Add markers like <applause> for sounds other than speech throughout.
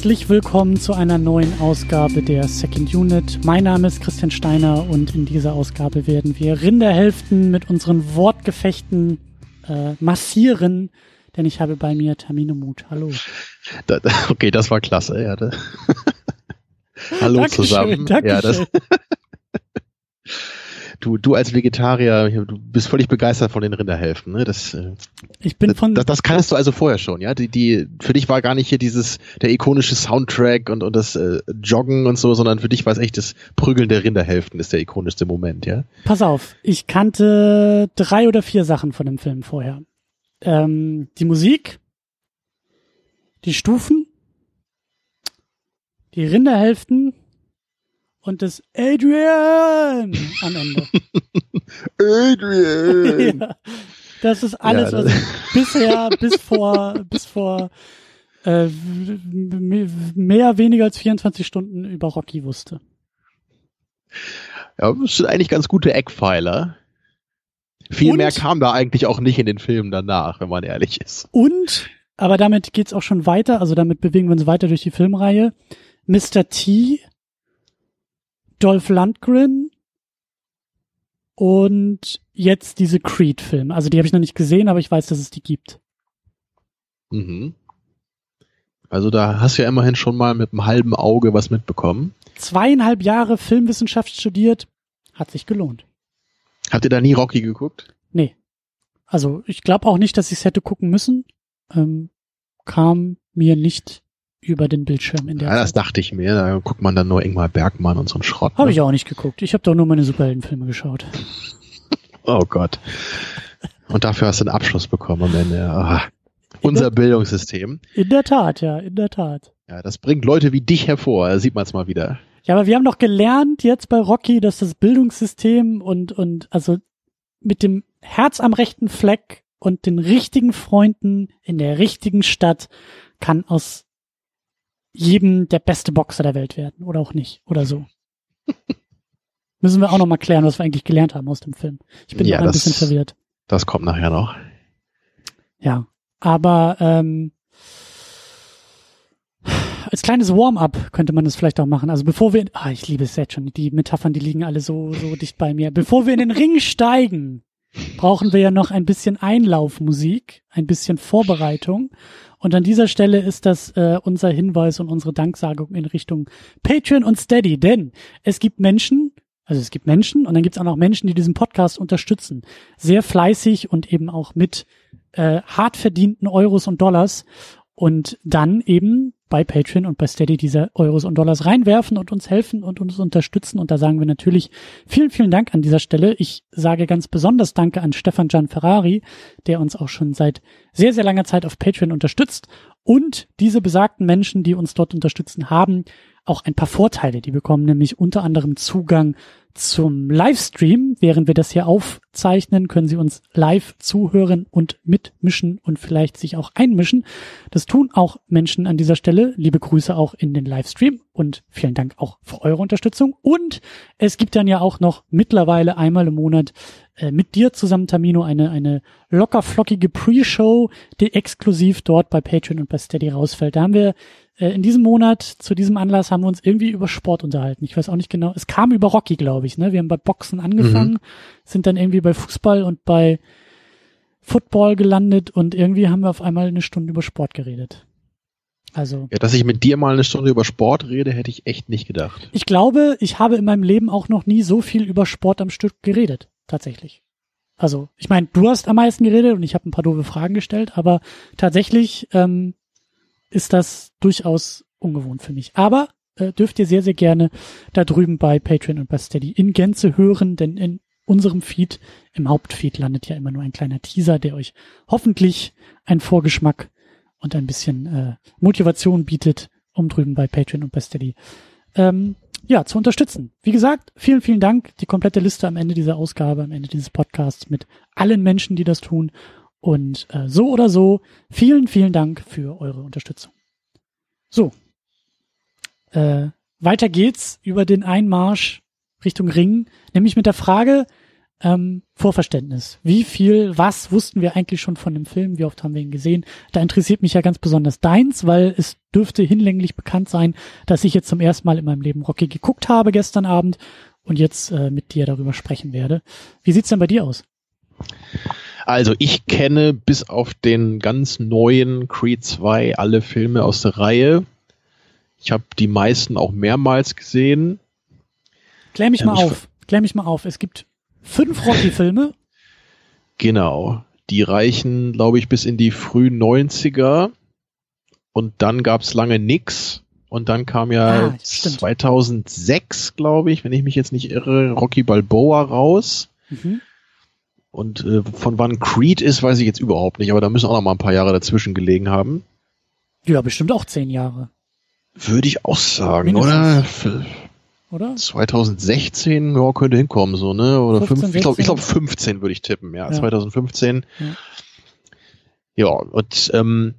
Herzlich willkommen zu einer neuen Ausgabe der Second Unit. Mein Name ist Christian Steiner und in dieser Ausgabe werden wir Rinderhälften mit unseren Wortgefechten äh, massieren, denn ich habe bei mir Tamino Mut. Hallo. Da, okay, das war klasse. Ja, da. <laughs> Hallo Dankeschön, zusammen. Dankeschön. Ja, das, du, du als Vegetarier, du bist völlig begeistert von den Rinderhälften. Ne? Das, äh, Ich bin von das, das kannst du also vorher schon, ja. Die, die, für dich war gar nicht hier dieses der ikonische Soundtrack und, und das äh, Joggen und so, sondern für dich war es echt das Prügeln der Rinderhälften ist der ikonischste Moment, ja. Pass auf, ich kannte drei oder vier Sachen von dem Film vorher. Ähm, die Musik, die Stufen, die Rinderhälften und das Adrian am Ende. <laughs> Adrian! <laughs> ja, das ist alles, Ja, was das- ich bisher bis vor bis vor äh, mehr weniger als 24 Stunden über Rocky wusste. Ja, das sind eigentlich ganz gute Eckpfeiler. Viel Und- mehr kam da eigentlich auch nicht in den Filmen danach, wenn man ehrlich ist. Und, aber damit geht's auch schon weiter, also damit bewegen wir uns weiter durch die Filmreihe. Mr. T, Dolph Lundgren und jetzt diese Creed-Filme. Also die habe ich noch nicht gesehen, aber ich weiß, dass es die gibt. Mhm. Also da hast du ja immerhin schon mal mit einem halben Auge was mitbekommen. Zweieinhalb Jahre Filmwissenschaft studiert, hat sich gelohnt. Habt ihr da nie Rocky geguckt? Nee. Also ich glaube auch nicht, dass ich es hätte gucken müssen. Ähm, kam mir nicht über den Bildschirm in der Ja, das Zeit. dachte ich mir. Da guckt man dann nur Ingmar Bergmann und so einen Schrott. Habe ne? ich auch nicht geguckt. Ich habe doch nur meine Superheldenfilme geschaut. <laughs> Oh Gott. Und dafür hast du einen Abschluss bekommen am Ende. Ah. Unser Bildungssystem. In der Tat, ja, in der Tat. Ja, das bringt Leute wie dich hervor. Da sieht man es mal wieder. Ja, aber wir haben doch gelernt jetzt bei Rocky, dass das Bildungssystem und, und also mit dem Herz am rechten Fleck und den richtigen Freunden in der richtigen Stadt kann aus jedem der beste Boxer der Welt werden. Oder auch nicht. Oder so. <laughs> Müssen wir auch noch mal klären, was wir eigentlich gelernt haben aus dem Film. Ich bin Ja, ein das- bisschen verwirrt. Das kommt nachher noch. Ja. Aber ähm, als kleines Warm-up könnte man das vielleicht auch machen. Also bevor wir, ah, ich liebe es jetzt schon, die Metaphern, die liegen alle so, so dicht bei mir. Bevor wir in den Ring steigen, brauchen wir ja noch ein bisschen Einlaufmusik, ein bisschen Vorbereitung. Und an dieser Stelle ist das äh, unser Hinweis und unsere Danksagung in Richtung Patreon und Steady. Denn es gibt Menschen, also es gibt Menschen und dann gibt es auch noch Menschen, die diesen Podcast unterstützen. Sehr fleißig und eben auch mit äh, hart verdienten Euros und Dollars und dann eben bei Patreon und bei Steady diese Euros und Dollars reinwerfen und uns helfen und uns unterstützen. Und da sagen wir natürlich vielen, vielen Dank an dieser Stelle. Ich sage ganz besonders Danke an Stefan Gian Ferrari, der uns auch schon seit sehr, sehr langer Zeit auf Patreon unterstützt. Und diese besagten Menschen, die uns dort unterstützen, haben auch ein paar Vorteile. Die bekommen nämlich unter anderem Zugang zum Livestream. Während wir das hier aufzeichnen, können Sie uns live zuhören und mitmischen und vielleicht sich auch einmischen. Das tun auch Menschen an dieser Stelle. Liebe Grüße auch in den Livestream und vielen Dank auch für eure Unterstützung. Und es gibt dann ja auch noch mittlerweile einmal im Monat äh, mit dir zusammen, Tamino, eine, eine locker flockige Pre-Show, die exklusiv dort bei Patreon und bei Steady rausfällt. Da haben wir in diesem Monat, zu diesem Anlass, haben wir uns irgendwie über Sport unterhalten. Ich weiß auch nicht genau. Es kam über Rocky, glaube ich. Ne? Wir haben bei Boxen angefangen, sind dann irgendwie bei Fußball und bei Football gelandet und irgendwie haben wir auf einmal eine Stunde über Sport geredet. Also Ja, dass ich mit dir mal eine Stunde über Sport rede, hätte ich echt nicht gedacht. ich glaube, ich habe in meinem Leben auch noch nie so viel über Sport am Stück geredet, tatsächlich. Also, ich meine, du hast am meisten geredet und ich habe ein paar doofe Fragen gestellt, aber tatsächlich ähm, ist das durchaus ungewohnt für mich. Aber äh, dürft ihr sehr, sehr gerne da drüben bei Patreon und bei Steady in Gänze hören, denn in unserem Feed, im Hauptfeed landet ja immer nur ein kleiner Teaser, der euch hoffentlich einen Vorgeschmack und ein bisschen äh, Motivation bietet, um drüben bei Patreon und bei Steady ähm, ja, zu unterstützen. Wie gesagt, vielen, vielen Dank. Die komplette Liste am Ende dieser Ausgabe, am Ende dieses Podcasts mit allen Menschen, die das tun. Und äh, so oder so, vielen, vielen Dank für eure Unterstützung. So. Äh, weiter geht's über den Einmarsch Richtung Ring, nämlich mit der Frage, ähm, Vorverständnis. Wie viel, was wussten wir eigentlich schon von dem Film? Wie oft haben wir ihn gesehen? Da interessiert mich ja ganz besonders deins, weil es dürfte hinlänglich bekannt sein, dass ich jetzt zum ersten Mal in meinem Leben Rocky geguckt habe gestern Abend und jetzt äh, mit dir darüber sprechen werde. Wie sieht's denn bei dir aus? Also ich kenne bis auf den ganz neuen Creed 2 alle Filme aus der Reihe. Ich habe die meisten auch mehrmals gesehen. Klär mich ähm, mal auf. Klär mich mal auf. Es gibt fünf Rocky-Filme. Genau. Die reichen, glaube ich, bis in die frühen 90er. Und dann gab es lange nix. Und dann kam ja ah, 2006, glaube ich, wenn ich mich jetzt nicht irre, Rocky Balboa raus. Mhm. Und äh, von wann Creed ist, weiß ich jetzt überhaupt nicht, aber da müssen auch noch mal ein paar Jahre dazwischen gelegen haben. Ja, bestimmt auch zehn Jahre. Würde ich auch sagen, Mindestens. oder? Oder? 2016, ja, könnte hinkommen, so, ne? Oder 15, fünf, ich glaube, ich glaub 15 würde ich tippen, ja, ja. 2015. Ja, ja und ähm,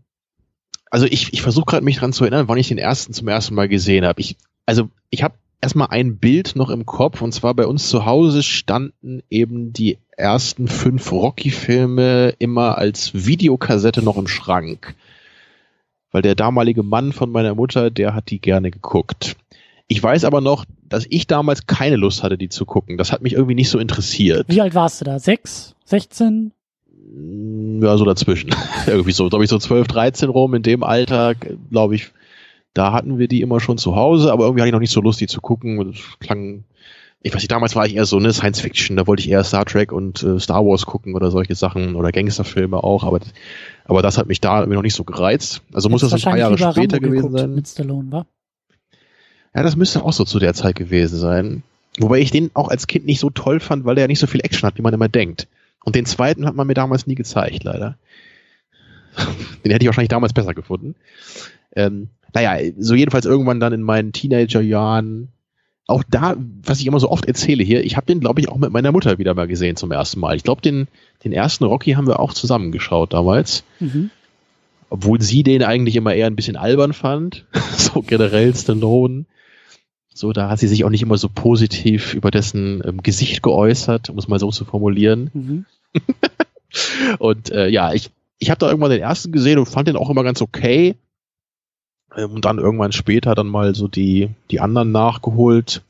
also ich, ich versuche gerade mich dran zu erinnern, wann ich den ersten zum ersten Mal gesehen habe. Ich, also ich habe erstmal ein Bild noch im Kopf und zwar bei uns zu Hause standen eben die ersten fünf Rocky-Filme immer als Videokassette noch im Schrank. Weil der damalige Mann von meiner Mutter, der hat die gerne geguckt. Ich weiß aber noch, dass ich damals keine Lust hatte, die zu gucken. Das hat mich irgendwie nicht so interessiert. Wie alt warst du da? Sechs? Sechzehn? Ja, so dazwischen. <laughs> irgendwie so, glaube ich, so zwölf, dreizehn rum in dem Alter, glaube ich, da hatten wir die immer schon zu Hause, aber irgendwie hatte ich noch nicht so Lust, die zu gucken. Das klang, ich weiß nicht, damals war ich eher so eine Science Fiction, da wollte ich eher Star Trek und äh, Star Wars gucken oder solche Sachen oder Gangsterfilme auch, aber, aber das hat mich da noch nicht so gereizt. Also muss das ein paar Jahre später Rambo gewesen sein. Mit Stallone, wa? Ja, das müsste auch so zu der Zeit gewesen sein. Wobei ich den auch als Kind nicht so toll fand, weil der ja nicht so viel Action hat, wie man immer denkt. Und den zweiten hat man mir damals nie gezeigt, leider. <laughs> den hätte ich wahrscheinlich damals besser gefunden. Ähm, naja, so jedenfalls irgendwann dann in meinen Teenagerjahren. Auch da, was ich immer so oft erzähle hier, ich habe den, glaube ich, auch mit meiner Mutter wieder mal gesehen zum ersten Mal. Ich glaube, den, den ersten Rocky haben wir auch zusammengeschaut damals. Mhm. Obwohl sie den eigentlich immer eher ein bisschen albern fand. <laughs> so generell Stallone. So, da hat sie sich auch nicht immer so positiv über dessen ähm, Gesicht geäußert, um es mal so zu formulieren. Mhm. <laughs> und äh, ja, ich, ich habe da irgendwann den ersten gesehen und fand den auch immer ganz okay. Ähm, und dann irgendwann später dann mal so die, die anderen nachgeholt.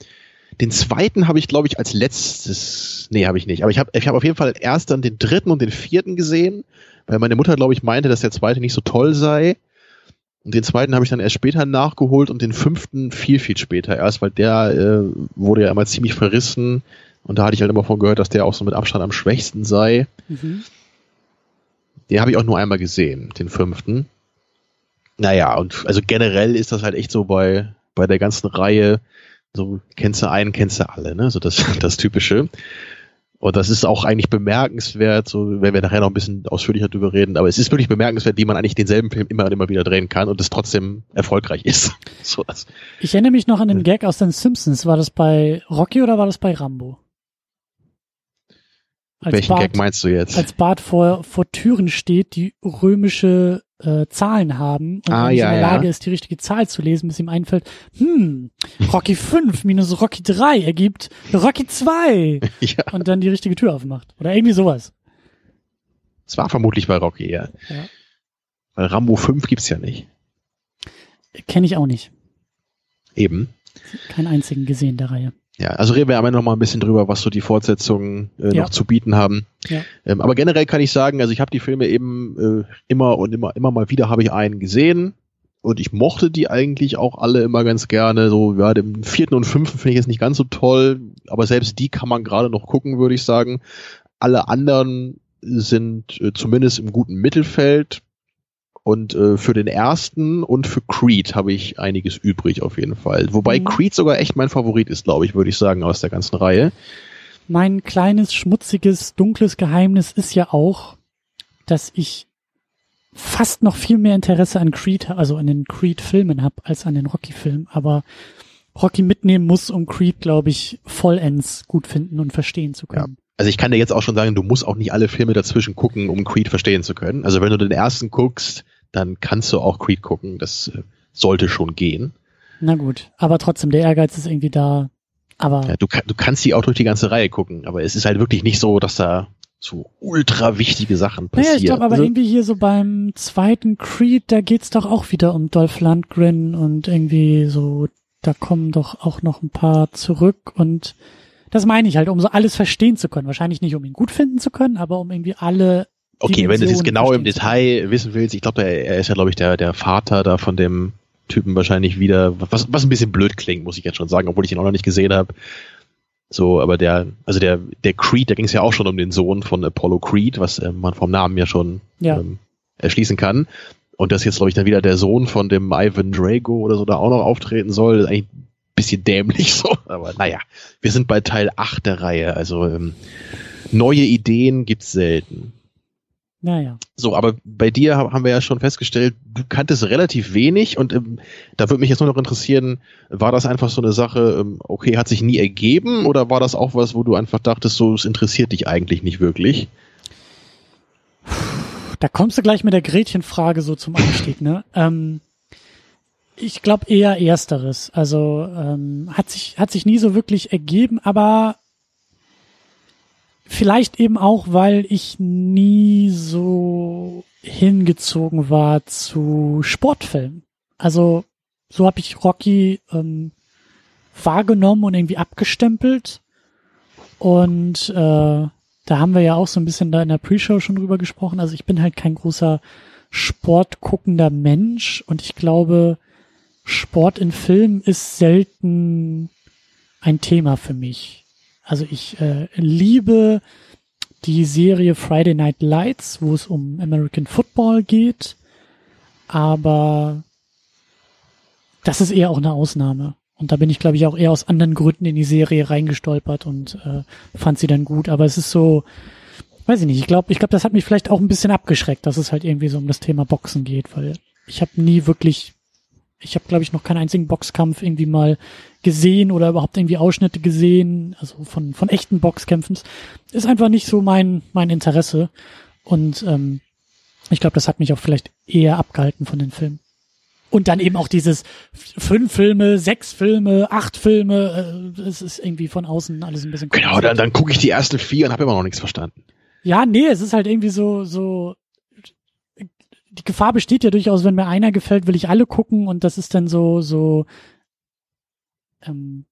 Den zweiten habe ich, glaube ich, als letztes, nee, habe ich nicht, aber ich habe ich hab auf jeden Fall erst dann den dritten und den vierten gesehen, weil meine Mutter, glaube ich, meinte, dass der zweite nicht so toll sei. Und den zweiten habe ich dann erst später nachgeholt und den fünften viel, viel später erst, weil der äh, wurde ja immer ziemlich verrissen und da hatte ich halt immer von gehört, dass der auch so mit Abstand am schwächsten sei. Mhm. Den habe ich auch nur einmal gesehen, den fünften. Naja, und also generell ist das halt echt so bei, bei der ganzen Reihe, so kennst du einen, kennst du alle, ne? So das, <laughs> das Typische. Und das ist auch eigentlich bemerkenswert, so wenn wir nachher noch ein bisschen ausführlicher drüber reden, aber es ist wirklich bemerkenswert, wie man eigentlich denselben Film immer und immer wieder drehen kann und es trotzdem erfolgreich ist. <laughs> so das. Ich erinnere mich noch an den Gag aus den Simpsons. War das bei Rocky oder war das bei Rambo? Als Welchen Bart, Gag meinst du jetzt? Als Bart vor, vor Türen steht, die römische äh, Zahlen haben und ah, ja, in der Lage ist, die richtige Zahl zu lesen, bis ihm einfällt, hm, Rocky 5 minus Rocky 3 ergibt Rocky 2 <laughs> ja. und dann die richtige Tür aufmacht. Oder irgendwie sowas. Es war vermutlich bei Rocky, ja. ja. Weil Rambo 5 gibt's ja nicht. Kenne ich auch nicht. Eben. Keinen einzigen gesehen der Reihe. Ja, also reden wir am Ende noch mal ein bisschen drüber, was so die Fortsetzungen äh, ja. noch zu bieten haben. Ja. Ähm, aber generell kann ich sagen, also ich habe die Filme eben äh, immer und immer immer mal wieder habe ich einen gesehen und ich mochte die eigentlich auch alle immer ganz gerne. So ja, dem vierten und fünften finde ich jetzt nicht ganz so toll, aber selbst die kann man gerade noch gucken, würde ich sagen. Alle anderen sind äh, zumindest im guten Mittelfeld. Und äh, für den ersten und für Creed habe ich einiges übrig auf jeden Fall. Wobei mhm. Creed sogar echt mein Favorit ist, glaube ich, würde ich sagen, aus der ganzen Reihe. Mein kleines, schmutziges, dunkles Geheimnis ist ja auch, dass ich fast noch viel mehr Interesse an Creed, also an den Creed-Filmen habe, als an den Rocky-Filmen. Aber Rocky mitnehmen muss, um Creed, glaube ich, vollends gut finden und verstehen zu können. Ja. Also ich kann dir jetzt auch schon sagen, du musst auch nicht alle Filme dazwischen gucken, um Creed verstehen zu können. Also wenn du den ersten guckst, dann kannst du auch Creed gucken. Das äh, sollte schon gehen. Na gut, aber trotzdem, der Ehrgeiz ist irgendwie da, Aber Ja, du, du kannst die auch durch die ganze Reihe gucken, aber es ist halt wirklich nicht so, dass da so ultra wichtige Sachen naja, passieren. ich glaube aber Also, irgendwie hier so beim zweiten Creed, da geht's doch auch wieder um Dolph Lundgren und irgendwie so, da kommen doch auch noch ein paar zurück und das meine ich halt, um so alles verstehen zu können. Wahrscheinlich nicht, um ihn gut finden zu können, aber um irgendwie alle okay, wenn du es jetzt Dimensionen genau im Detail wissen willst, ich glaube, er ist ja, glaube ich, der, der Vater da von dem Typen wahrscheinlich wieder, was, was ein bisschen blöd klingt, muss ich jetzt schon sagen, obwohl ich ihn auch noch nicht gesehen habe. So, aber der, also der, der Creed, da ging es ja auch schon um den Sohn von Apollo Creed, was äh, man vom Namen ja schon Ja. ähm, erschließen kann. Und dass jetzt, glaube ich, dann wieder der Sohn von dem Ivan Drago oder so da auch noch auftreten soll, ist eigentlich bisschen dämlich <laughs> so. Aber naja, wir sind bei Teil 8 der Reihe, also ähm, neue Ideen gibt's selten. Naja. So, aber bei dir ha- haben wir ja schon festgestellt, du kanntest relativ wenig und ähm, da würde mich jetzt nur noch interessieren, war das einfach so eine Sache, ähm, okay, hat sich nie ergeben oder war das auch was, wo du einfach dachtest, so, es interessiert dich eigentlich nicht wirklich? Da kommst du gleich mit der Gretchenfrage so zum Einstieg, ne? Ähm, ich glaube eher ersteres. Also ähm, hat sich hat sich nie so wirklich ergeben, aber vielleicht eben auch, weil ich nie so hingezogen war zu Sportfilmen. Also so habe ich Rocky ähm, wahrgenommen und irgendwie abgestempelt. Und äh, da haben wir ja auch so ein bisschen da in der Pre-Show schon drüber gesprochen. Also ich bin halt kein großer sportguckender Mensch und ich glaube, Sport in Filmen ist selten ein Thema für mich. Also ich äh, liebe die Serie Friday Night Lights, wo es um American Football geht, aber das ist eher auch eine Ausnahme. Und da bin ich, glaube ich, auch eher aus anderen Gründen in die Serie reingestolpert und äh, fand sie dann gut. Aber es ist so, weiß ich nicht, ich glaube, ich glaube, das hat mich vielleicht auch ein bisschen abgeschreckt, dass es halt irgendwie so um das Thema Boxen geht, weil ich habe nie wirklich, ich habe, glaube ich, noch keinen einzigen Boxkampf irgendwie mal gesehen oder überhaupt irgendwie Ausschnitte gesehen, also von, von echten Boxkämpfen. Ist einfach nicht so mein, mein Interesse. Und ähm, ich glaube, das hat mich auch vielleicht eher abgehalten von den Filmen. Und dann eben auch dieses fünf Filme, sechs Filme, acht Filme, äh, es ist irgendwie von außen alles ein bisschen Genau, dann, dann gucke ich die ersten vier und habe immer noch nichts verstanden. Ja, nee, es ist halt irgendwie so, so, die Gefahr besteht ja durchaus, wenn mir einer gefällt, will ich alle gucken und das ist dann so, so, ähm,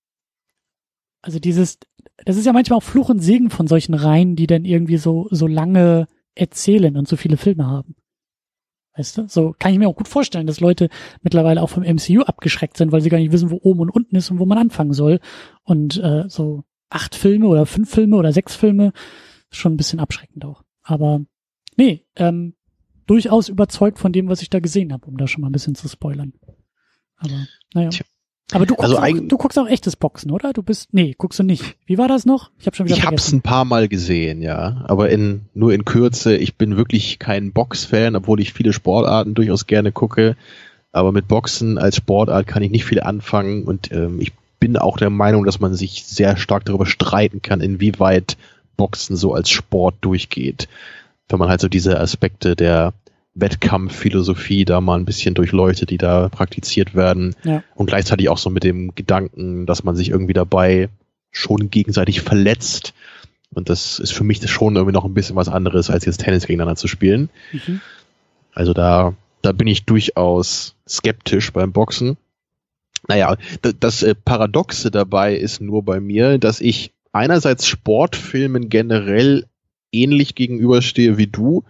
also dieses, das ist ja manchmal auch Fluch und Segen von solchen Reihen, die dann irgendwie so, so lange erzählen und so viele Filme haben. Weißt du? So kann ich mir auch gut vorstellen, dass Leute mittlerweile auch vom MCU abgeschreckt sind, weil sie gar nicht wissen, wo oben und unten ist und wo man anfangen soll. Und äh, so acht Filme oder fünf Filme oder sechs Filme schon ein bisschen abschreckend auch. Aber nee, ähm, durchaus überzeugt von dem, was ich da gesehen habe, um da schon mal ein bisschen zu spoilern. Aber naja. Tja. Aber du guckst, Also auch, du guckst auch echtes Boxen, oder? Du bist, nee, guckst du nicht. Wie war das noch? Ich habe schon wieder Ich hab's vergessen. ein paar Mal gesehen, ja, aber in nur in Kürze. Ich bin wirklich kein Boxfan, obwohl ich viele Sportarten durchaus gerne gucke. Aber mit Boxen als Sportart kann ich nicht viel anfangen und ähm, ich bin auch der Meinung, dass man sich sehr stark darüber streiten kann, inwieweit Boxen so als Sport durchgeht. Wenn man halt so diese Aspekte der Wettkampfphilosophie da mal ein bisschen durchleuchtet, die da praktiziert werden. Ja. Und gleichzeitig auch so mit dem Gedanken, dass man sich irgendwie dabei schon gegenseitig verletzt. Und das ist für mich schon irgendwie noch ein bisschen was anderes, als jetzt Tennis gegeneinander zu spielen. Mhm. Also da, da bin ich durchaus skeptisch beim Boxen. Naja, das äh, Paradoxe dabei ist nur bei mir, dass ich einerseits Sportfilmen generell ähnlich gegenüberstehe wie du.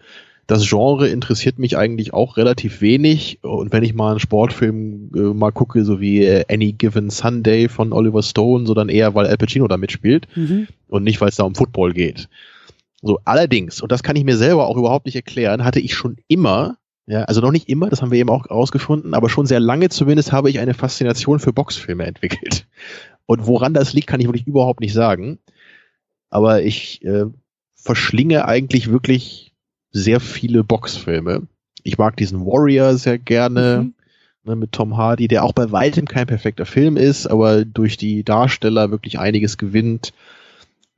Das Genre interessiert mich eigentlich auch relativ wenig. Und wenn ich mal einen Sportfilm äh, mal gucke, so wie äh, Any Given Sunday von Oliver Stone, so dann eher, weil Al Pacino da mitspielt Mhm. und nicht, weil es da um Football geht. So, allerdings, und das kann ich mir selber auch überhaupt nicht erklären, hatte ich schon immer, ja, also noch nicht immer, das haben wir eben auch rausgefunden, aber schon sehr lange zumindest habe ich eine Faszination für Boxfilme entwickelt. Und woran das liegt, kann ich wirklich überhaupt nicht sagen. Aber ich äh, verschlinge eigentlich wirklich sehr viele Boxfilme. Ich mag diesen Warrior sehr gerne Mhm. ne, mit Tom Hardy, der auch bei weitem kein perfekter Film ist, aber durch die Darsteller wirklich einiges gewinnt.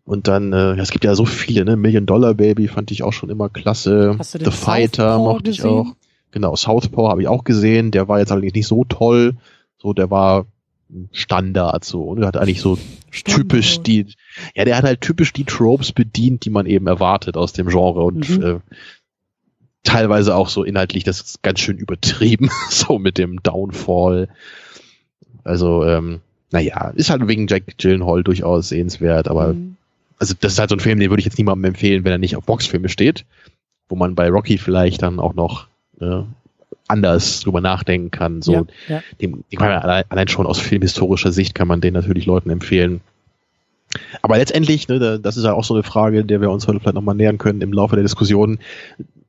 Und dann, äh, es gibt ja so viele, ne? Million Dollar Baby fand ich auch schon immer klasse. Hast du The den Fighter Southpaw mochte ich gesehen? auch. Genau, Southpaw habe ich auch gesehen. Der war jetzt allerdings nicht so toll. So, der war Standard so und er hat eigentlich so typisch die, ja, der hat halt typisch die Tropes bedient, die man eben erwartet aus dem Genre und mhm. äh, teilweise auch so inhaltlich, das ist ganz schön übertrieben, <laughs> so mit dem Downfall. Also, ähm, naja, ist halt wegen Jack Gyllenhaal durchaus sehenswert, aber mhm. also das ist halt so ein Film, den würde ich jetzt niemandem empfehlen, wenn er nicht auf Boxfilme steht, wo man bei Rocky vielleicht dann auch noch äh, anders drüber nachdenken kann. So, ja, ja. Dem, dem allein, allein schon aus filmhistorischer Sicht kann man den natürlich Leuten empfehlen. Aber letztendlich, ne, das ist ja auch so eine Frage, der wir uns heute vielleicht nochmal nähern können im Laufe der Diskussion.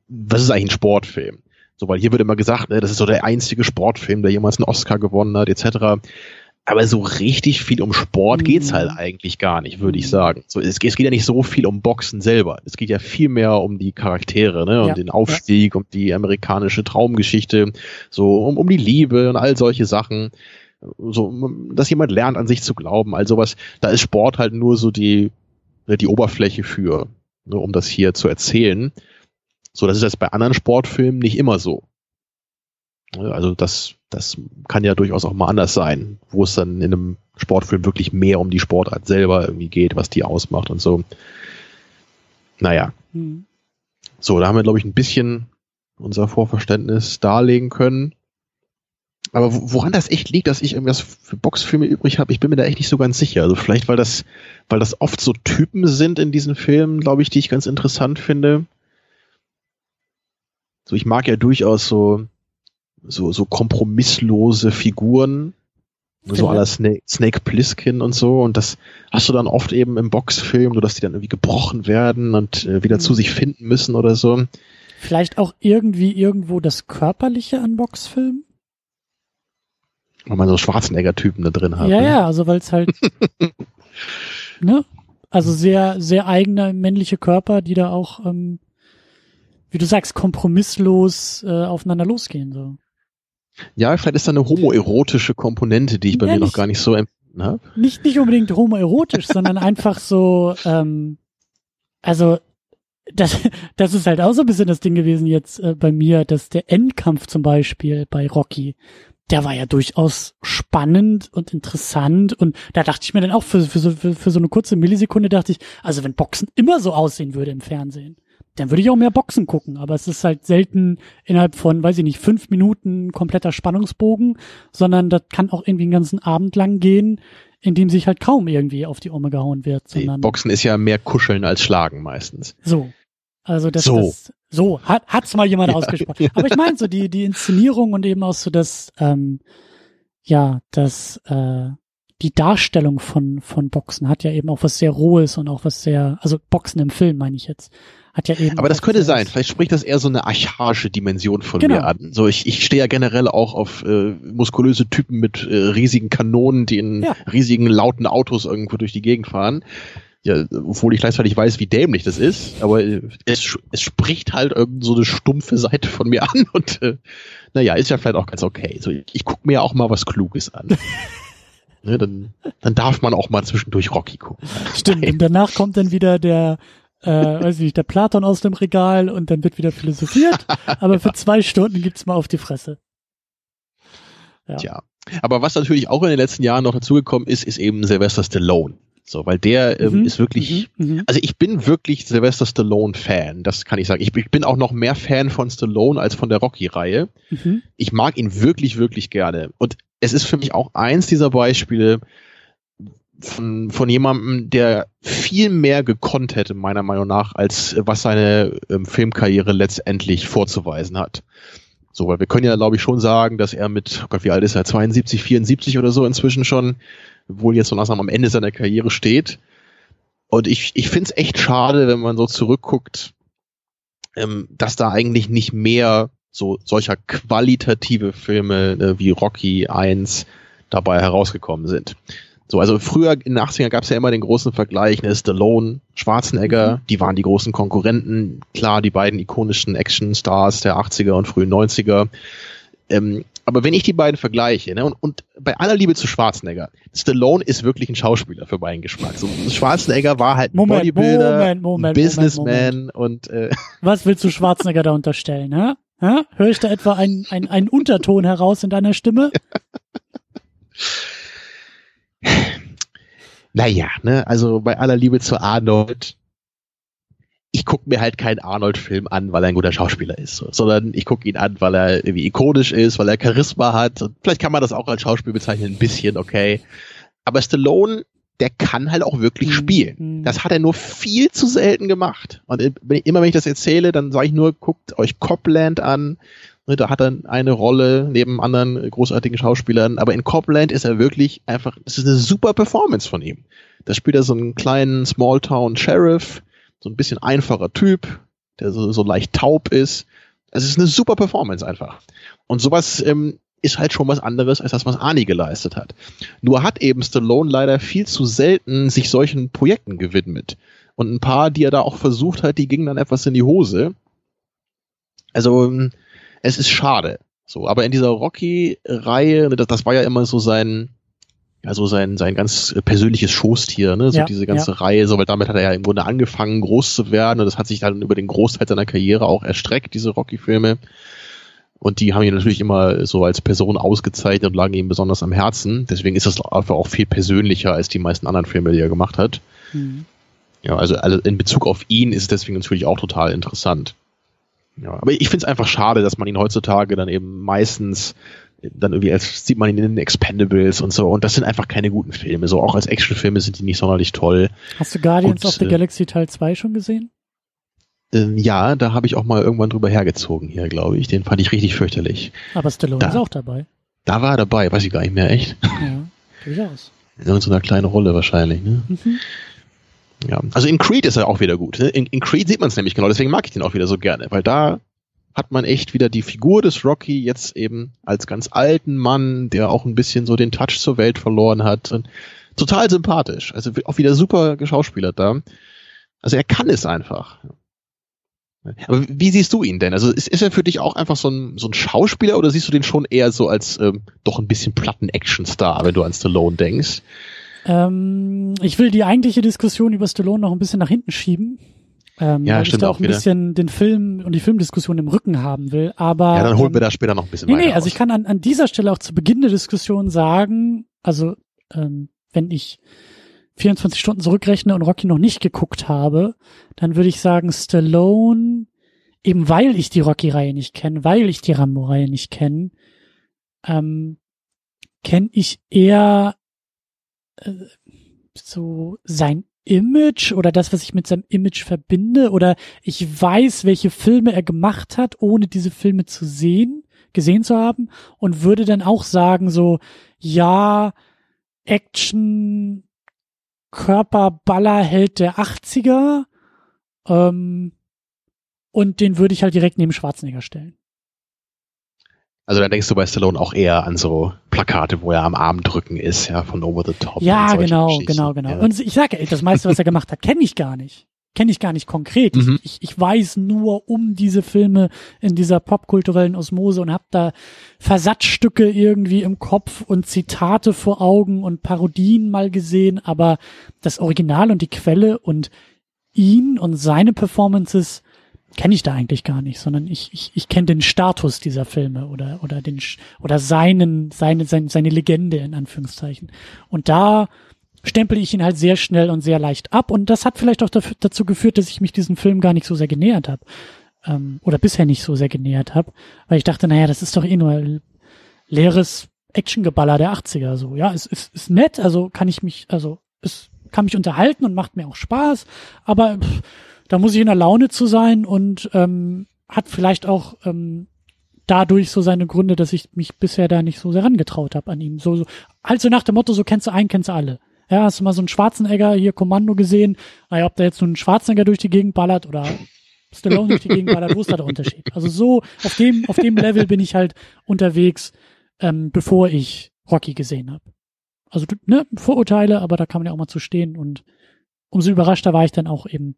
Was ist eigentlich ein Sportfilm? So, weil hier wird immer gesagt, ne, das ist so der einzige Sportfilm, der jemals einen Oscar gewonnen hat, etc. Aber so richtig viel um Sport mhm. geht's halt eigentlich gar nicht, würde ich sagen. So, es, es, geht ja nicht so viel um Boxen selber. Es geht ja viel mehr um die Charaktere, ne, um ja. den Aufstieg, um die amerikanische Traumgeschichte, so um, um die Liebe und all solche Sachen. So, dass jemand lernt, an sich zu glauben, all sowas. Da ist Sport halt nur so die, ne, die Oberfläche für, ne, um das hier zu erzählen. So, das ist jetzt bei anderen Sportfilmen nicht immer so. Also das, das kann ja durchaus auch mal anders sein, wo es dann in einem Sportfilm wirklich mehr um die Sportart selber irgendwie geht, was die ausmacht und so. Naja. Mhm. So, da haben wir, glaube ich, ein bisschen unser Vorverständnis darlegen können. Aber woran das echt liegt, dass ich irgendwas für Boxfilme übrig habe, ich bin mir da echt nicht so ganz sicher. Also vielleicht, weil das, weil das oft so Typen sind in diesen Filmen, glaube ich, die ich ganz interessant finde. So, ich mag ja durchaus so so, so kompromisslose Figuren, so aller Snake, Snake Plissken und so. Und das hast du dann oft eben im Boxfilm, nur dass die dann irgendwie gebrochen werden und äh, wieder mhm. zu sich finden müssen oder so. Vielleicht auch irgendwie irgendwo das Körperliche an Boxfilmen? Weil man so Schwarzenegger-Typen da drin hat. Ja, ne? ja, also weil es halt, <laughs> ne? Also sehr, sehr eigene männliche Körper, die da auch, ähm, wie du sagst, kompromisslos äh, aufeinander losgehen. So. Ja, vielleicht ist da eine homoerotische Komponente, die ich bei ja, mir nicht, noch gar nicht so empfunden habe. Nicht, nicht unbedingt homoerotisch, sondern <laughs> einfach so, ähm, also das, das ist halt auch so ein bisschen das Ding gewesen jetzt äh, bei mir, dass der Endkampf zum Beispiel bei Rocky, der war ja durchaus spannend und interessant und da dachte ich mir dann auch für, für, so, für, für so eine kurze Millisekunde dachte ich, also wenn Boxen immer so aussehen würde im Fernsehen, dann würde ich auch mehr Boxen gucken, aber es ist halt selten innerhalb von, weiß ich nicht, fünf Minuten kompletter Spannungsbogen, sondern das kann auch irgendwie einen ganzen Abend lang gehen, in dem sich halt kaum irgendwie auf die Ome gehauen wird. Sondern nee, Boxen ist ja mehr Kuscheln als Schlagen meistens. So. Also das, so. das so hat hat's mal jemand <laughs> ausgesprochen. Aber ich meine so die die Inszenierung und eben auch so das ähm, ja das äh, die Darstellung von von Boxen hat ja eben auch was sehr rohes und auch was sehr also Boxen im Film meine ich jetzt hat ja eben. Aber das könnte sein. Vielleicht spricht das eher so eine archaische Dimension von genau. mir an. So, ich, ich stehe ja generell auch auf äh, muskulöse Typen mit äh, riesigen Kanonen, die in ja. riesigen lauten Autos irgendwo durch die Gegend fahren. Ja, obwohl ich gleichzeitig weiß, wie dämlich das ist, aber äh, es, es spricht halt irgend so eine stumpfe Seite von mir <laughs> an und äh, naja, ist ja vielleicht auch ganz okay. So, ich, ich gucke mir auch mal was Kluges an. <laughs> ne, dann, dann darf man auch mal zwischendurch Rocky gucken. Stimmt, und danach kommt dann wieder der äh, weiß ich nicht, der Platon aus dem Regal und dann wird wieder philosophiert, <laughs> aber ja. für zwei Stunden gibt's mal auf die Fresse. Ja. Tja. Aber was natürlich auch in den letzten Jahren noch dazugekommen ist, ist eben Sylvester Stallone. So, weil der ähm, mhm, ist wirklich, mhm, mhm. also ich bin wirklich Sylvester Stallone Fan, das kann ich sagen. Ich, ich bin auch noch mehr Fan von Stallone als von der Rocky-Reihe. Mhm. Ich mag ihn wirklich, wirklich gerne. Und es ist für mich auch eins dieser Beispiele, von, von jemandem, der viel mehr gekonnt hätte, meiner Meinung nach, als was seine ähm, Filmkarriere letztendlich vorzuweisen hat. So, weil wir können ja, glaube ich, schon sagen, dass er mit, oh Gott, wie alt ist er, 72, 74 oder so inzwischen schon, wohl jetzt so langsam am Ende seiner Karriere steht. Und ich, ich finde es echt schade, wenn man so zurückguckt, ähm, dass da eigentlich nicht mehr so solcher qualitative Filme äh, wie Rocky 1 dabei herausgekommen sind. So, also früher in den 80ern gab es ja immer den großen Vergleich, ne, Stallone, Schwarzenegger, mhm. die waren die großen Konkurrenten, klar, die beiden ikonischen Action-Stars der 80er und frühen 90er. Ähm, aber wenn ich die beiden vergleiche, ne, und, und bei aller Liebe zu Schwarzenegger, Stallone ist wirklich ein Schauspieler für meinen Geschmack. So, Schwarzenegger war halt ein Moment, Bodybuilder, Moment, Moment, Businessman und äh, <laughs> Was willst du Schwarzenegger da unterstellen, hä? hä? Hör ich da etwa einen, einen Unterton heraus in deiner Stimme? <laughs> Naja, ne, also bei aller Liebe zu Arnold, ich gucke mir halt keinen Arnold-Film an, weil er ein guter Schauspieler ist, so, sondern ich gucke ihn an, weil er irgendwie ikonisch ist, weil er Charisma hat. Und vielleicht kann man das auch als Schauspiel bezeichnen, ein bisschen, okay. Aber Stallone, der kann halt auch wirklich Mhm. spielen. Mhm. Das hat er nur viel zu selten gemacht. Und wenn ich- immer wenn ich das erzähle, dann sage ich nur, guckt euch Copland an. Ne, Da hat er eine Rolle neben anderen großartigen Schauspielern. Aber in Copland ist er wirklich einfach, es ist eine super Performance von ihm. Da spielt er so einen kleinen Smalltown-Sheriff, so ein bisschen einfacher Typ, der so, so leicht taub ist. Also es ist eine super Performance einfach. Und sowas ähm, ist halt schon was anderes, als das, was Arnie geleistet hat. Nur hat eben Stallone leider viel zu selten sich solchen Projekten gewidmet. Und ein paar, die er da auch versucht hat, die gingen dann etwas in die Hose. Also, ähm, es ist schade. So, aber in dieser Rocky-Reihe, das, das war ja immer so sein, ja, so sein, sein ganz persönliches Schoßtier, ne, so Ja, diese ganze Reihe, so, weil damit hat er ja im Grunde angefangen, groß zu werden und das hat sich dann über den Großteil seiner Karriere auch erstreckt, diese Rocky-Filme. Und die haben ihn natürlich immer so als Person ausgezeichnet und lagen ihm besonders am Herzen. Deswegen ist das einfach auch viel persönlicher als die meisten anderen Filme, die er gemacht hat. Mhm. Ja, also, also in Bezug auf ihn ist es deswegen natürlich auch total interessant. Ja, aber ich finde es einfach schade, dass man ihn heutzutage dann eben meistens dann irgendwie als sieht man ihn in den Expendables und so und das sind einfach keine guten Filme. So auch als Actionfilme sind die nicht sonderlich toll. Hast du Guardians Gut, of the äh, Galaxy Teil 2 schon gesehen? Ähm, ja, da habe ich auch mal irgendwann drüber hergezogen hier, glaube ich. Den fand ich richtig fürchterlich. Aber Stallone da- ist auch dabei. Da war er dabei, weiß ich gar nicht mehr, echt. Ja, <laughs> durchaus. In irgendeiner kleinen Rolle wahrscheinlich, ne? Mhm. Ja. Also in Creed ist er auch wieder gut. Ne? In, in Creed sieht man es nämlich genau, deswegen mag ich den auch wieder so gerne, weil da hat man echt wieder die Figur des Rocky jetzt eben als ganz alten Mann, der auch ein bisschen so den Touch zur Welt verloren hat. Und total sympathisch. Also auch wieder super geschauspielert da. Also er kann es einfach. Aber wie siehst du ihn denn? Also ist, ist er für dich auch einfach so ein, so ein Schauspieler oder siehst du den schon eher so als ähm, doch ein bisschen platten Action-Star, wenn du an Stallone denkst? Ähm, ich will die eigentliche Diskussion über Stallone noch ein bisschen nach hinten schieben. Ähm, Ja, weil ich stimmt da auch auch ein wieder. bisschen den Film und die Filmdiskussion im Rücken haben will. Aber Ja, dann holen ähm, wir da später noch ein bisschen Nee, weiter nee, also aus. ich kann an, an dieser Stelle auch zu Beginn der Diskussion sagen, also ähm, wenn ich 24 Stunden zurückrechne und Rocky noch nicht geguckt habe, dann würde ich sagen, Stallone, eben weil ich die Rocky-Reihe nicht kenne, weil ich die Rambo-Reihe nicht kenne, ähm, kenne ich eher äh, so sein Image oder das, was ich mit seinem Image verbinde oder ich weiß, welche Filme er gemacht hat, ohne diese Filme zu sehen, gesehen zu haben und würde dann auch sagen so, ja, Action, Körperballerheld der 80er, ähm, und den würde ich halt direkt neben Schwarzenegger stellen. Also da denkst du bei Stallone auch eher an so Plakate, wo er am Arm drücken ist, ja, von Over the Top. Ja, genau, genau, genau. Ja. Und ich sage, ey, das meiste, was er gemacht hat, kenne ich gar nicht. Kenne ich gar nicht konkret. Mhm. Ich, ich, ich weiß nur um diese Filme in dieser popkulturellen Osmose und habe da Versatzstücke irgendwie im Kopf und Zitate vor Augen und Parodien mal gesehen, aber das Original und die Quelle und ihn und seine Performances kenne ich da eigentlich gar nicht, sondern ich, ich, ich kenne den Status dieser Filme oder, oder den, oder seinen, seine, seine, seine Legende in Anführungszeichen. Und da stempel ich ihn halt sehr schnell und sehr leicht ab. Und das hat vielleicht auch dafür, dazu geführt, dass ich mich diesem Film gar nicht so sehr genähert habe. Ähm, oder bisher nicht so sehr genähert habe. Weil ich dachte, naja, das ist doch eh nur leeres Actiongeballer der 80er. So, ja, es ist, ist nett, also kann ich mich, also es kann mich unterhalten und macht mir auch Spaß, aber pff, da muss ich in der Laune zu sein und ähm, hat vielleicht auch ähm, dadurch so seine Gründe, dass ich mich bisher da nicht so sehr rangetraut habe an ihm. So, so halt so nach dem Motto, so kennst du einen, kennst du alle. Ja, hast du mal so einen Schwarzenegger hier Kommando gesehen? Naja, ob da jetzt so ein Schwarzenegger durch die Gegend ballert oder Stallone durch die Gegend ballert, wo ist da der Unterschied? Also so, auf dem, auf dem Level bin ich halt unterwegs, ähm, bevor ich Rocky gesehen habe. Also, ne, Vorurteile, aber da kann man ja auch mal zu stehen und umso überraschter war ich dann auch eben,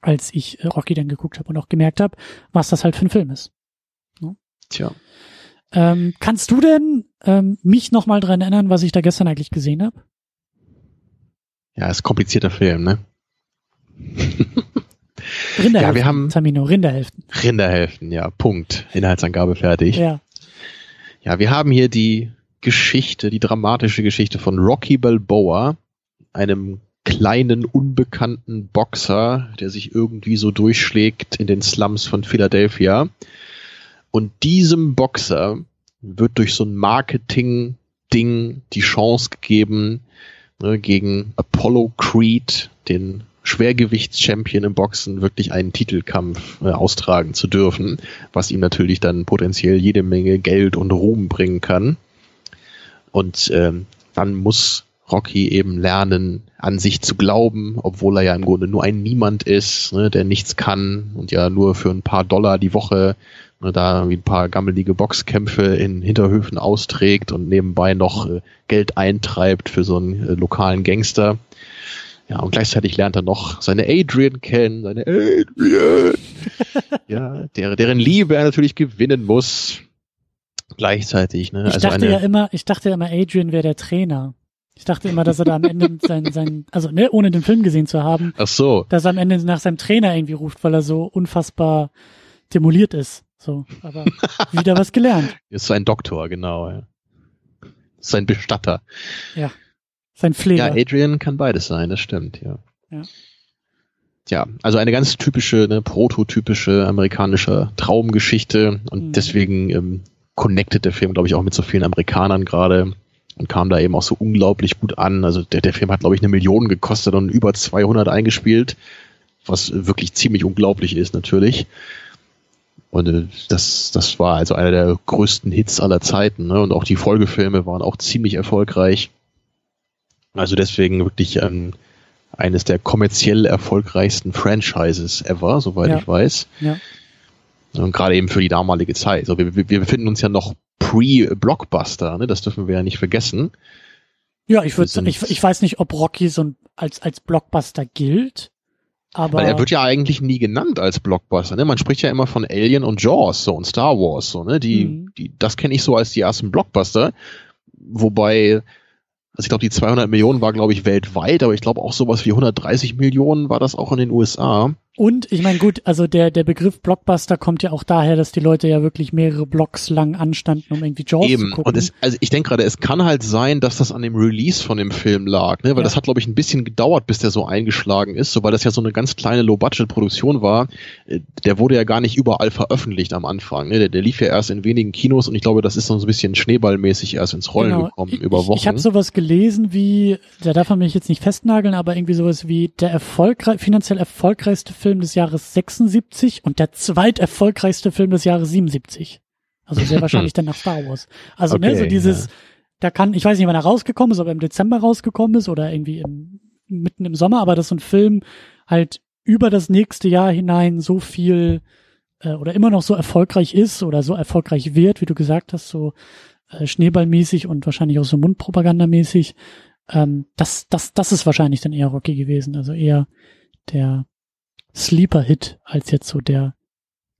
als ich äh, Rocky dann geguckt habe und auch gemerkt habe, was das halt für ein Film ist. Tja. Ähm, kannst du denn ähm, mich nochmal dran erinnern, was ich da gestern eigentlich gesehen habe? Ja, ist komplizierter Film, ne? <laughs> Rinderhälften. Ja, wir haben- Tamino, Rinderhälften. Rinderhälften, ja, Punkt. Inhaltsangabe fertig. Ja. Ja. wir haben hier die Geschichte, die dramatische Geschichte von Rocky Balboa, einem kleinen, unbekannten Boxer, der sich irgendwie so durchschlägt in den Slums von Philadelphia. Und diesem Boxer wird durch so ein Marketing-Ding die Chance gegeben, ne, gegen Apollo Creed, den Schwergewichtschampion im Boxen, wirklich einen Titelkampf äh, austragen zu dürfen, was ihm natürlich dann potenziell jede Menge Geld und Ruhm bringen kann. Und ähm, dann muss Rocky eben lernen, an sich zu glauben, obwohl er ja im Grunde nur ein Niemand ist, ne, der nichts kann und ja nur für ein paar Dollar die Woche ne, da wie ein paar gammelige Boxkämpfe in Hinterhöfen austrägt und nebenbei noch äh, Geld eintreibt für so einen äh, lokalen Gangster. Ja, und gleichzeitig lernt er noch seine Adrian kennen, seine Adrian, <laughs> ja, der, deren Liebe er natürlich gewinnen muss. Gleichzeitig, ne? Ich also dachte eine, ja immer, ich dachte ja immer, Adrian wäre der Trainer. Ich dachte immer, dass er da am Ende sein, sein, also ne, ohne den Film gesehen zu haben, ach so, dass er am Ende nach seinem Trainer irgendwie ruft, weil er so unfassbar demoliert ist. So, aber wieder was gelernt. <laughs> ist ein Doktor, genau, ja. Ist ein Bestatter. Sein Pfleger. Ja, Adrian kann beides sein, das stimmt, ja. Ja. Tja, also eine ganz typische, ne, prototypische amerikanische Traumgeschichte und Mhm. deswegen ähm, connected der Film, glaube ich, auch mit so vielen Amerikanern gerade und kam da eben auch so unglaublich gut an. Also der, der Film hat, glaube ich, eine Million gekostet und über 200 eingespielt, was wirklich ziemlich unglaublich ist natürlich. Und äh, das, das war also einer der größten Hits aller Zeiten. Ne? Und auch die Folgefilme waren auch ziemlich erfolgreich. Also deswegen wirklich ähm, eines der kommerziell erfolgreichsten Franchises ever, soweit Ja. ich weiß. Ja. Und gerade eben für die damalige Zeit. Also wir, wir wir befinden uns ja noch pre-Blockbuster, ne? das dürfen wir ja nicht vergessen. Ja, ich würde, ich, ich weiß nicht, ob Rocky so ein, als, als Blockbuster gilt, aber Weil er wird ja eigentlich nie genannt als Blockbuster. Ne? Man spricht ja immer von Alien und Jaws so und Star Wars. So, ne? die, Mhm. die, das kenne ich so als die ersten Blockbuster. Wobei, also ich glaube, die 200 Millionen war, glaube ich, weltweit, aber ich glaube auch sowas wie 130 Millionen war das auch in den USA. Und ich meine, gut, also der, der Begriff Blockbuster kommt ja auch daher, dass die Leute ja wirklich mehrere Blocks lang anstanden, um irgendwie Jaws zu Eben. gucken. Und es, also ich denke gerade, es kann halt sein, dass das an dem Release von dem Film lag, ne? Weil Ja. das hat, glaube ich, ein bisschen gedauert, bis der so eingeschlagen ist, so weil das ja so eine ganz kleine Low-Budget-Produktion war. Äh, Der wurde ja gar nicht überall veröffentlicht am Anfang. Ne? Der, der lief ja erst in wenigen Kinos und ich glaube, das ist so ein bisschen schneeballmäßig erst ins Rollen gekommen Genau. ich, über Wochen. Ich, ich habe sowas gelesen wie, da darf man mich jetzt nicht festnageln, aber irgendwie sowas wie der erfolgreich, finanziell erfolgreichste Film des Jahres 76 und der zweiterfolgreichste Film des Jahres 77. Also sehr <laughs> wahrscheinlich dann nach Star Wars. Also ne, Okay, so dieses, da kann, ich weiß nicht, wann er rausgekommen ist, ob er im Dezember rausgekommen ist oder irgendwie im, mitten im Sommer, aber dass so ein Film halt über das nächste Jahr hinein so viel äh, oder immer noch so erfolgreich ist oder so erfolgreich wird, wie du gesagt hast, so äh, Schneeballmäßig und wahrscheinlich auch so Mundpropagandamäßig. Ähm, das, das, das ist wahrscheinlich dann eher Rocky gewesen, also eher der Sleeper-Hit als jetzt so der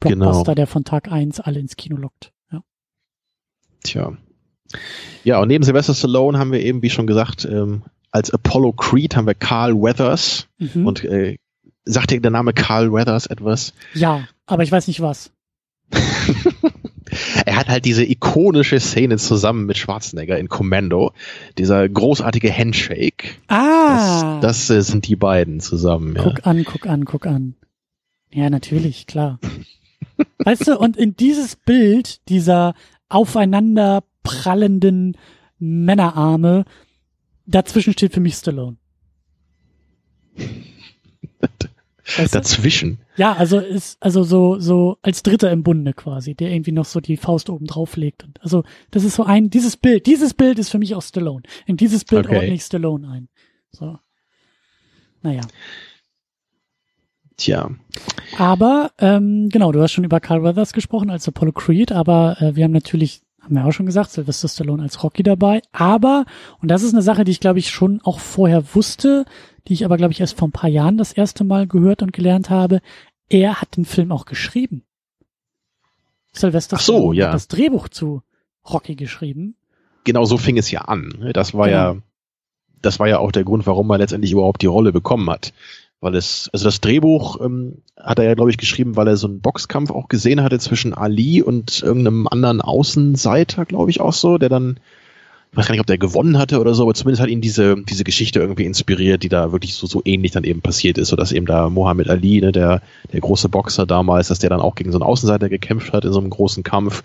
Blockbuster, Genau. der von Tag eins alle ins Kino lockt. Ja. Tja. Ja, und neben Sylvester Stallone haben wir eben, wie schon gesagt, ähm, als Apollo Creed haben wir Carl Weathers. Mhm. Und äh, sagt dir der Name Carl Weathers etwas? ja, aber ich weiß nicht was. <laughs> Er hat halt diese ikonische Szene zusammen mit Schwarzenegger in Commando. Dieser großartige Handshake. Ah, Das, das äh, sind die beiden zusammen. Ja. guck an, guck an, guck an. Ja, natürlich, klar. <laughs> weißt du, und in dieses Bild dieser aufeinander prallenden Männerarme, dazwischen steht für mich Stallone. <laughs> Weißt du? Dazwischen. Ja, also ist also so so als Dritter im Bunde quasi, der irgendwie noch so die Faust oben drauf legt und also das ist so ein dieses Bild, dieses Bild ist für mich auch Stallone. In dieses Bild Okay. ordne ich Stallone ein. So. Naja. Tja. Aber ähm, genau, du hast schon über Carl Weathers gesprochen als Apollo Creed, aber äh, wir haben natürlich, haben wir auch schon gesagt, Sylvester Stallone als Rocky dabei. Aber, und das ist eine Sache, die ich glaube ich schon auch vorher wusste, die ich aber glaube ich erst vor ein paar Jahren das erste Mal gehört und gelernt habe, er hat den Film auch geschrieben. Sylvester Ach so, ja. hat das Drehbuch zu Rocky geschrieben. Genau so fing es ja an. Das war Genau. ja, das war ja auch der Grund, warum er letztendlich überhaupt die Rolle bekommen hat. Weil es, also das Drehbuch ähm, hat er ja, glaube ich, geschrieben, weil er so einen Boxkampf auch gesehen hatte zwischen Ali und irgendeinem anderen Außenseiter, glaube ich, auch so, der dann weiß gar nicht, ob der gewonnen hatte oder so, aber zumindest hat ihn diese, diese Geschichte irgendwie inspiriert, die da wirklich so, so ähnlich dann eben passiert ist, so dass eben da Mohammed Ali, ne, der, der große Boxer damals, dass der dann auch gegen so einen Außenseiter gekämpft hat in so einem großen Kampf.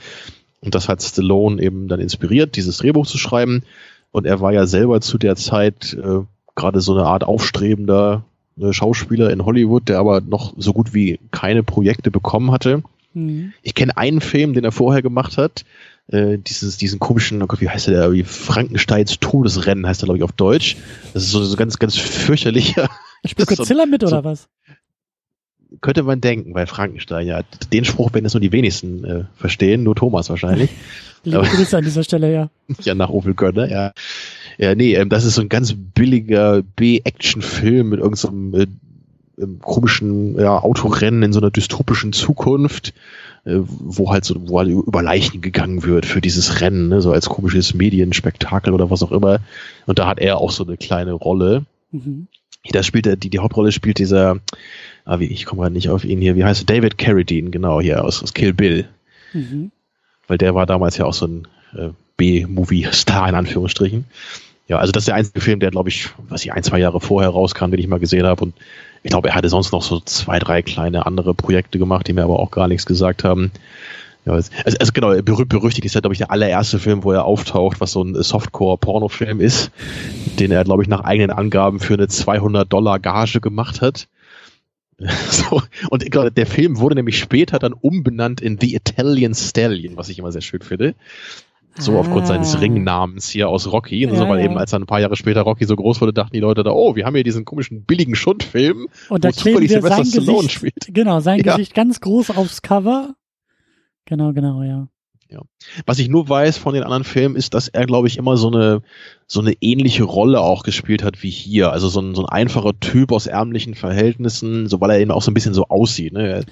Und das hat Stallone eben dann inspiriert, dieses Drehbuch zu schreiben. Und er war ja selber zu der Zeit äh, gerade so eine Art aufstrebender äh, Schauspieler in Hollywood, der aber noch so gut wie keine Projekte bekommen hatte. Mhm. Ich kenne einen Film, den er vorher gemacht hat, äh, dieses, diesen komischen, oh Gott, wie heißt der, wie Frankensteins Todesrennen heißt er, glaube ich, auf Deutsch. Das ist so, so ganz, ganz fürchterlicher. <laughs> Spielt Godzilla so, mit oder so, was? Könnte man denken, bei Frankenstein, ja. Den Spruch werden es nur die wenigsten äh, verstehen, nur Thomas wahrscheinlich. <laughs> Liebe Grüße an dieser Stelle, ja. <laughs> Ja, nach Opel Gönner, ja. Ja, nee, ähm, das ist so ein ganz billiger B-Action-Film mit irgendeinem so äh, ähm, komischen ja, Autorennen in so einer dystopischen Zukunft äh, wo halt so, wo halt über Leichen gegangen wird für dieses Rennen, ne, so als komisches Medienspektakel oder was auch immer. Und da hat er auch so eine kleine Rolle. Mhm. Da spielt er, die, die Hauptrolle spielt dieser, ah, wie, ich komme gerade nicht auf ihn hier, wie heißt er? David Carradine, genau, hier aus, aus Kill Bill. Mhm. Weil der war damals ja auch so ein äh, B-Movie-Star in Anführungsstrichen. Ja, also das ist der einzige Film, der, glaube ich, was ich ein, zwei Jahre vorher rauskam, den ich mal gesehen habe. Und ich glaube, er hatte sonst noch so zwei, drei kleine andere Projekte gemacht, die mir aber auch gar nichts gesagt haben. Ja, also, also genau, berühmt berüchtigt ist ja, glaube ich, der allererste Film, wo er auftaucht, was so ein Softcore-Pornofilm ist, den er, glaube ich, nach eigenen Angaben für eine 200 Dollar Gage gemacht hat. <laughs> So, und der Film wurde nämlich später dann umbenannt in The Italian Stallion, was ich immer sehr schön finde. So ah. aufgrund seines ah. Ringnamens hier aus Rocky. Und ja, so, weil ja. eben als dann ein paar Jahre später Rocky so groß wurde, dachten die Leute da, oh, wir haben hier diesen komischen billigen Schundfilm, und da wo zufällig Sylvester Stallone Gesicht, spielt. Genau, sein ja. Gesicht ganz groß aufs Cover. Genau, genau, ja. Ja. Was ich nur weiß von den anderen Filmen ist, dass er, glaube ich, immer so eine, so eine ähnliche Rolle auch gespielt hat wie hier. Also so ein, so ein einfacher Typ aus ärmlichen Verhältnissen, so weil er eben auch so ein bisschen so aussieht. Ne?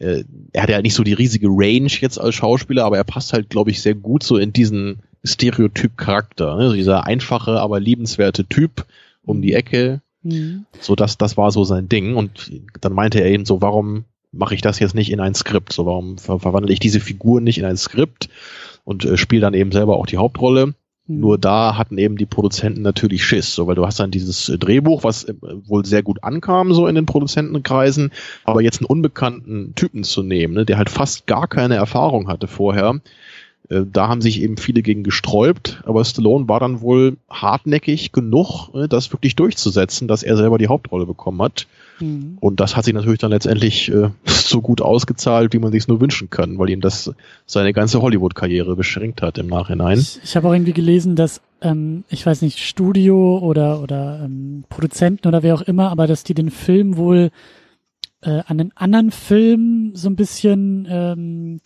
Äh, er hat ja nicht so die riesige Range jetzt als Schauspieler, aber er passt halt, glaube ich, sehr gut so in diesen Stereotyp-Charakter. Ne? So dieser einfache, aber liebenswerte Typ um die Ecke. Mhm. So das, das war so sein Ding. Und dann meinte er eben so, warum mache ich das jetzt nicht in ein Skript? So, warum ver verwandle ich diese Figur nicht in ein Skript und äh, spiele dann eben selber auch die Hauptrolle? Nur da hatten eben die Produzenten natürlich Schiss, so weil du hast dann dieses äh, Drehbuch, was äh, wohl sehr gut ankam, so in den Produzentenkreisen, aber jetzt einen unbekannten Typen zu nehmen, ne, der halt fast gar keine Erfahrung hatte vorher, äh, da haben sich eben viele gegen gesträubt, aber Stallone war dann wohl hartnäckig genug, das wirklich durchzusetzen, dass er selber die Hauptrolle bekommen hat. Mhm. Und das hat sich natürlich dann letztendlich äh, <laughs> so gut ausgezahlt, wie man sich es nur wünschen kann, weil ihm das seine ganze Hollywood-Karriere beschränkt hat im Nachhinein. Ich, ich habe auch irgendwie gelesen, dass, ähm, ich weiß nicht, Studio oder, oder ähm, Produzenten oder wer auch immer, aber dass die den Film wohl äh, an einen anderen Film so ein bisschen ähm,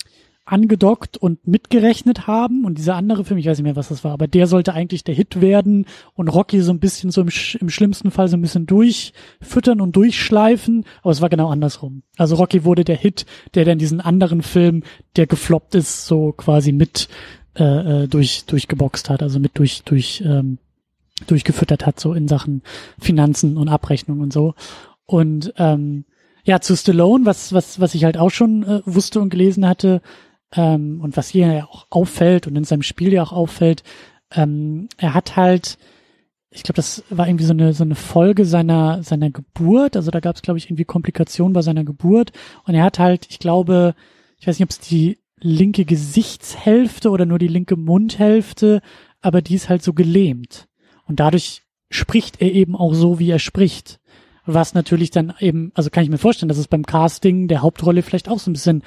angedockt und mitgerechnet haben und dieser andere Film, ich weiß nicht mehr, was das war, aber der sollte eigentlich der Hit werden und Rocky so ein bisschen so im, im schlimmsten Fall so ein bisschen durchfüttern und durchschleifen, aber es war genau andersrum. Also Rocky wurde der Hit, der dann diesen anderen Film, der gefloppt ist, so quasi mit äh, äh durch durchgeboxt hat, also mit durch durch ähm, durchgefüttert hat, so in Sachen Finanzen und Abrechnung und so. Und ähm, ja, zu Stallone, was, was, was ich halt auch schon äh, wusste und gelesen hatte, ähm, und was hier ja auch auffällt und in seinem Spiel ja auch auffällt, ähm, er hat halt, ich glaube, das war irgendwie so eine so eine Folge seiner seiner Geburt. Also da gab es, glaube ich, irgendwie Komplikationen bei seiner Geburt. Und er hat halt, ich glaube, ich weiß nicht, ob es die linke Gesichtshälfte oder nur die linke Mundhälfte, aber die ist halt so gelähmt. Und dadurch spricht er eben auch so, wie er spricht. Was natürlich dann eben, also kann ich mir vorstellen, dass es beim Casting der Hauptrolle vielleicht auch so ein bisschen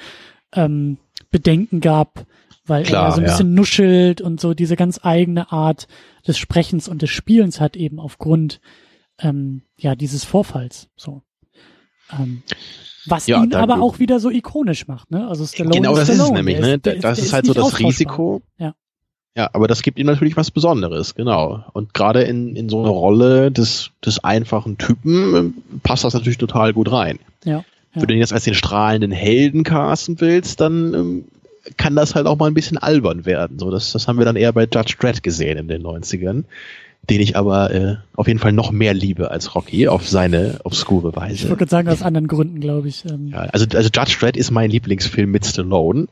ähm, Bedenken gab, weil Klar, er so ein ja. bisschen nuschelt und so diese ganz eigene Art des Sprechens und des Spielens hat eben aufgrund ähm, ja dieses Vorfalls. So. Ähm, was ja, ihn aber auch wieder so ikonisch macht, ne? Also Stallone Genau, das Stallone. ist es nämlich, ne? Der, das ist, ist halt so das Risiko. Ja. Ja, aber das gibt ihm natürlich was Besonderes, genau. Und gerade in, in so eine Rolle des, des einfachen Typen äh, passt das natürlich total gut rein. Ja. Ja. Wenn du ihn jetzt als den strahlenden Helden casten willst, dann ähm, kann das halt auch mal ein bisschen albern werden. So, das, das haben wir dann eher bei Judge Dredd gesehen in den 90ern, den ich aber äh, auf jeden Fall noch mehr liebe als Rocky auf seine obskure Weise. Ich würde sagen, aus anderen Gründen, glaube ich. Ähm. Ja, also, also Judge Dredd ist mein Lieblingsfilm mit Stallone,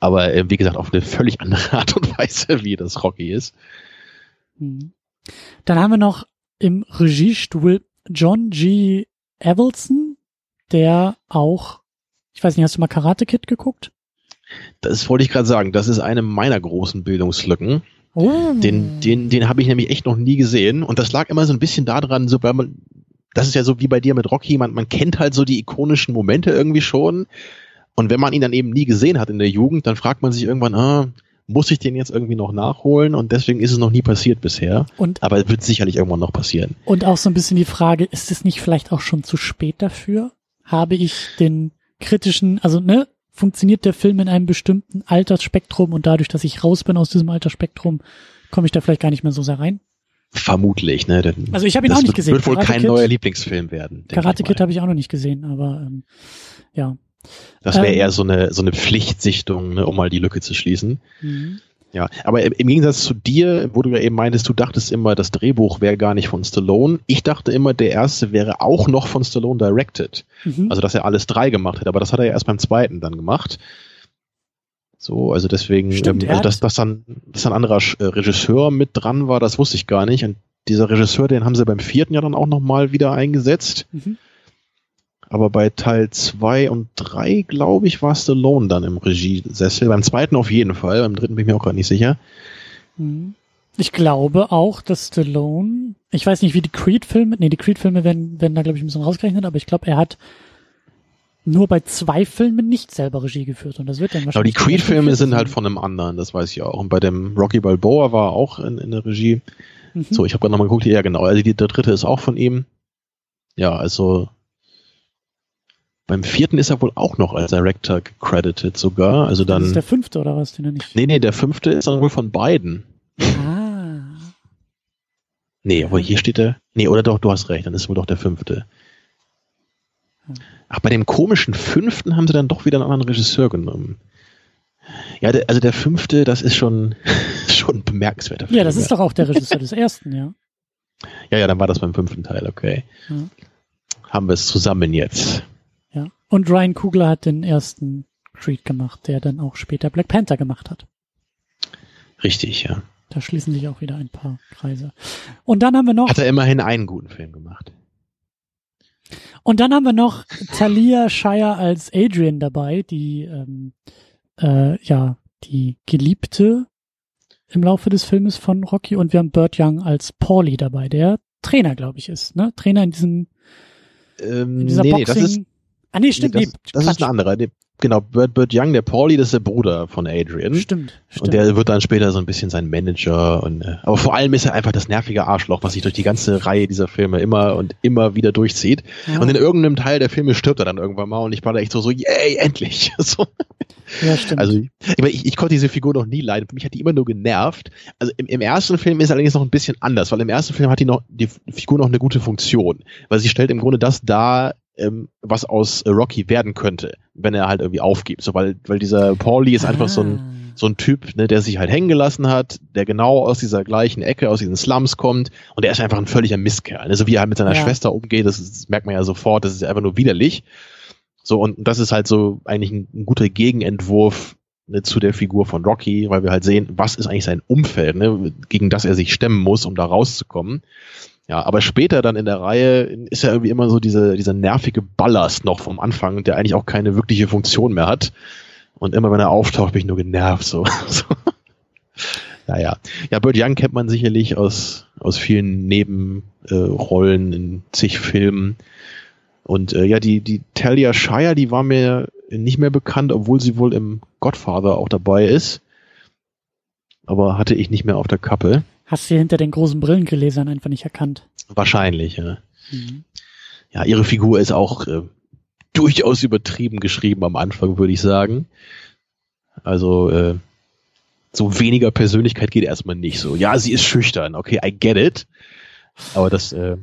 aber äh, wie gesagt, auf eine völlig andere <laughs> Art und Weise, wie das Rocky ist. Mhm. Dann haben wir noch im Regiestuhl John G. Evelson, der auch, ich weiß nicht, hast du mal Karate Kid geguckt? Das wollte ich gerade sagen. Das ist eine meiner großen Bildungslücken. Oh. Den, den, den habe ich nämlich echt noch nie gesehen. Und das lag immer so ein bisschen daran, so weil man, das ist ja so wie bei dir mit Rocky, man, man kennt halt so die ikonischen Momente irgendwie schon. Und wenn man ihn dann eben nie gesehen hat in der Jugend, dann fragt man sich irgendwann, ah, muss ich den jetzt irgendwie noch nachholen? Und deswegen ist es noch nie passiert bisher. Und, Aber es wird sicherlich irgendwann noch passieren. und auch so ein bisschen die Frage, ist es nicht vielleicht auch schon zu spät dafür? Habe ich den kritischen, also ne, funktioniert der Film in einem bestimmten Altersspektrum und dadurch, dass ich raus bin aus diesem Altersspektrum, komme ich da vielleicht gar nicht mehr so sehr rein? Vermutlich, ne? Denn Also ich habe ihn auch nicht gesehen. wird wohl Karate kein Kid- neuer Lieblingsfilm werden. Karate Kid habe ich auch noch nicht gesehen, aber ähm, ja. Das wäre ähm, eher so eine, so eine Pflichtsichtung, ne, um mal die Lücke zu schließen. Mhm. Ja, aber im Gegensatz zu dir, wo du ja eben meintest, du dachtest immer, das Drehbuch wäre gar nicht von Stallone. Ich dachte immer, der erste wäre auch noch von Stallone directed. Mhm. Also, dass er alles drei gemacht hätte, aber das hat er ja erst beim zweiten dann gemacht. So, also deswegen, Stimmt, ähm, also dass, dass, dann, dass ein anderer äh, Regisseur mit dran war, das wusste ich gar nicht. Und dieser Regisseur, den haben sie beim vierten ja dann auch nochmal wieder eingesetzt. Mhm. Aber bei Teil zwei und drei glaube ich, war Stallone dann im Regiesessel. Beim zweiten auf jeden Fall, beim dritten bin ich mir auch gerade nicht sicher. Mhm. Ich glaube auch, dass Stallone, ich weiß nicht, wie die Creed-Filme, nee, die Creed-Filme werden, werden da, glaube ich, ein bisschen rausgerechnet, aber ich glaube, er hat nur bei zwei Filmen nicht selber Regie geführt und das wird dann Aber die wahrscheinlich. Creed-Filme sind halt von einem anderen, das weiß ich auch. Und bei dem Rocky Balboa war er auch in, in der Regie. Mhm. So, ich habe gerade nochmal geguckt, ja genau, also die, der dritte ist auch von ihm. Ja, also beim vierten ist er wohl auch noch als Director gecredited sogar. Also das ist dann. der fünfte oder was, den er nicht. Nee, nee, der fünfte ist dann wohl von beiden. Ah. Nee, aber hier steht der. Nee, oder doch, du hast recht, dann ist wohl doch der fünfte. Hm. Ach, bei dem komischen fünften haben sie dann doch wieder einen anderen Regisseur genommen. Ja, der, also der fünfte, das ist schon, <laughs> schon bemerkenswerter Film. Ja, das ist doch auch der Regisseur des ersten, ja. Ja, ja, dann war das beim fünften Teil, okay. Ja. Haben wir es zusammen jetzt. Ja. Und Ryan Kugler hat den ersten Creed gemacht, der dann auch später Black Panther gemacht hat. Richtig, ja. Da schließen sich auch wieder ein paar Kreise. Und dann haben wir noch. Hat er immerhin einen guten Film gemacht. Und dann haben wir noch Talia Shire als Adrian dabei, die ähm, äh, ja die Geliebte im Laufe des Filmes von Rocky und wir haben Burt Young als Paulie dabei, der Trainer, glaube ich, ist, ne? Trainer in diesem Ähm, in dieser nee, nee, Boxing. das ist, ah nee, stimmt, nee, das, das ist ein anderer. Nee, genau, Burt, Burt Young, der Pauli, das ist der Bruder von Adrian. Stimmt, stimmt. Und der wird dann später so ein bisschen sein Manager und äh, aber vor allem ist er einfach das nervige Arschloch, was sich durch die ganze Reihe dieser Filme immer und immer wieder durchzieht. ja, Und in irgendeinem Teil der Filme stirbt er dann irgendwann mal und ich war da echt so so, yay, endlich. <laughs> so. ja, stimmt. Also ich, ich, ich konnte diese Figur noch nie leiden. Für mich hat die immer nur genervt. Also im, im ersten Film ist allerdings noch ein bisschen anders, weil im ersten Film hat die noch die Figur noch eine gute Funktion, weil sie stellt im Grunde das dar, ähm, was aus äh, Rocky werden könnte, wenn er halt irgendwie aufgibt. So weil weil dieser Paulie ist einfach so ein Ah. so ein Typ, ne, der sich halt hängen gelassen hat, der genau aus dieser gleichen Ecke, aus diesen Slums kommt und der ist einfach ein völliger Mistkerl. Ne? So wie er halt mit seiner Ja. Schwester umgeht, das, ist, das merkt man ja sofort, das ist einfach nur widerlich. So, und das ist halt so eigentlich ein, ein guter Gegenentwurf ne, zu der Figur von Rocky, weil wir halt sehen, was ist eigentlich sein Umfeld, ne, gegen das er sich stemmen muss, um da rauszukommen. Ja, aber später dann in der Reihe ist er irgendwie immer so diese, dieser nervige Ballast noch vom Anfang, der eigentlich auch keine wirkliche Funktion mehr hat. Und immer wenn er auftaucht, bin ich nur genervt. So. <laughs> so. Naja. Ja, Burt Young kennt man sicherlich aus, aus vielen Nebenrollen äh, in zig Filmen. Und äh, ja, die, die Talia Shire, die war mir nicht mehr bekannt, obwohl sie wohl im Godfather auch dabei ist. Aber hatte ich nicht mehr auf der Kappe. Hast du hinter den großen Brillengläsern einfach nicht erkannt. Wahrscheinlich, ja. Mhm. Ja, ihre Figur ist auch äh, durchaus übertrieben geschrieben am Anfang, würde ich sagen. Also, äh, so weniger Persönlichkeit geht erstmal nicht so. Ja, sie ist schüchtern, okay, I get it. Aber das, äh,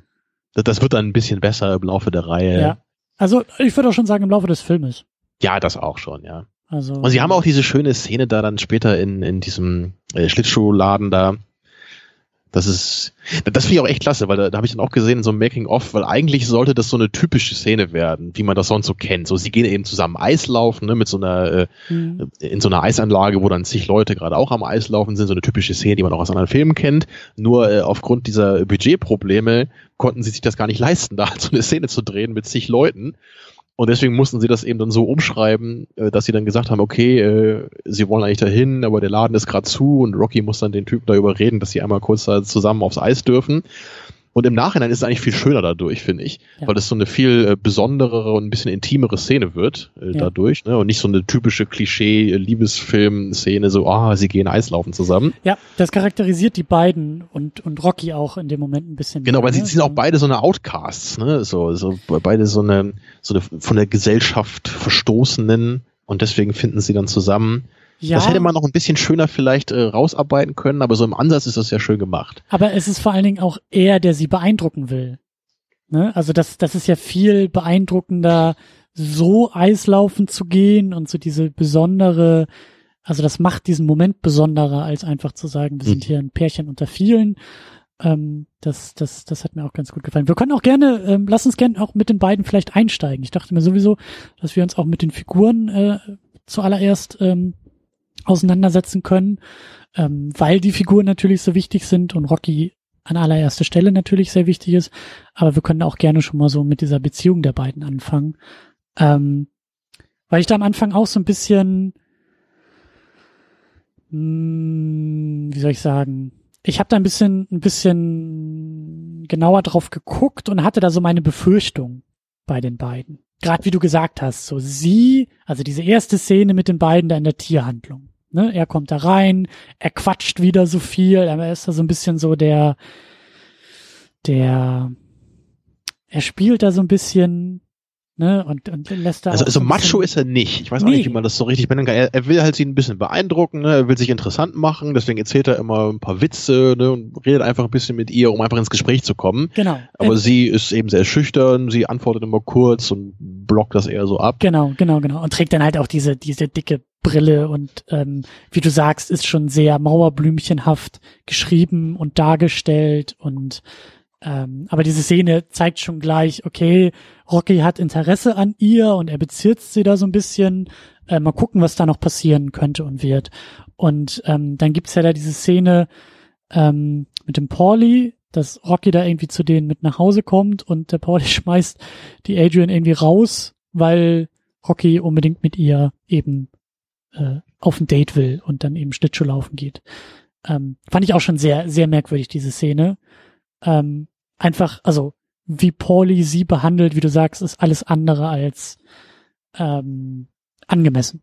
das, das wird dann ein bisschen besser im Laufe der Reihe. Ja. Also ich würde auch schon sagen im Laufe des Filmes. Ja, das auch schon, ja. Also Und sie haben auch diese schöne Szene da dann später in, in diesem äh, Schlittschuhladen da, Das ist, das finde ich auch echt klasse, weil da, da habe ich dann auch gesehen in so einem Making-of, weil eigentlich sollte das so eine typische Szene werden, wie man das sonst so kennt. So, sie gehen eben zusammen Eis laufen, ne, mit so einer, äh, mhm. in so einer Eisanlage, wo dann zig Leute gerade auch am Eis laufen sind, so eine typische Szene, die man auch aus anderen Filmen kennt. Nur äh, aufgrund dieser Budgetprobleme konnten sie sich das gar nicht leisten, da <laughs> so eine Szene zu drehen mit zig Leuten. Und deswegen mussten sie das eben dann so umschreiben, äh, dass sie dann gesagt haben, okay, äh, sie wollen eigentlich dahin, aber der Laden ist gerade zu und Rocky muss dann den Typen da überreden, dass sie einmal kurz da zusammen aufs Eis dürfen. Und im Nachhinein ist es eigentlich viel schöner dadurch, finde ich, ja. weil es so eine viel äh, besondere und ein bisschen intimere Szene wird äh, ja. dadurch, ne? Und nicht so eine typische Klischee-Liebesfilm-Szene, so, ah, sie gehen Eislaufen zusammen. Ja, das charakterisiert die beiden und, und Rocky auch in dem Moment ein bisschen. Genau, weil ne? sie sind auch beide so eine Outcasts, ne? So, so beide so eine, so eine von der Gesellschaft verstoßenen und deswegen finden sie dann zusammen. Ja. Das hätte man noch ein bisschen schöner vielleicht äh, rausarbeiten können, aber so im Ansatz ist das ja schön gemacht. Aber es ist vor allen Dingen auch er, der sie beeindrucken will. Ne? Also das, das ist ja viel beeindruckender, so Eislaufen zu gehen und so diese besondere, also das macht diesen Moment besonderer, als einfach zu sagen, wir sind mhm. hier ein Pärchen unter vielen. Ähm, das, das, das hat mir auch ganz gut gefallen. Wir können auch gerne, ähm, lass uns gerne auch mit den beiden vielleicht einsteigen. Ich dachte mir sowieso, dass wir uns auch mit den Figuren äh, zuallererst ähm, auseinandersetzen können, ähm, weil die Figuren natürlich so wichtig sind und Rocky an allererster Stelle natürlich sehr wichtig ist. Aber wir können auch gerne schon mal so mit dieser Beziehung der beiden anfangen. Ähm, weil ich da am Anfang auch so ein bisschen, mh, hm, wie soll ich sagen, ich habe da ein bisschen, ein bisschen genauer drauf geguckt und hatte da so meine Befürchtung bei den beiden. Gerade wie du gesagt hast, so sie, also diese erste Szene mit den beiden da in der Tierhandlung. Ne? Er kommt da rein, er quatscht wieder so viel, er ist da so ein bisschen so der, der, er spielt da so ein bisschen, ne, und, und lässt da. Also, so also macho ist er nicht. Ich weiß auch nee. nicht, wie man das so richtig benennen kann. Er, er, will halt sie ein bisschen beeindrucken, ne? er will sich interessant machen, deswegen erzählt er immer ein paar Witze, ne, und redet einfach ein bisschen mit ihr, um einfach ins Gespräch zu kommen. Genau. Aber ähm, sie ist eben sehr schüchtern, sie antwortet immer kurz und blockt das eher so ab. Genau, genau, genau. Und trägt dann halt auch diese, diese dicke Brille und ähm, wie du sagst, ist schon sehr mauerblümchenhaft geschrieben und dargestellt und ähm, aber diese Szene zeigt schon gleich, okay, Rocky hat Interesse an ihr und er bezirzt sie da so ein bisschen. Äh, mal gucken, was da noch passieren könnte und wird. Und ähm, dann gibt's ja da diese Szene ähm, mit dem Pauli, dass Rocky da irgendwie zu denen mit nach Hause kommt und der Pauli <laughs> schmeißt die Adrian irgendwie raus, weil Rocky unbedingt mit ihr eben äh, auf ein Date will und dann eben Schlittschuh laufen geht. Ähm, fand ich auch schon sehr, sehr merkwürdig, diese Szene. Ähm, einfach, also wie Pauli sie behandelt, wie du sagst, ist alles andere als ähm, angemessen.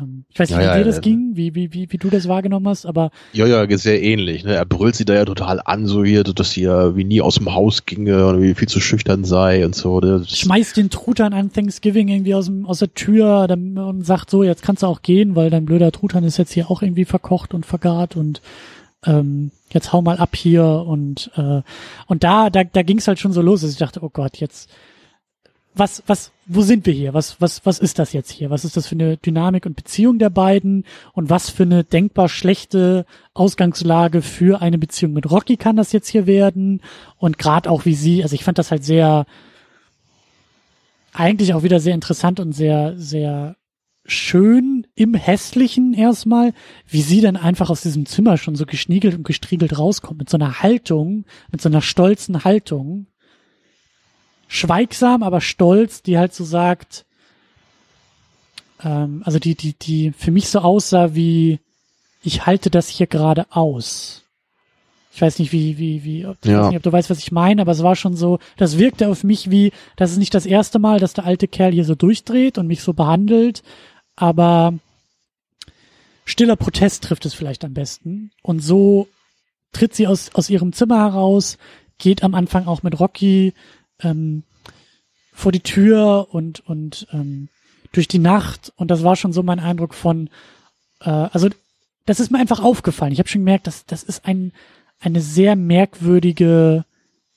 Ähm, ich weiß nicht, ja, wie dir das ja, ging, wie, wie, wie, wie du das wahrgenommen hast, aber. Ja, ja, sehr ähnlich. Ne? Er brüllt sie da ja total an, so hier, dass sie ja wie nie aus dem Haus ginge und wie viel zu schüchtern sei und so. Das Schmeißt den Truthahn an Thanksgiving irgendwie aus, dem, aus der Tür und sagt so, jetzt kannst du auch gehen, weil dein blöder Truthahn ist jetzt hier auch irgendwie verkocht und vergart und ähm, jetzt hau mal ab hier und äh, und da da da ging es halt schon so los, dass ich dachte, oh Gott, jetzt was, was, wo sind wir hier? Was, was, was ist das jetzt hier? Was ist das für eine Dynamik und Beziehung der beiden? Und was für eine denkbar schlechte Ausgangslage für eine Beziehung mit Rocky kann das jetzt hier werden? Und gerade auch wie sie, also ich fand das halt sehr, eigentlich auch wieder sehr interessant und sehr, sehr schön im Hässlichen erstmal, wie sie dann einfach aus diesem Zimmer schon so geschniegelt und gestriegelt rauskommt, mit so einer Haltung, mit so einer stolzen Haltung schweigsam, aber stolz, die halt so sagt, ähm, also die, die, die für mich so aussah wie, ich halte das hier gerade aus. Ich weiß nicht, wie, wie, wie, ob, ja. nicht, ob du weißt, was ich meine, aber es war schon so, das wirkte auf mich wie, das ist nicht das erste Mal, dass der alte Kerl hier so durchdreht und mich so behandelt, aber stiller Protest trifft es vielleicht am besten. Und so tritt sie aus, aus ihrem Zimmer heraus, geht am Anfang auch mit Rocky ähm, vor die Tür und, und ähm, durch die Nacht. Und das war schon so mein Eindruck von, äh, also das ist mir einfach aufgefallen. Ich habe schon gemerkt, dass das ist ein, eine sehr merkwürdige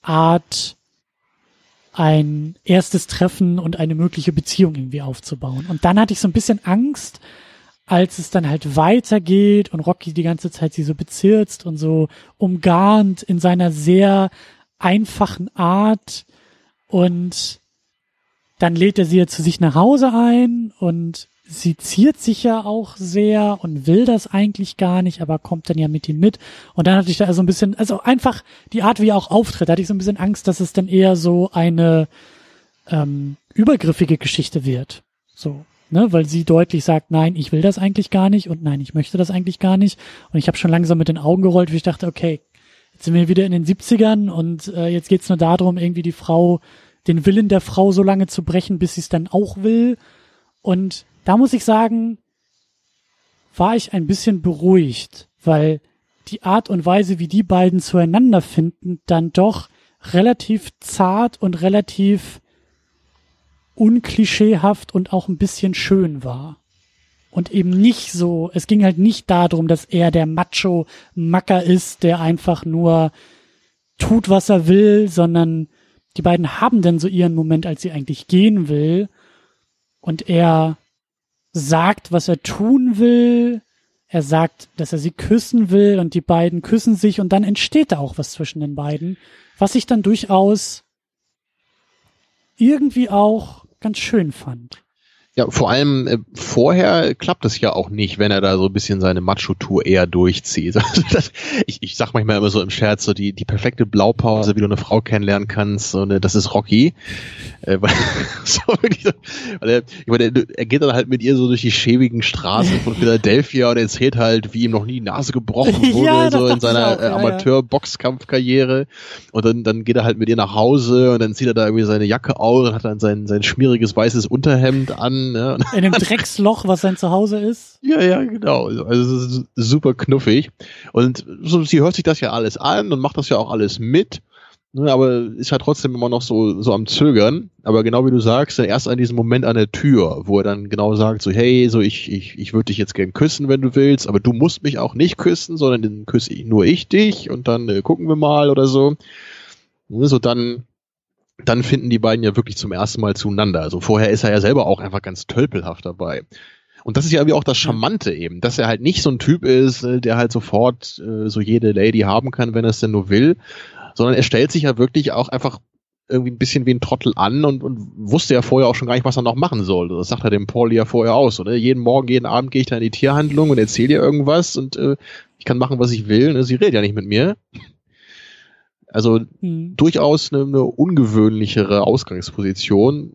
Art, ein erstes Treffen und eine mögliche Beziehung irgendwie aufzubauen. Und dann hatte ich so ein bisschen Angst, als es dann halt weitergeht und Rocky die ganze Zeit sie so bezirzt und so umgarnt in seiner sehr einfachen Art und dann lädt er sie ja zu sich nach Hause ein und sie ziert sich ja auch sehr und will das eigentlich gar nicht, aber kommt dann ja mit ihm mit. Und dann hatte ich da so ein bisschen, also einfach die Art, wie er auch auftritt, hatte ich so ein bisschen Angst, dass es dann eher so eine ähm, übergriffige Geschichte wird. So, ne, weil sie deutlich sagt, nein, ich will das eigentlich gar nicht und nein, ich möchte das eigentlich gar nicht. Und ich habe schon langsam mit den Augen gerollt, wie ich dachte, okay, jetzt sind wir wieder in den 70ern und äh, jetzt geht's nur darum, irgendwie die Frau, den Willen der Frau so lange zu brechen, bis sie es dann auch will. Und da muss ich sagen, war ich ein bisschen beruhigt, weil die Art und Weise, wie die beiden zueinander finden, dann doch relativ zart und relativ unklischeehaft und auch ein bisschen schön war. Und eben nicht so, es ging halt nicht darum, dass er der Macho-Macker ist, der einfach nur tut, was er will, sondern die beiden haben dann so ihren Moment, als sie eigentlich gehen will. Und er sagt, was er tun will. Er sagt, dass er sie küssen will und die beiden küssen sich und dann entsteht da auch was zwischen den beiden, was ich dann durchaus irgendwie auch ganz schön fand. Ja, vor allem äh, vorher klappt es ja auch nicht, wenn er da so ein bisschen seine Macho-Tour eher durchzieht. <laughs> Also das, ich, ich sag manchmal immer so im Scherz, so die, die perfekte Blaupause, wie du eine Frau kennenlernen kannst, so eine, das ist Rocky. Äh, <laughs> weil, so wirklich, weil er, ich meine, er, er geht dann halt mit ihr so durch die schäbigen Straßen von Philadelphia und erzählt halt, wie ihm noch nie die Nase gebrochen <laughs> wurde, ja, so in seiner äh, Amateur-Boxkampfkarriere. Und dann, dann geht er halt mit ihr nach Hause und dann zieht er da irgendwie seine Jacke aus und hat dann sein, sein schmieriges weißes Unterhemd an Ne? In dem Drecksloch, was sein Zuhause ist. Ja, ja, genau. Also es ist super knuffig. Und so, sie hört sich das ja alles an und macht das ja auch alles mit. Ne, aber ist ja trotzdem immer noch so, so am Zögern. Aber genau wie du sagst, erst an diesem Moment an der Tür, wo er dann genau sagt, so, hey, so ich, ich, ich würde dich jetzt gern küssen, wenn du willst, aber du musst mich auch nicht küssen, sondern dann küsse ich nur ich dich und dann äh, gucken wir mal oder so. Ne, so dann dann finden die beiden ja wirklich zum ersten Mal zueinander. Also vorher ist er ja selber auch einfach ganz tölpelhaft dabei. Und das ist ja irgendwie auch das Charmante eben, dass er halt nicht so ein Typ ist, äh, der halt sofort äh, so jede Lady haben kann, wenn er es denn nur will, sondern er stellt sich ja wirklich auch einfach irgendwie ein bisschen wie ein Trottel an und, und wusste ja vorher auch schon gar nicht, was er noch machen soll. Das sagt er dem Paul ja vorher aus, oder? Jeden Morgen, jeden Abend gehe ich da in die Tierhandlung und erzähle ihr irgendwas und äh, ich kann machen, was ich will. Ne? Sie redet ja nicht mit mir. Also mhm. durchaus eine, eine ungewöhnlichere Ausgangsposition.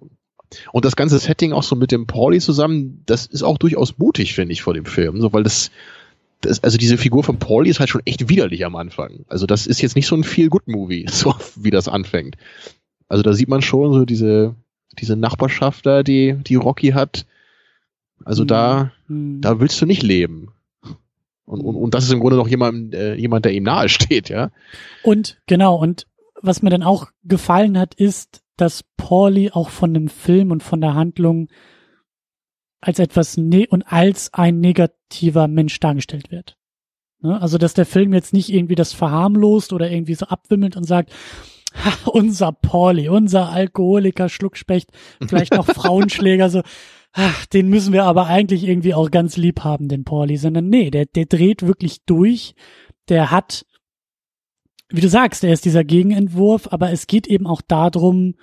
Und das ganze Setting auch so mit dem Pauli zusammen, das ist auch durchaus mutig, finde ich, vor dem Film. So, weil das, das, also diese Figur von Pauli ist halt schon echt widerlich am Anfang. Also das ist jetzt nicht so ein Feel-Good-Movie, <laughs> so wie das anfängt. Also da sieht man schon so diese, diese Nachbarschaft da, die, die Rocky hat. Also mhm. da, mhm. da willst du nicht leben. Und, und, und das ist im Grunde noch jemand, äh, jemand, der ihm nahe steht, ja. Und genau, und was mir dann auch gefallen hat, ist, dass Pauli auch von dem Film und von der Handlung als etwas ne und als ein negativer Mensch dargestellt wird. Ne? Also, dass der Film jetzt nicht irgendwie das verharmlost oder irgendwie so abwimmelt und sagt, ha, <laughs> unser Pauli, unser Alkoholiker, Schluckspecht, vielleicht noch <laughs> Frauenschläger, so, ach, den müssen wir aber eigentlich irgendwie auch ganz lieb haben, den Pauli, sondern nee, der, der dreht wirklich durch. Der hat, wie du sagst, der ist dieser Gegenentwurf, aber es geht eben auch darum,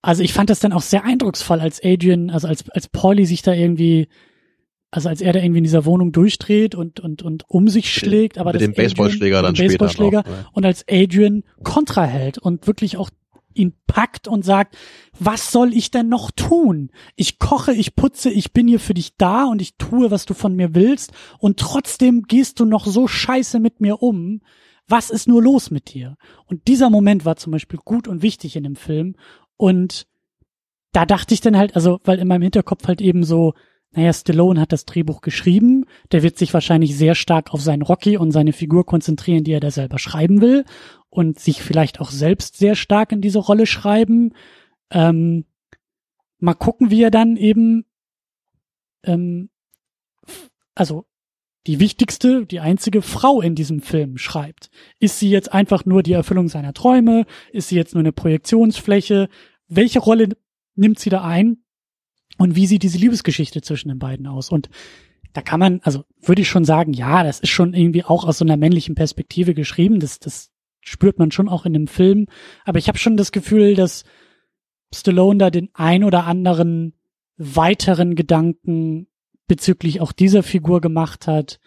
also ich fand das dann auch sehr eindrucksvoll, als Adrian, also als, als Pauli sich da irgendwie, also als er da irgendwie in dieser Wohnung durchdreht und, und, und um sich schlägt, aber mit dem Baseballschläger dann Baseballschläger später noch, ne? und als Adrian Kontra hält und wirklich auch ihn packt und sagt, was soll ich denn noch tun? Ich koche, ich putze, ich bin hier für dich da und ich tue, was du von mir willst und trotzdem gehst du noch so scheiße mit mir um. Was ist nur los mit dir? Und dieser Moment war zum Beispiel gut und wichtig in dem Film und da dachte ich dann halt, also, weil in meinem Hinterkopf halt eben so, naja, Stallone hat das Drehbuch geschrieben, der wird sich wahrscheinlich sehr stark auf seinen Rocky und seine Figur konzentrieren, die er da selber schreiben will und sich vielleicht auch selbst sehr stark in diese Rolle schreiben. Ähm, mal gucken, wie er dann eben, ähm, also die wichtigste, die einzige Frau in diesem Film schreibt. Ist sie jetzt einfach nur die Erfüllung seiner Träume? Ist sie jetzt nur eine Projektionsfläche? Welche Rolle nimmt sie da ein? Und wie sieht diese Liebesgeschichte zwischen den beiden aus? Und da kann man, also würde ich schon sagen, ja, das ist schon irgendwie auch aus so einer männlichen Perspektive geschrieben. Das, das spürt man schon auch in dem Film. Aber ich habe schon das Gefühl, dass Stallone da den ein oder anderen weiteren Gedanken bezüglich auch dieser Figur gemacht hat,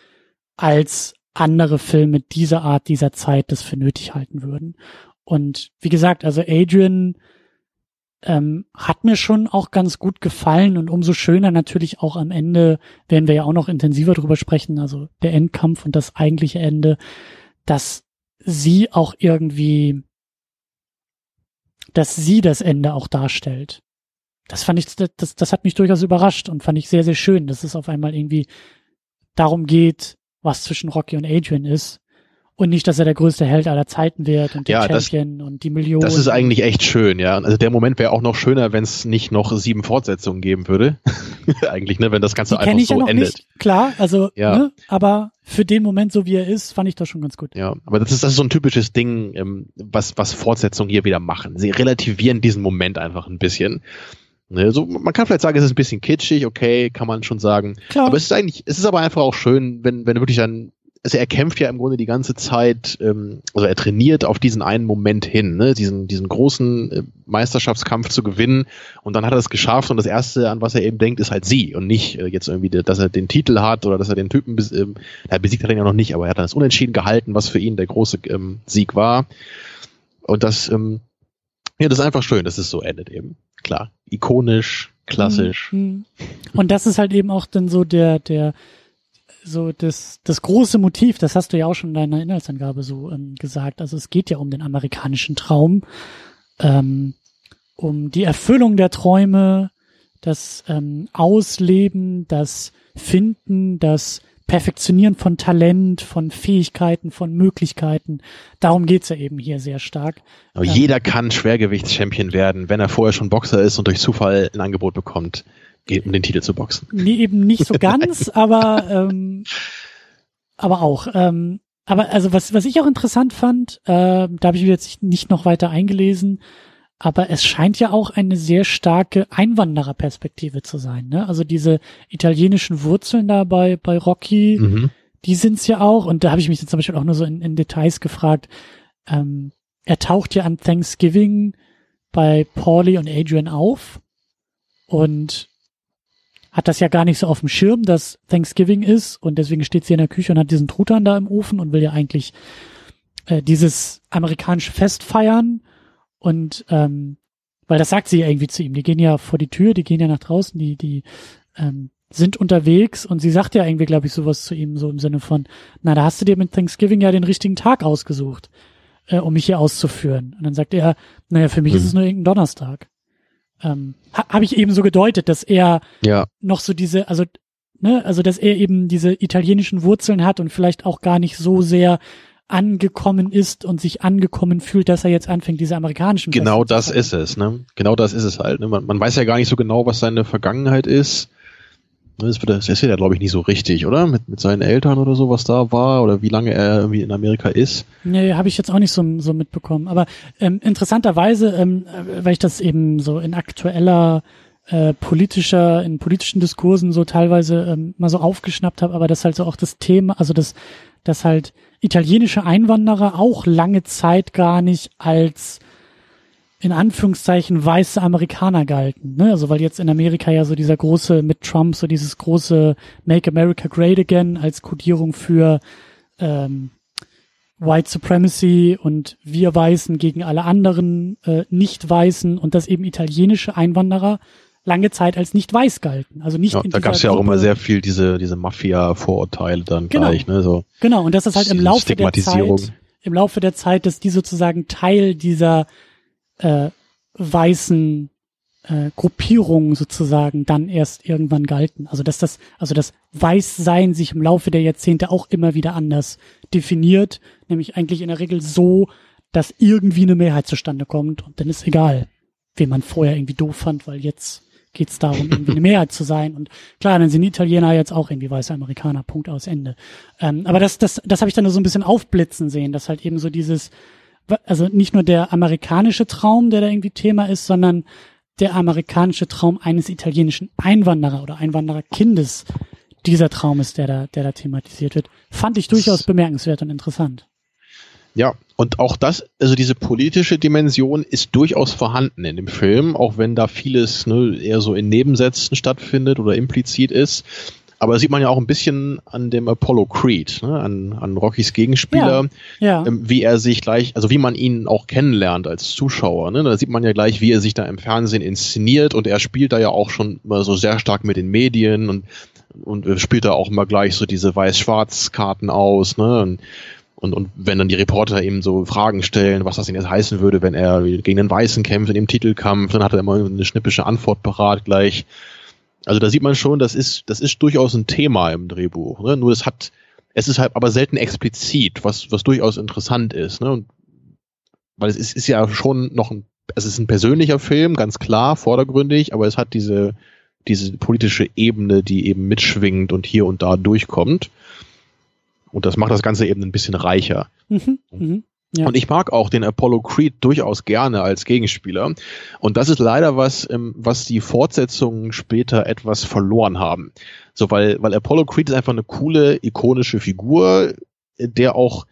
als andere Filme dieser Art, dieser Zeit das für nötig halten würden. Und wie gesagt, also Adrian ähm, hat mir schon auch ganz gut gefallen und umso schöner natürlich auch am Ende, werden wir ja auch noch intensiver drüber sprechen, also der Endkampf und das eigentliche Ende, dass sie auch irgendwie, dass sie das Ende auch darstellt. Das fand ich, das, das hat mich durchaus überrascht und fand ich sehr, sehr schön, dass es auf einmal irgendwie darum geht, was zwischen Rocky und Adrian ist und nicht, dass er der größte Held aller Zeiten wird und der ja, Champion das, und die Millionen. Das ist eigentlich echt schön, ja. Also der Moment wäre auch noch schöner, wenn es nicht noch sieben Fortsetzungen geben würde. <laughs> eigentlich, ne, wenn das Ganze die einfach ich so ja noch endet. Nicht. Klar, also, ja. ne, aber für den Moment, so wie er ist, fand ich das schon ganz gut. Ja, aber das ist, das ist so ein typisches Ding, ähm, was, was Fortsetzungen hier wieder machen. Sie relativieren diesen Moment einfach ein bisschen. Ne, so, man kann vielleicht sagen, es ist ein bisschen kitschig, okay, kann man schon sagen. Klar. Aber es ist eigentlich, es ist aber einfach auch schön, wenn, wenn wirklich dann also er kämpft ja im Grunde die ganze Zeit, ähm, also er trainiert auf diesen einen Moment hin, ne? diesen, diesen großen äh, Meisterschaftskampf zu gewinnen und dann hat er es geschafft und das Erste, an was er eben denkt, ist halt sie und nicht äh, jetzt irgendwie, dass er den Titel hat oder dass er den Typen, bes ähm, er besiegt hat ihn ja noch nicht, aber er hat dann das Unentschieden gehalten, was für ihn der große ähm, Sieg war und das, ähm, ja, das ist einfach schön, dass es so endet eben, klar, ikonisch, klassisch. Mhm. Und das ist halt eben auch dann so der, der, so das, das große Motiv, das hast du ja auch schon in deiner Inhaltsangabe so ähm, gesagt. Also es geht ja um den amerikanischen Traum, ähm, um die Erfüllung der Träume, das ähm, Ausleben, das Finden, das Perfektionieren von Talent, von Fähigkeiten, von Möglichkeiten. Darum geht's ja eben hier sehr stark. Aber ähm, jeder kann Schwergewichtschampion werden, wenn er vorher schon Boxer ist und durch Zufall ein Angebot bekommt um den Titel zu boxen. Nee, eben nicht so ganz, <laughs> aber ähm, aber auch. Ähm, aber also was was ich auch interessant fand, äh, da habe ich mich jetzt nicht noch weiter eingelesen, aber es scheint ja auch eine sehr starke Einwandererperspektive zu sein. Ne? Also diese italienischen Wurzeln da bei bei Rocky, mhm. die sind's ja auch. Und da habe ich mich jetzt zum Beispiel auch nur so in, in Details gefragt. Ähm, er taucht ja an Thanksgiving bei Paulie und Adrian auf und hat das ja gar nicht so auf dem Schirm, dass Thanksgiving ist und deswegen steht sie in der Küche und hat diesen Truthahn da im Ofen und will ja eigentlich äh, dieses amerikanische Fest feiern und ähm, weil das sagt sie ja irgendwie zu ihm. Die gehen ja vor die Tür, die gehen ja nach draußen, die die ähm, sind unterwegs und sie sagt ja irgendwie, glaube ich, sowas zu ihm so im Sinne von, na, da hast du dir mit Thanksgiving ja den richtigen Tag ausgesucht, äh, um mich hier auszuführen. Und dann sagt er, naja, für mich mhm. ist es nur irgendein Donnerstag ähm, ha, habe ich eben so gedeutet, dass er ja. noch so diese, also ne, also dass er eben diese italienischen Wurzeln hat und vielleicht auch gar nicht so sehr angekommen ist und sich angekommen fühlt, dass er jetzt anfängt, diese amerikanischen. Genau das ist es, ne? Genau das ist es halt. Ne? Man, man weiß ja gar nicht so genau, was seine Vergangenheit ist. Das wird, das ist ja, glaube ich, nicht so richtig, oder? Mit, mit seinen Eltern oder so, was da war oder wie lange er irgendwie in Amerika ist. Nee, habe ich jetzt auch nicht so, so mitbekommen. Aber ähm, interessanterweise, ähm, äh, weil ich das eben so in aktueller äh, politischer, in politischen Diskursen so teilweise ähm, mal so aufgeschnappt habe, aber das halt so auch das Thema, also das, dass halt italienische Einwanderer auch lange Zeit gar nicht als in Anführungszeichen weiße Amerikaner galten. Ne? Also weil jetzt in Amerika ja so dieser große mit Trump so dieses große Make America Great Again als Kodierung für ähm, White Supremacy und wir Weißen gegen alle anderen äh, Nicht-Weißen und dass eben italienische Einwanderer lange Zeit als nicht weiß galten. Also nicht ja, da gab es ja auch immer sehr viel diese diese Mafia-Vorurteile dann genau. gleich, ne? So genau und das ist halt im Laufe der Zeit im Laufe der Zeit, dass die sozusagen Teil dieser äh, weißen äh, Gruppierungen sozusagen dann erst irgendwann galten. Also dass das, also das Weißsein sich im Laufe der Jahrzehnte auch immer wieder anders definiert, nämlich eigentlich in der Regel so, dass irgendwie eine Mehrheit zustande kommt und dann ist egal, wen man vorher irgendwie doof fand, weil jetzt geht es darum, irgendwie eine Mehrheit zu sein. Und klar, dann sind Italiener jetzt auch irgendwie weiße Amerikaner, Punkt aus Ende. Ähm, aber das, das, das habe ich dann nur so ein bisschen aufblitzen sehen, dass halt eben so dieses, also nicht nur der amerikanische Traum, der da irgendwie Thema ist, sondern der amerikanische Traum eines italienischen Einwanderer oder Einwandererkindes dieser Traum ist, der da, der da thematisiert wird. Fand ich durchaus bemerkenswert und interessant. Ja, und auch das, also diese politische Dimension ist durchaus vorhanden in dem Film, auch wenn da vieles ne, eher so in Nebensätzen stattfindet oder implizit ist. Aber das sieht man ja auch ein bisschen an dem Apollo Creed, ne, an, an Rockys Gegenspieler, ja, ja. Ähm, wie er sich gleich, also wie man ihn auch kennenlernt als Zuschauer. Ne? Da sieht man ja gleich, wie er sich da im Fernsehen inszeniert und er spielt da ja auch schon mal so sehr stark mit den Medien und und spielt da auch immer gleich so diese Weiß-Schwarz-Karten aus, ne? Und und, und wenn dann die Reporter ihm so Fragen stellen, was das denn jetzt heißen würde, wenn er gegen den Weißen kämpft in dem Titelkampf, dann hat er immer eine schnippische Antwort parat gleich. Also da sieht man schon, das ist, das ist durchaus ein Thema im Drehbuch. Ne? Nur es hat, es ist halt aber selten explizit, was, was durchaus interessant ist. Ne? Und, weil es ist, ist ja schon noch ein, es ist ein persönlicher Film, ganz klar, vordergründig, aber es hat diese, diese politische Ebene, die eben mitschwingt und hier und da durchkommt. Und das macht das Ganze eben ein bisschen reicher. Mhm, mh. Ja. Und ich mag auch den Apollo Creed durchaus gerne als Gegenspieler. Und das ist leider was, ähm, was die Fortsetzungen später etwas verloren haben. So, weil, weil Apollo Creed ist einfach eine coole, ikonische Figur, der auch,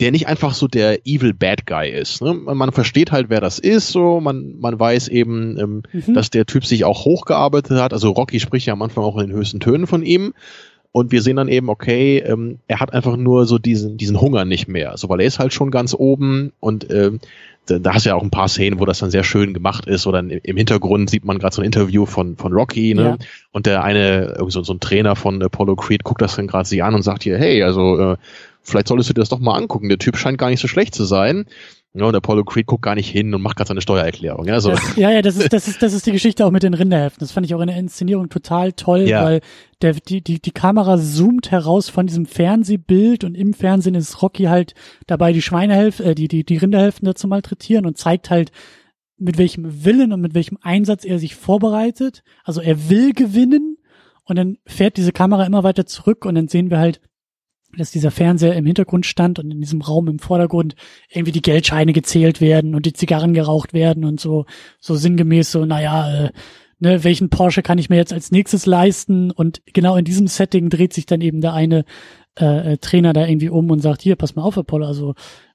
der nicht einfach so der evil bad guy ist. Ne? Man versteht halt, wer das ist, so, man, man weiß eben, ähm, mhm. dass der Typ sich auch hochgearbeitet hat. Also Rocky spricht ja am Anfang auch in den höchsten Tönen von ihm. Und wir sehen dann eben, okay, ähm, er hat einfach nur so diesen, diesen Hunger nicht mehr. So, weil er ist halt schon ganz oben und ähm, da, da hast du ja auch ein paar Szenen, wo das dann sehr schön gemacht ist. Oder im Hintergrund sieht man gerade so ein Interview von, von Rocky, ne? Ja. Und der eine, irgendwie so, so ein Trainer von Apollo Creed, guckt das dann gerade sie an und sagt hier, hey, also äh, vielleicht solltest du dir das doch mal angucken. Der Typ scheint gar nicht so schlecht zu sein. Ja, und Apollo Creed guckt gar nicht hin und macht gerade seine Steuererklärung. Ja, so. Das, ja, ja, das ist, das ist, das ist die Geschichte auch mit den Rinderhälften. Das fand ich auch in der Inszenierung total toll, ja. weil der, die, die, die Kamera zoomt heraus von diesem Fernsehbild und im Fernsehen ist Rocky halt dabei, die Schweinehälfte, äh, die, die, die Rinderhälften dazu malträtieren und zeigt halt, mit welchem Willen und mit welchem Einsatz er sich vorbereitet. Also er will gewinnen und dann fährt diese Kamera immer weiter zurück und dann sehen wir halt dass dieser Fernseher im Hintergrund stand und in diesem Raum im Vordergrund irgendwie die Geldscheine gezählt werden und die Zigarren geraucht werden und so, so sinngemäß so, naja, äh, ne, welchen Porsche kann ich mir jetzt als nächstes leisten? Und genau in diesem Setting dreht sich dann eben der eine äh, äh, Trainer da irgendwie um und sagt, hier, pass mal auf, Apollo, also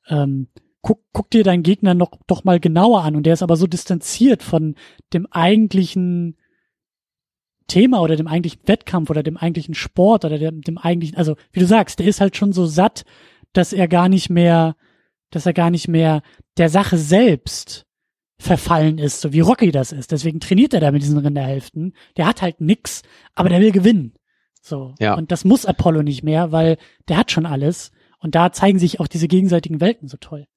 ähm, guck, guck dir deinen Gegner noch doch mal genauer an. Und der ist aber so distanziert von dem eigentlichen Thema oder dem eigentlichen Wettkampf oder dem eigentlichen Sport oder dem, dem eigentlichen, also wie du sagst, der ist halt schon so satt, dass er gar nicht mehr, dass er gar nicht mehr der Sache selbst verfallen ist, so wie Rocky das ist. Deswegen trainiert er da mit diesen Rinderhälften. Der hat halt nix, aber der will gewinnen. So. Ja. Und das muss Apollo nicht mehr, weil der hat schon alles. Und da zeigen sich auch diese gegenseitigen Welten so toll.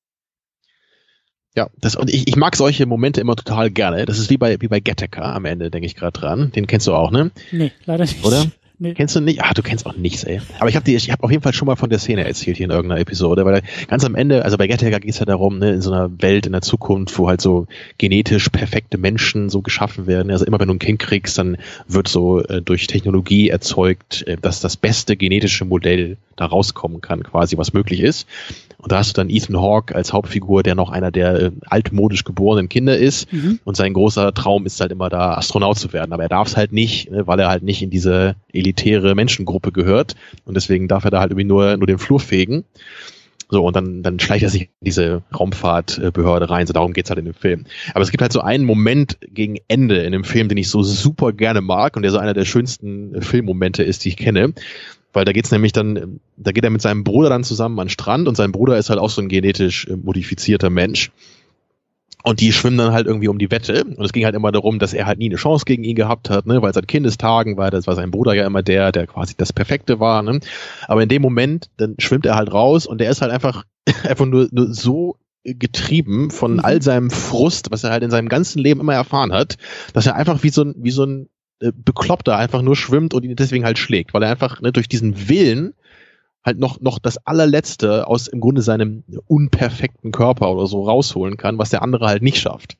Ja, das, und ich, ich mag solche Momente immer total gerne. Das ist wie bei, wie bei Gattaker am Ende, denke ich gerade dran. Den kennst du auch, ne? Nee, leider nicht. Oder? <laughs> Nee. Kennst du nicht? Ah, du kennst auch nichts, ey. Aber ich habe ich hab auf jeden Fall schon mal von der Szene erzählt hier in irgendeiner Episode, weil ganz am Ende, also bei Gattaker geht es ja darum, ne, in so einer Welt in der Zukunft, wo halt so genetisch perfekte Menschen so geschaffen werden. Also immer wenn du ein Kind kriegst, dann wird so äh, durch Technologie erzeugt, äh, dass das beste genetische Modell da rauskommen kann, quasi, was möglich ist. Und da hast du dann Ethan Hawke als Hauptfigur, der noch einer der äh, altmodisch geborenen Kinder ist. Mhm. Und sein großer Traum ist halt immer da, Astronaut zu werden. Aber er darf es halt nicht, ne, weil er halt nicht in diese elitäre Menschengruppe gehört. Und deswegen darf er da halt irgendwie nur, nur den Flur fegen. So, und dann, dann schleicht er sich in diese Raumfahrtbehörde rein. So, darum geht's halt in dem Film. Aber es gibt halt so einen Moment gegen Ende in dem Film, den ich so super gerne mag und der so einer der schönsten Filmmomente ist, die ich kenne weil da geht's nämlich dann, da geht er mit seinem Bruder dann zusammen an den Strand und sein Bruder ist halt auch so ein genetisch äh, modifizierter Mensch. Und die schwimmen dann halt irgendwie um die Wette. Und es ging halt immer darum, dass er halt nie eine Chance gegen ihn gehabt hat, ne? weil seit Kindestagen war das war sein Bruder ja immer der, der quasi das Perfekte war. Ne? Aber in dem Moment, dann schwimmt er halt raus und der ist halt einfach, <laughs> einfach nur, nur so getrieben von mhm. all seinem Frust, was er halt in seinem ganzen Leben immer erfahren hat, dass er einfach wie so ein, wie so ein äh, Bekloppter einfach nur schwimmt und ihn deswegen halt schlägt, weil er einfach ne, durch diesen Willen halt noch, noch das allerletzte aus im Grunde seinem unperfekten Körper oder so rausholen kann, was der andere halt nicht schafft.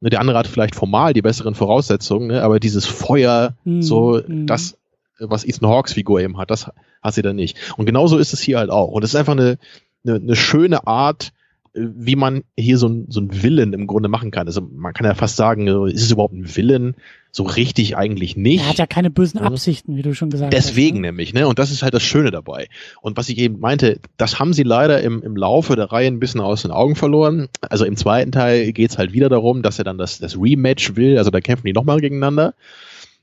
Ne, der andere hat vielleicht formal die besseren Voraussetzungen, ne, aber dieses Feuer, mm, so mm. das, was Ethan Hawks Figur eben hat, das hat sie dann nicht. Und genauso ist es hier halt auch. Und es ist einfach eine, eine, eine schöne Art, wie man hier so ein, so ein Willen im Grunde machen kann. Also man kann ja fast sagen, ist es überhaupt ein Willen? So richtig eigentlich nicht. Er hat ja keine bösen Absichten, wie du schon gesagt Deswegen hast. Deswegen ne? nämlich, ne? Und das ist halt das Schöne dabei. Und was ich eben meinte, das haben sie leider im, im Laufe der Reihe ein bisschen aus den Augen verloren. Also im zweiten Teil geht's halt wieder darum, dass er dann das, das Rematch will. Also da kämpfen die nochmal gegeneinander.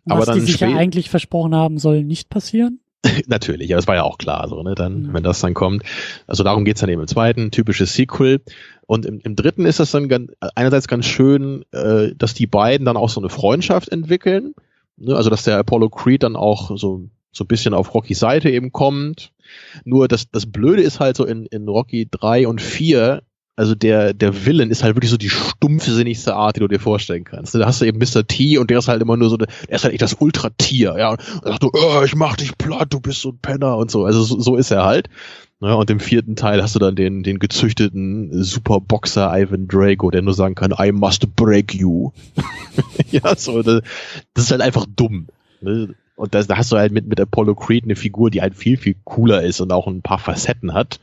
Was Aber dann die sich ja eigentlich versprochen haben, soll nicht passieren. <laughs> Natürlich, ja, das war ja auch klar, so, ne, dann, wenn das dann kommt. Also darum geht's dann eben im zweiten, typisches Sequel. Und im, im dritten ist das dann ganz, einerseits ganz schön, äh, dass die beiden dann auch so eine Freundschaft entwickeln. Ne, also dass der Apollo Creed dann auch so, so ein bisschen auf Rockys Seite eben kommt. Nur das, das Blöde ist halt so in, in Rocky 3 und 4 also der, der Villain ist halt wirklich so die stumpfsinnigste Art, die du dir vorstellen kannst. Da hast du eben Mr. T und der ist halt immer nur so, der ist halt echt das Ultratier, ja. Und sagt so, oh, ich mach dich platt, du bist so ein Penner und so. Also so, so ist er halt. Ja, und im vierten Teil hast du dann den, den gezüchteten Superboxer Ivan Drago, der nur sagen kann, I must break you. <laughs> ja, so, das, das ist halt einfach dumm. Ne? Und da hast du halt mit, mit Apollo Creed eine Figur, die halt viel, viel cooler ist und auch ein paar Facetten hat.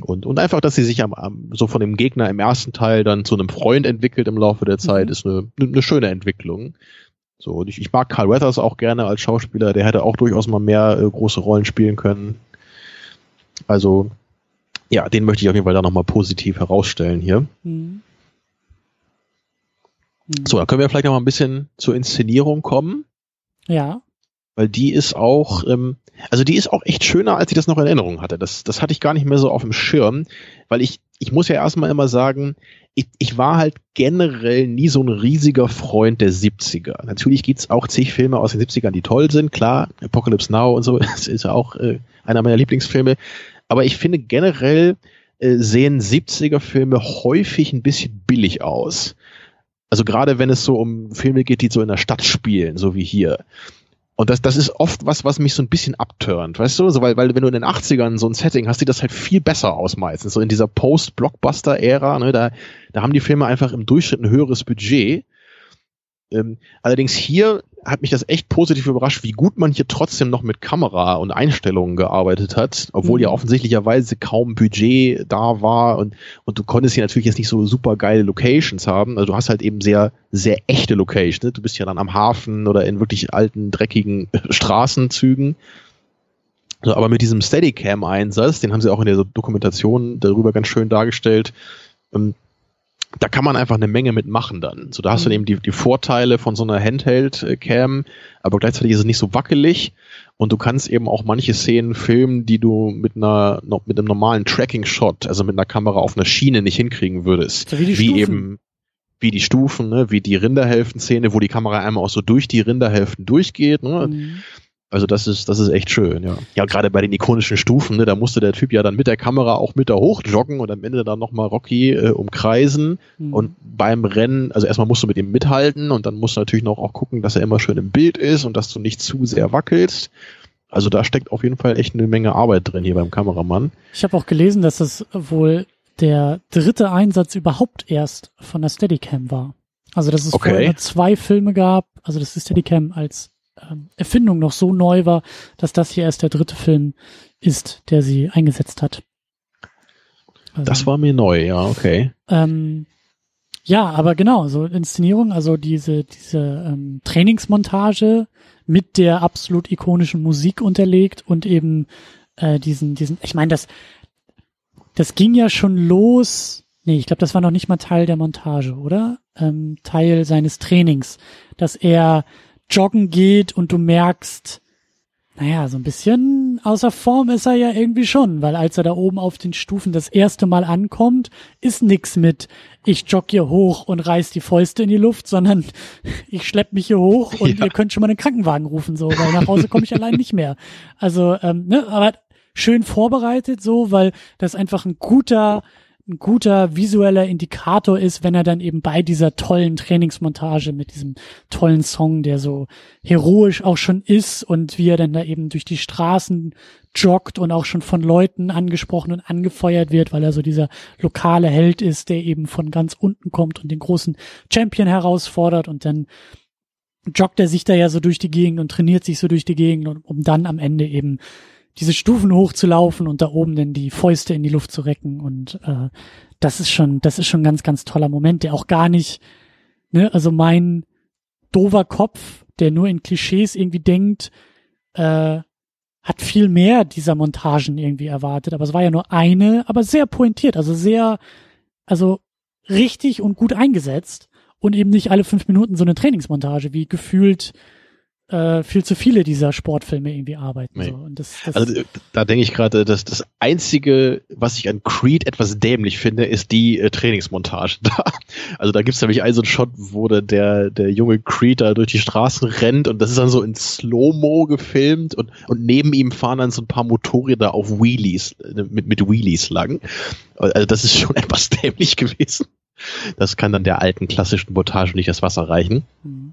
Und, und einfach, dass sie sich am, am, so von dem Gegner im ersten Teil dann zu einem Freund entwickelt im Laufe der Zeit, mhm. ist eine, eine schöne Entwicklung. So, und ich, ich mag Carl Weathers auch gerne als Schauspieler, der hätte auch durchaus mal mehr äh, große Rollen spielen können. Also, ja, den möchte ich auf jeden Fall da nochmal positiv herausstellen hier. Mhm. Mhm. So, dann können wir vielleicht noch mal ein bisschen zur Inszenierung kommen. Ja weil die ist auch, ähm, also die ist auch echt schöner, als ich das noch in Erinnerung hatte. Das, das hatte ich gar nicht mehr so auf dem Schirm, weil ich, ich muss ja erstmal immer sagen, ich, ich war halt generell nie so ein riesiger Freund der 70er. Natürlich gibt's auch zig Filme aus den 70ern, die toll sind, klar, Apocalypse Now und so, <laughs> das ist ja auch äh, einer meiner Lieblingsfilme. Aber ich finde generell äh, sehen 70er Filme häufig ein bisschen billig aus. Also gerade wenn es so um Filme geht, die so in der Stadt spielen, so wie hier. Und das, das ist oft was, was mich so ein bisschen abturnt, weißt du? So, weil, weil wenn du in den 80ern so ein Setting hast, sieht das halt viel besser aus meistens. So in dieser Post-Blockbuster-Ära, ne, da, da haben die Filme einfach im Durchschnitt ein höheres Budget. Ähm, allerdings hier hat mich das echt positiv überrascht, wie gut man hier trotzdem noch mit Kamera und Einstellungen gearbeitet hat, obwohl mhm. ja offensichtlicherweise kaum Budget da war und, und du konntest hier natürlich jetzt nicht so super geile Locations haben. Also du hast halt eben sehr, sehr echte Locations. Ne? Du bist ja dann am Hafen oder in wirklich alten, dreckigen <laughs> Straßenzügen. Also, aber mit diesem Steadicam-Einsatz, den haben sie auch in der Dokumentation darüber ganz schön dargestellt, ähm, da kann man einfach eine Menge mitmachen dann. So, da hast du mhm. eben die, die Vorteile von so einer Handheld-Cam, aber gleichzeitig ist es nicht so wackelig und du kannst eben auch manche Szenen filmen, die du mit einer, mit einem normalen Tracking-Shot, also mit einer Kamera auf einer Schiene nicht hinkriegen würdest. So wie, die wie eben, wie die Stufen, ne, wie die Rinderhälften-Szene, wo die Kamera einmal auch so durch die Rinderhälften durchgeht, ne. Mhm. Also das ist, das ist echt schön, ja. Ja, gerade bei den ikonischen Stufen, ne, da musste der Typ ja dann mit der Kamera auch mit da hochjoggen und am Ende dann nochmal Rocky äh, umkreisen. Mhm. Und beim Rennen, also erstmal musst du mit ihm mithalten und dann musst du natürlich noch auch gucken, dass er immer schön im Bild ist und dass du nicht zu sehr wackelst. Also da steckt auf jeden Fall echt eine Menge Arbeit drin hier beim Kameramann. Ich habe auch gelesen, dass es wohl der dritte Einsatz überhaupt erst von der Steadicam war. Also dass es okay. vorher zwei Filme gab, also das ist Steadicam als ähm, Erfindung noch so neu war, dass das hier erst der dritte Film ist, der sie eingesetzt hat. Also, das war mir neu, ja, okay. Ähm, ja, aber genau, so Inszenierung, also diese, diese ähm, Trainingsmontage mit der absolut ikonischen Musik unterlegt und eben äh, diesen, diesen, ich meine, das, das ging ja schon los. Nee, ich glaube, das war noch nicht mal Teil der Montage, oder? Ähm, Teil seines Trainings, dass er joggen geht und du merkst, naja, so ein bisschen außer Form ist er ja irgendwie schon, weil als er da oben auf den Stufen das erste Mal ankommt, ist nix mit, ich jogge hier hoch und reiß die Fäuste in die Luft, sondern <laughs> ich schlepp mich hier hoch und ja. ihr könnt schon mal einen Krankenwagen rufen, so, weil nach Hause komme ich allein nicht mehr. Also, ähm, ne, aber schön vorbereitet so, weil das einfach ein guter, ein guter visueller Indikator ist, wenn er dann eben bei dieser tollen Trainingsmontage mit diesem tollen Song, der so heroisch auch schon ist und wie er dann da eben durch die Straßen joggt und auch schon von Leuten angesprochen und angefeuert wird, weil er so dieser lokale Held ist, der eben von ganz unten kommt und den großen Champion herausfordert und dann joggt er sich da ja so durch die Gegend und trainiert sich so durch die Gegend, um dann am Ende eben diese Stufen hochzulaufen und da oben dann die Fäuste in die Luft zu recken und äh, das ist schon, das ist schon ein ganz, ganz toller Moment, der auch gar nicht, ne, also mein dover Kopf, der nur in Klischees irgendwie denkt, äh, hat viel mehr dieser Montagen irgendwie erwartet, aber es war ja nur eine, aber sehr pointiert, also sehr, also richtig und gut eingesetzt und eben nicht alle fünf Minuten so eine Trainingsmontage, wie gefühlt äh, viel zu viele dieser Sportfilme irgendwie arbeiten. Nee. So. Und das, das Also da denke ich gerade, dass das Einzige, was ich an Creed etwas dämlich finde, ist die äh, Trainingsmontage <laughs> da. Also da gibt's nämlich einen so einen Shot, wo der, der, der junge Creed da durch die Straßen rennt und das ist dann so in Slow-Mo gefilmt und, und neben ihm fahren dann so ein paar Motorräder auf Wheelies, äh, mit, mit Wheelies lang. Also das ist schon <laughs> etwas dämlich gewesen. Das kann dann der alten klassischen Montage nicht das Wasser reichen. Mhm.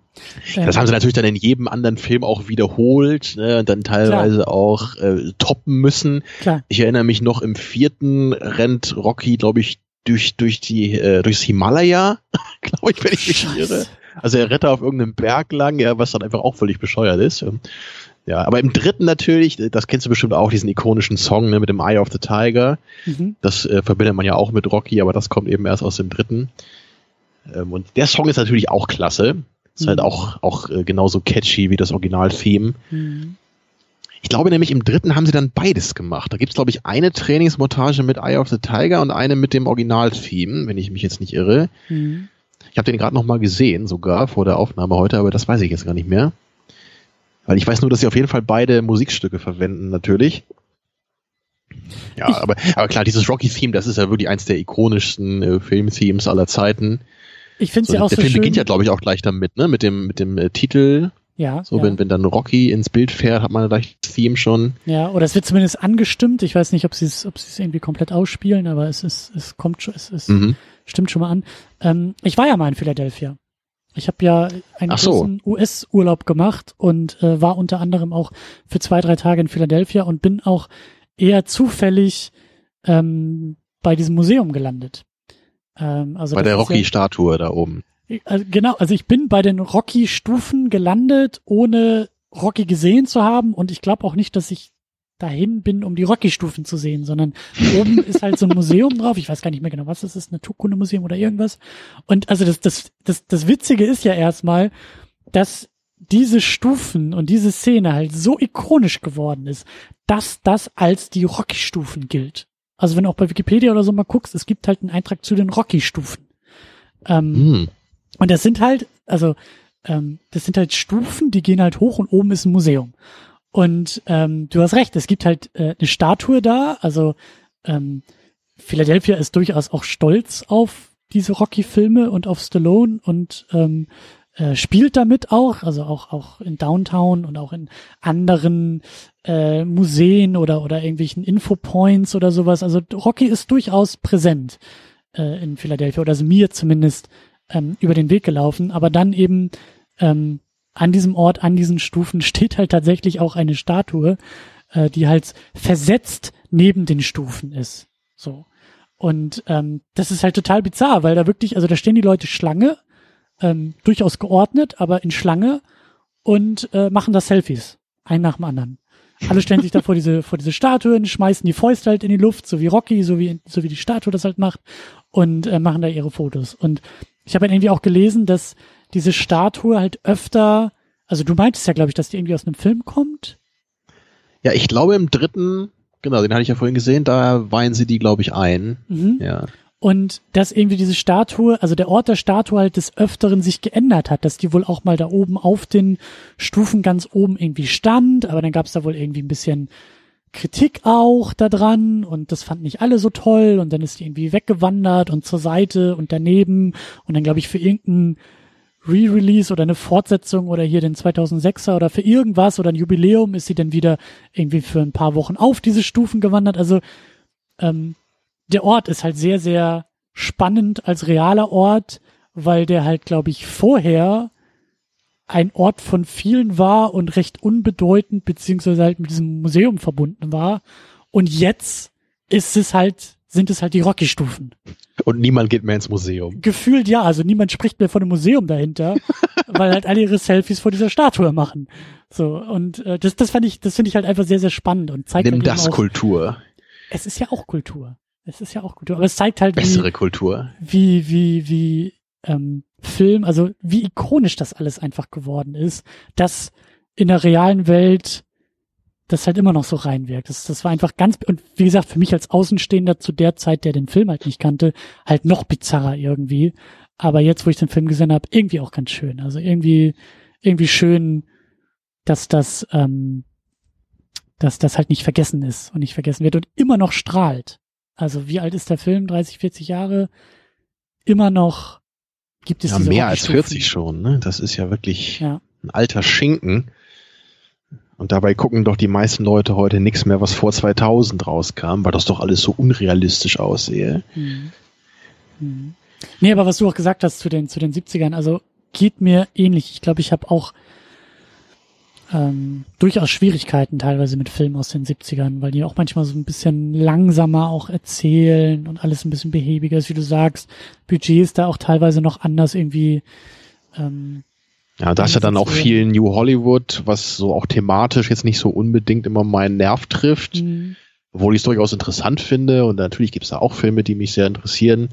Das haben sie natürlich dann in jedem anderen Film auch wiederholt ne, und dann teilweise auch äh, toppen müssen. klar. Ich erinnere mich noch, im vierten rennt Rocky, glaube ich, durch, durch die, äh, durchs Himalaya, <laughs> glaube ich, wenn ich mich irre. Also er da auf irgendeinem Berg lang, ja, was dann einfach auch völlig bescheuert ist. Ja, aber im dritten natürlich, das kennst du bestimmt auch, diesen ikonischen Song ne, mit dem Eye of the Tiger. Mhm. Das äh, verbindet man ja auch mit Rocky, aber das kommt eben erst aus dem dritten. Ähm, und der Song ist natürlich auch klasse. Ist halt Mhm. auch, auch äh, genauso catchy wie das Original-Theme. Mhm. Ich glaube nämlich, im dritten haben sie dann beides gemacht. Da gibt's glaube ich, eine Trainingsmontage mit Eye of the Tiger und eine mit dem Original-Theme, wenn ich mich jetzt nicht irre. Mhm. Ich habe den gerade noch mal gesehen, sogar vor der Aufnahme heute, aber das weiß ich jetzt gar nicht mehr. Weil ich weiß nur, dass sie auf jeden Fall beide Musikstücke verwenden, natürlich. Ja, Ich- aber, aber klar, dieses Rocky-Theme, das ist ja wirklich eins der ikonischsten äh, Film-Themes aller Zeiten. Ich finde es ja auch der so Film schön. beginnt ja, glaube ich, auch gleich damit, ne? Mit dem, mit dem äh, Titel. ja, So, ja. wenn, wenn dann Rocky ins Bild fährt, hat man gleich das Theme schon. Ja, oder es wird zumindest angestimmt. Ich weiß nicht, ob sie es, ob sie es irgendwie komplett ausspielen, aber es ist, es kommt schon, es ist, Mhm. stimmt schon mal an. Ähm, ich war ja mal in Philadelphia. Ich habe ja einen so. großen US-Urlaub gemacht und äh, war unter anderem auch für zwei, drei Tage in Philadelphia und bin auch eher zufällig ähm, bei diesem Museum gelandet. Ähm, also Bei der ist ja- Rocky-Statue da oben. also genau, also ich bin bei den Rocky-Stufen gelandet, ohne Rocky gesehen zu haben und ich glaube auch nicht, dass ich dahin bin, um die Rocky-Stufen zu sehen, sondern oben ist halt so ein Museum drauf. Ich weiß gar nicht mehr genau, was das ist, Naturkundemuseum oder irgendwas. Und also das, das, das, das Witzige ist ja erstmal, dass diese Stufen und diese Szene halt so ikonisch geworden ist, dass das als die Rocky-Stufen gilt. Also wenn du auch bei Wikipedia oder so mal guckst, es gibt halt einen Eintrag zu den Rocky-Stufen. Ähm, Hm. und das sind halt, also, ähm, das sind halt Stufen, die gehen halt hoch und oben ist ein Museum. Und ähm, du hast recht, es gibt halt äh, eine Statue da, also ähm, Philadelphia ist durchaus auch stolz auf diese Rocky-Filme und auf Stallone und ähm, äh, spielt damit auch, also auch auch in Downtown und auch in anderen äh, Museen oder oder irgendwelchen Infopoints oder sowas. Also Rocky ist durchaus präsent äh, in Philadelphia oder ist mir zumindest ähm, über den Weg gelaufen. Aber dann eben ähm, an diesem Ort, an diesen Stufen steht halt tatsächlich auch eine Statue, äh, die halt versetzt neben den Stufen ist. So. Und ähm, das ist halt total bizarr, weil da wirklich, also da stehen die Leute Schlange, ähm, durchaus geordnet, aber in Schlange und äh, machen da Selfies, ein nach dem anderen. Alle stellen sich da vor diese, vor diese Statuen, schmeißen die Fäuste halt in die Luft, so wie Rocky, so wie, so wie die Statue das halt macht und äh, machen da ihre Fotos. Und ich habe halt irgendwie auch gelesen, dass diese Statue halt öfter, also du meintest ja, glaube ich, dass die irgendwie aus einem Film kommt. Ja, ich glaube im dritten, genau, den hatte ich ja vorhin gesehen, da weihen sie die, glaube ich, ein. Mhm. Ja. Und dass irgendwie diese Statue, also der Ort der Statue halt des Öfteren sich geändert hat, dass die wohl auch mal da oben auf den Stufen ganz oben irgendwie stand, aber dann gab es da wohl irgendwie ein bisschen Kritik auch da dran und das fanden nicht alle so toll und dann ist die irgendwie weggewandert und zur Seite und daneben und dann glaube ich für irgendein Re-Release oder eine Fortsetzung oder hier den 2006er oder für irgendwas oder ein Jubiläum ist sie dann wieder irgendwie für ein paar Wochen auf diese Stufen gewandert. Also ähm, der Ort ist halt sehr, sehr spannend als realer Ort, weil der halt, glaube ich, vorher ein Ort von vielen war und recht unbedeutend, beziehungsweise halt mit diesem Museum verbunden war. Und jetzt ist es halt, sind es halt die Rocky-Stufen. Und niemand geht mehr ins Museum. Gefühlt ja, also niemand spricht mehr von einem Museum dahinter, <laughs> weil halt alle ihre Selfies vor dieser Statue machen. So, und äh, das, das fand ich, das finde ich halt einfach sehr, sehr spannend und zeigt Nimm halt das auch, Kultur. Es ist ja auch Kultur. Es ist ja auch Kultur. Aber es zeigt halt, Bessere wie, Kultur. wie, wie, wie ähm, Film, also wie ikonisch das alles einfach geworden ist, dass in der realen Welt das halt immer noch so reinwirkt. Das, das war einfach ganz, und wie gesagt, für mich als Außenstehender zu der Zeit, der den Film halt nicht kannte, halt noch bizarrer irgendwie. Aber jetzt, wo ich den Film gesehen habe, irgendwie auch ganz schön. Also irgendwie, irgendwie schön, dass das, ähm, dass das halt nicht vergessen ist und nicht vergessen wird und immer noch strahlt. Also wie alt ist der Film? 30, 40 Jahre? Immer noch gibt es Ja, mehr als Rocky-Stufen. 40 schon, ne? Das ist ja wirklich Ja. ein alter Schinken. Und dabei gucken doch die meisten Leute heute nichts mehr, was vor 2000 rauskam, weil das doch alles so unrealistisch aussehe. Mhm. Mhm. Nee, aber was du auch gesagt hast zu den, zu den 70ern, also geht mir ähnlich. Ich glaube, ich habe auch ähm, durchaus Schwierigkeiten teilweise mit Filmen aus den 70ern, weil die auch manchmal so ein bisschen langsamer auch erzählen und alles ein bisschen behäbiger ist, wie du sagst. Budget ist da auch teilweise noch anders irgendwie. Ähm, Ja, da ist ja dann auch viel New Hollywood, was so auch thematisch jetzt nicht so unbedingt immer meinen Nerv trifft, mh, obwohl ich es durchaus interessant finde. Und natürlich gibt es da auch Filme, die mich sehr interessieren.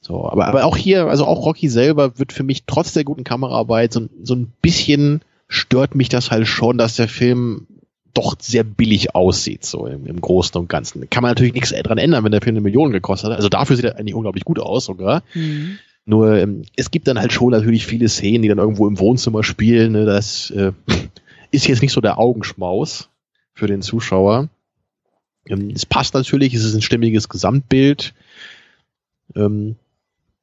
So, aber, aber auch hier, also auch Rocky selber wird für mich trotz der guten Kameraarbeit so, so ein bisschen stört mich das halt schon, dass der Film doch sehr billig aussieht, so im, im Großen und Ganzen. Kann man natürlich nichts dran ändern, wenn der Film eine Million gekostet hat. Also dafür sieht er eigentlich unglaublich gut aus sogar. mh, Nur ähm, es gibt dann halt schon natürlich viele Szenen, die dann irgendwo im Wohnzimmer spielen. Ne? Das äh, <laughs> ist jetzt nicht so der Augenschmaus für den Zuschauer. Ähm, es passt natürlich, es ist ein stimmiges Gesamtbild. Ähm,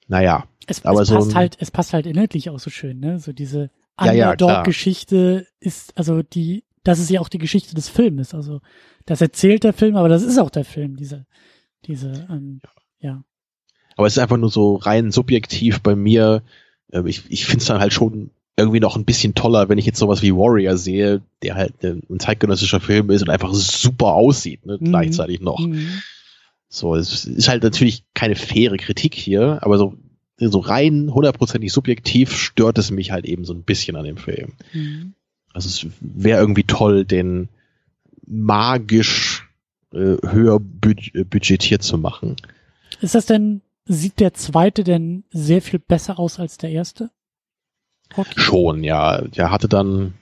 naja, es, Aber es so passt halt, es passt halt inhaltlich auch so schön, ne? So diese Ja, ja. Underdog-Geschichte ist, also die, das ist ja auch die Geschichte des Filmes. Also das erzählt der Film, aber das ist auch der Film, diese, diese, ähm, ja. aber es ist einfach nur so rein subjektiv bei mir. Ähm, ich ich finde es dann halt schon irgendwie noch ein bisschen toller, wenn ich jetzt sowas wie Warrior sehe, der halt äh, ein zeitgenössischer Film ist und einfach super aussieht, ne? Mhm. gleichzeitig noch. Mhm. So, es ist halt natürlich keine faire Kritik hier, aber so, so rein hundertprozentig subjektiv stört es mich halt eben so ein bisschen an dem Film. Mhm. Also es wäre irgendwie toll, den magisch äh, höher äh, budgetiert zu machen. Ist das denn, sieht der zweite denn sehr viel besser aus als der erste? Rocky? Schon, ja. Der hatte dann,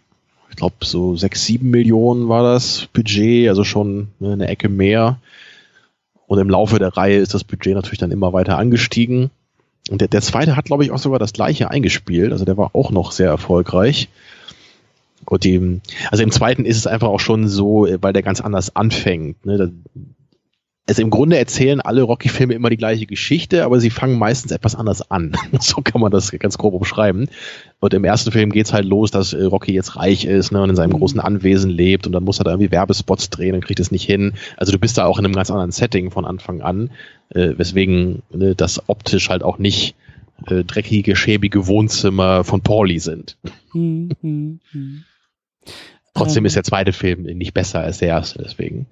ich glaube, so sechs, sieben Millionen war das Budget, also schon ne, eine Ecke mehr. Und im Laufe der Reihe ist das Budget natürlich dann immer weiter angestiegen. Und der, der zweite hat, glaube ich, auch sogar das gleiche eingespielt. Also der war auch noch sehr erfolgreich. Und dem, also im zweiten ist es einfach auch schon so, äh, weil der ganz anders anfängt. Ne? Also im Grunde erzählen alle Rocky-Filme immer die gleiche Geschichte, aber sie fangen meistens etwas anders an. <laughs> so kann man das ganz grob umschreiben. Und im ersten Film geht's halt los, dass äh, Rocky jetzt reich ist ne, und in seinem Mhm. großen Anwesen lebt und dann muss er da irgendwie Werbespots drehen und kriegt es nicht hin. Also du bist da auch in einem ganz anderen Setting von Anfang an, äh, weswegen ne, das optisch halt auch nicht äh, dreckige, schäbige Wohnzimmer von Pauli sind. Mhm. Mhm. Mhm. Trotzdem Ähm, ist der zweite Film nicht besser als der erste, deswegen.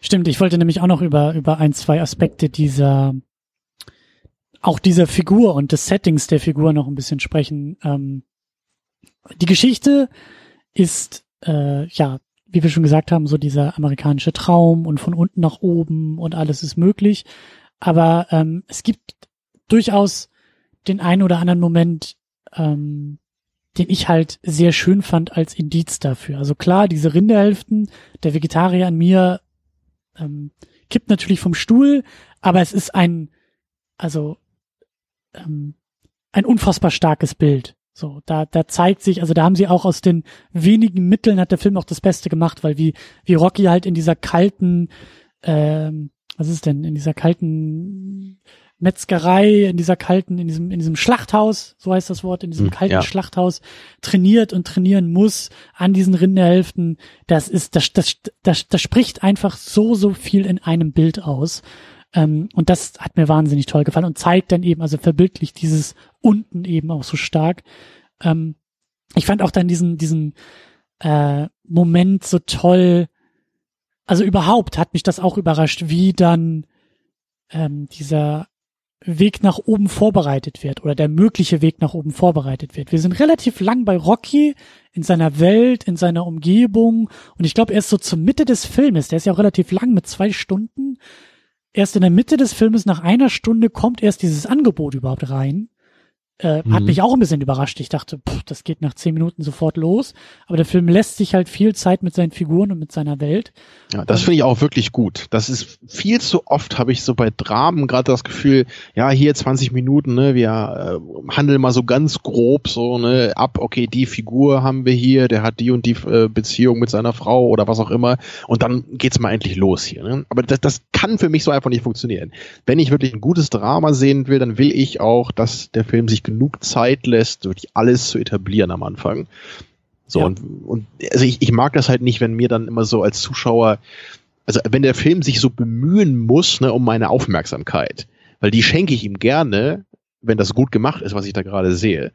Stimmt, ich wollte nämlich auch noch über, über ein, zwei Aspekte dieser, auch dieser Figur und des Settings der Figur noch ein bisschen sprechen. Ähm, die Geschichte ist, äh, ja, wie wir schon gesagt haben, so dieser amerikanische Traum und von unten nach oben und alles ist möglich. Aber ähm, es gibt durchaus den einen oder anderen Moment, ähm, den ich halt sehr schön fand als Indiz dafür. Also klar, diese Rinderhälften, der Vegetarier an mir ähm, kippt natürlich vom Stuhl, aber es ist ein, also ähm, ein unfassbar starkes Bild. So, da, da zeigt sich, also da haben sie auch aus den wenigen Mitteln hat der Film auch das Beste gemacht, weil wie, wie Rocky halt in dieser kalten, ähm, was ist denn, in dieser kalten Metzgerei, in dieser kalten, in diesem, in diesem Schlachthaus, so heißt das Wort, in diesem Hm, kalten ja. Schlachthaus trainiert und trainieren muss an diesen Rinderhälften. Das ist, das, das, das, das spricht einfach so, so viel in einem Bild aus. Ähm, und das hat mir wahnsinnig toll gefallen und zeigt dann eben, also verbildlicht dieses unten eben auch so stark. Ähm, ich fand auch dann diesen, diesen äh, Moment so toll. Also überhaupt hat mich das auch überrascht, wie dann ähm, dieser Weg nach oben vorbereitet wird oder der mögliche Weg nach oben vorbereitet wird. Wir sind relativ lang bei Rocky in seiner Welt, in seiner Umgebung und ich glaube erst so zur Mitte des Filmes, der ist ja auch relativ lang mit zwei Stunden, erst in der Mitte des Filmes nach einer Stunde kommt erst dieses Angebot überhaupt rein äh, mhm. Hat mich auch ein bisschen überrascht. Ich dachte, pff, das geht nach zehn Minuten sofort los. Aber der Film lässt sich halt viel Zeit mit seinen Figuren und mit seiner Welt. Ja, das finde ich auch wirklich gut. Das ist viel zu oft, habe ich so bei Dramen gerade das Gefühl, ja, hier 20 Minuten, ne, wir äh, handeln mal so ganz grob so, ne, ab, okay, die Figur haben wir hier, der hat die und die äh, Beziehung mit seiner Frau oder was auch immer. Und dann geht's mal endlich los hier. Ne? Aber das, das kann für mich so einfach nicht funktionieren. Wenn ich wirklich ein gutes Drama sehen will, dann will ich auch, dass der Film sich genug Zeit lässt, wirklich alles zu etablieren am Anfang. So, ja. und, und also ich, ich mag das halt nicht, wenn mir dann immer so als Zuschauer, also wenn der Film sich so bemühen muss, ne, um meine Aufmerksamkeit, weil die schenke ich ihm gerne, wenn das gut gemacht ist, was ich da gerade sehe.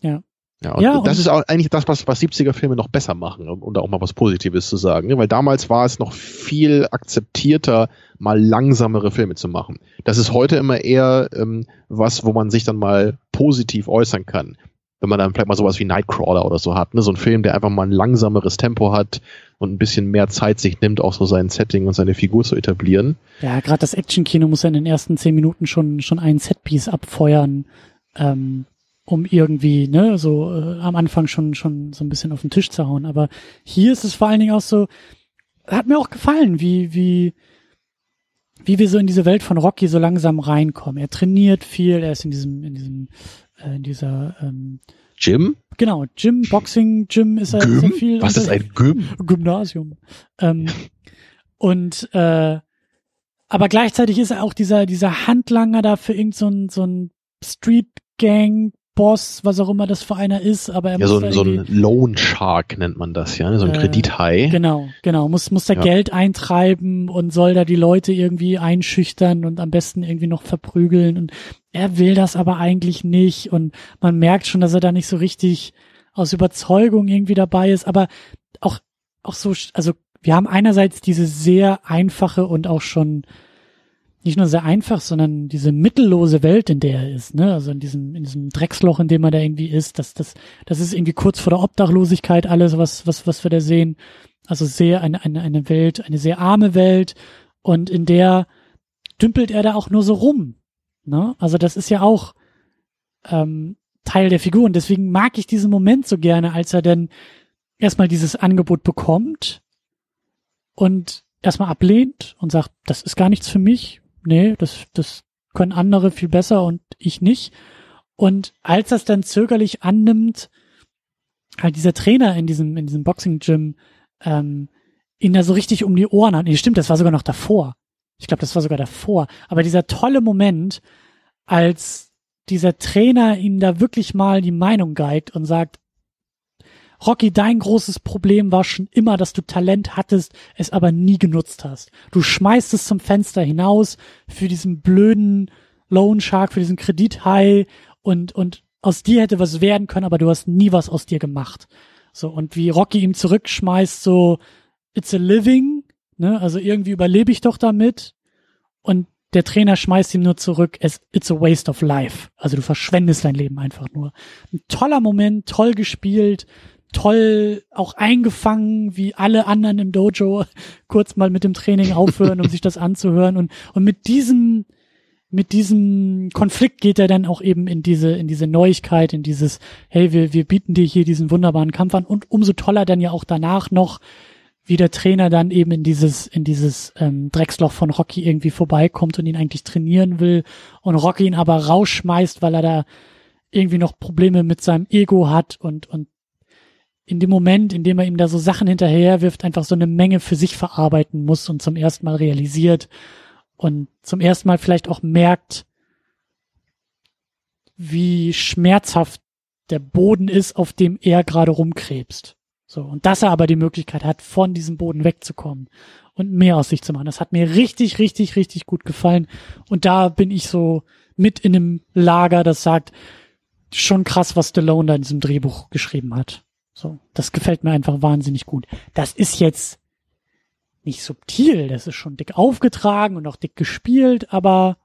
Ja. Ja, und ja, das ist auch eigentlich das, was, was 70er-Filme noch besser machen, um da auch mal was Positives zu sagen. Ne? Weil damals war es noch viel akzeptierter, mal langsamere Filme zu machen. Das ist heute immer eher ähm, was, wo man sich dann mal positiv äußern kann. Wenn man dann vielleicht mal sowas wie Nightcrawler oder so hat, ne? so ein Film, der einfach mal ein langsameres Tempo hat und ein bisschen mehr Zeit sich nimmt, auch so sein Setting und seine Figur zu etablieren. Ja, gerade das Actionkino muss ja in den ersten zehn Minuten schon schon ein Setpiece abfeuern. Ähm um irgendwie, ne, so äh, am Anfang schon schon so ein bisschen auf den Tisch zu hauen. Aber hier ist es vor allen Dingen auch so, hat mir auch gefallen, wie wie wie wir so in diese Welt von Rocky so langsam reinkommen. Er trainiert viel, er ist in diesem in diesem äh, in dieser ähm, Gym? Genau, Gym, Boxing, Gym ist er Gym? sehr viel. Was ist ein Gym? Gymnasium. Ähm, <laughs> und äh, aber gleichzeitig ist er auch dieser dieser Handlanger da für irgend so ein so ein Street Gang Boss, was auch immer das für einer ist, aber er ja, muss so, ein, so ein Loan Shark nennt man das, ja, so ein äh, Kredithai. Genau, genau, muss muss da ja. Geld eintreiben und soll da die Leute irgendwie einschüchtern und am besten irgendwie noch verprügeln und er will das aber eigentlich nicht und man merkt schon, dass er da nicht so richtig aus Überzeugung irgendwie dabei ist, aber auch auch so, also wir haben einerseits diese sehr einfache und auch schon nicht nur sehr einfach, sondern diese mittellose Welt, in der er ist, ne? Also in diesem, in diesem Drecksloch, in dem er da irgendwie ist, das, das, das ist irgendwie kurz vor der Obdachlosigkeit alles, was, was, was wir da sehen. Also sehr eine, eine, eine Welt, eine sehr arme Welt und in der dümpelt er da auch nur so rum. Ne? Also das ist ja auch ähm, Teil der Figur und deswegen mag ich diesen Moment so gerne, als er denn erstmal dieses Angebot bekommt und erstmal ablehnt und sagt, das ist gar nichts für mich, nee, das, das können andere viel besser und ich nicht. Und als das dann zögerlich annimmt, halt dieser Trainer in diesem, in diesem Boxing-Gym, ähm, ihn da so richtig um die Ohren hat. Nee, stimmt, das war sogar noch davor. Ich glaube, das war sogar davor. Aber dieser tolle Moment, als dieser Trainer ihm da wirklich mal die Meinung geigt und sagt, Rocky, dein großes Problem war schon immer, dass du Talent hattest, es aber nie genutzt hast. Du schmeißt es zum Fenster hinaus für diesen blöden Loan Shark, für diesen Kredithai und, und aus dir hätte was werden können, aber du hast nie was aus dir gemacht. So, und wie Rocky ihm zurückschmeißt, so, it's a living, ne, also irgendwie überlebe ich doch damit. Und der Trainer schmeißt ihm nur zurück, es, it's a waste of life. Also du verschwendest dein Leben einfach nur. Ein toller Moment, toll gespielt, toll auch eingefangen, wie alle anderen im Dojo <laughs> kurz mal mit dem Training aufhören, um sich das anzuhören. Und, und mit diesem, mit diesem Konflikt geht er dann auch eben in diese, in diese Neuigkeit, in dieses, hey, wir, wir bieten dir hier diesen wunderbaren Kampf an. Und umso toller dann ja auch danach noch, wie der Trainer dann eben in dieses, in dieses ähm, Drecksloch von Rocky irgendwie vorbeikommt und ihn eigentlich trainieren will und Rocky ihn aber rausschmeißt, weil er da irgendwie noch Probleme mit seinem Ego hat und, und in dem Moment, in dem er ihm da so Sachen hinterherwirft, einfach so eine Menge für sich verarbeiten muss und zum ersten Mal realisiert und zum ersten Mal vielleicht auch merkt, wie schmerzhaft der Boden ist, auf dem er gerade rumkrebst. So. Und dass er aber die Möglichkeit hat, von diesem Boden wegzukommen und mehr aus sich zu machen. Das hat mir richtig, richtig, richtig gut gefallen. Und da bin ich so mit in einem Lager, das sagt, schon krass, was Stallone da in diesem Drehbuch geschrieben hat. So, das gefällt mir einfach wahnsinnig gut. Das ist jetzt nicht subtil, das ist schon dick aufgetragen und auch dick gespielt, aber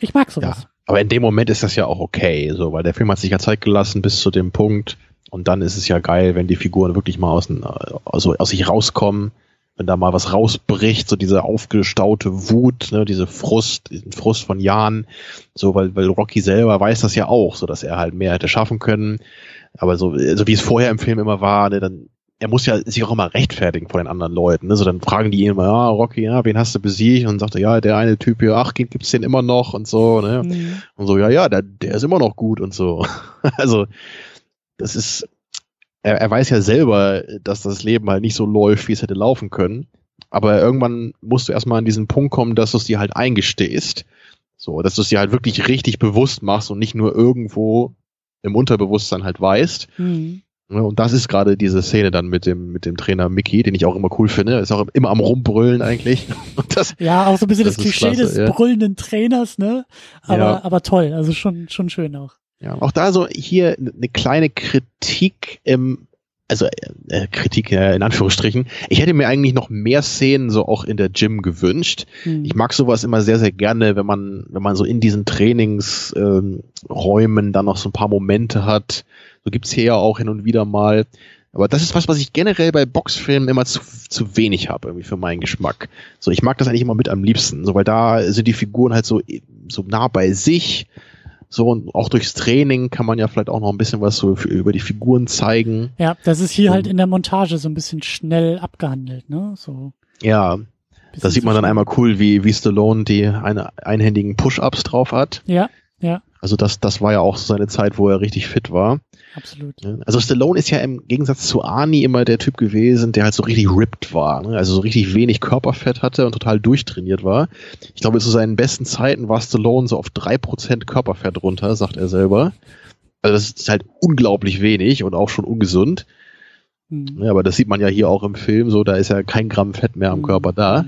Ich mag sowas. Ja, aber in dem Moment ist das ja auch okay, so, weil der Film hat sich ja Zeit gelassen bis zu dem Punkt. Und dann ist es ja geil, wenn die Figuren wirklich mal aus, also aus sich rauskommen, wenn da mal was rausbricht, so diese aufgestaute Wut, ne, diese Frust, diesen Frust von Jahren, so, weil, weil Rocky selber weiß das ja auch, so dass er halt mehr hätte schaffen können. Aber so, so wie es vorher im Film immer war, ne, dann er muss ja sich auch immer rechtfertigen vor den anderen Leuten. Ne? So, dann fragen die ihn immer, ja, Rocky, ja, wen hast du besiegt? Und dann sagt er, ja, der eine Typ hier, ach, gibt's den immer noch und so, ne? Mhm. Und so, ja, ja, der, der ist immer noch gut und so. <laughs> also, das ist, er, er weiß ja selber, dass das Leben halt nicht so läuft, wie es hätte laufen können. Aber irgendwann musst du erstmal an diesen Punkt kommen, dass du es dir halt eingestehst. So, dass du es dir halt wirklich richtig bewusst machst und nicht nur irgendwo im Unterbewusstsein halt weißt. Mhm. Ne, und das ist gerade diese Szene dann mit dem, mit dem Trainer Mickey, den ich auch immer cool finde. Ist auch immer am Rumbrüllen eigentlich. <laughs> Das, ja, auch so ein bisschen das, das Klischee klasse, des ja. brüllenden Trainers, ne? Aber, ja. aber toll, also schon, schon schön auch. Ja, auch da so hier eine kleine Kritik im, also äh, Kritik äh, in Anführungsstrichen. Ich hätte mir eigentlich noch mehr Szenen so auch in der Gym gewünscht. Hm. Ich mag sowas immer sehr, sehr gerne, wenn man, wenn man so in diesen Trainingsräumen ähm, dann noch so ein paar Momente hat, so gibt's hier ja auch hin und wieder mal. Aber das ist was, was ich generell bei Boxfilmen immer zu, zu wenig habe, irgendwie für meinen Geschmack. So, ich mag das eigentlich immer mit am liebsten, so, weil da sind die Figuren halt so, so nah bei sich. So, und auch durchs Training kann man ja vielleicht auch noch ein bisschen was so für, über die Figuren zeigen. Ja, das ist hier und, halt in der Montage so ein bisschen schnell abgehandelt, ne? So. Ja. Da sieht man dann einmal cool, wie, wie Stallone die eine, einhändigen Push-Ups drauf hat. Ja, ja. Also das, das war ja auch so seine Zeit, wo er richtig fit war. Absolut. Also Stallone ist ja im Gegensatz zu Arnie immer der Typ gewesen, der halt so richtig ripped war. Ne? Also so richtig wenig Körperfett hatte und total durchtrainiert war. Ich glaube, zu seinen besten Zeiten war Stallone so auf drei Prozent Körperfett runter, sagt er selber. Also das ist halt unglaublich wenig und auch schon ungesund. Mhm. Ja, aber das sieht man ja hier auch im Film, so da ist ja kein Gramm Fett mehr am mhm. Körper da.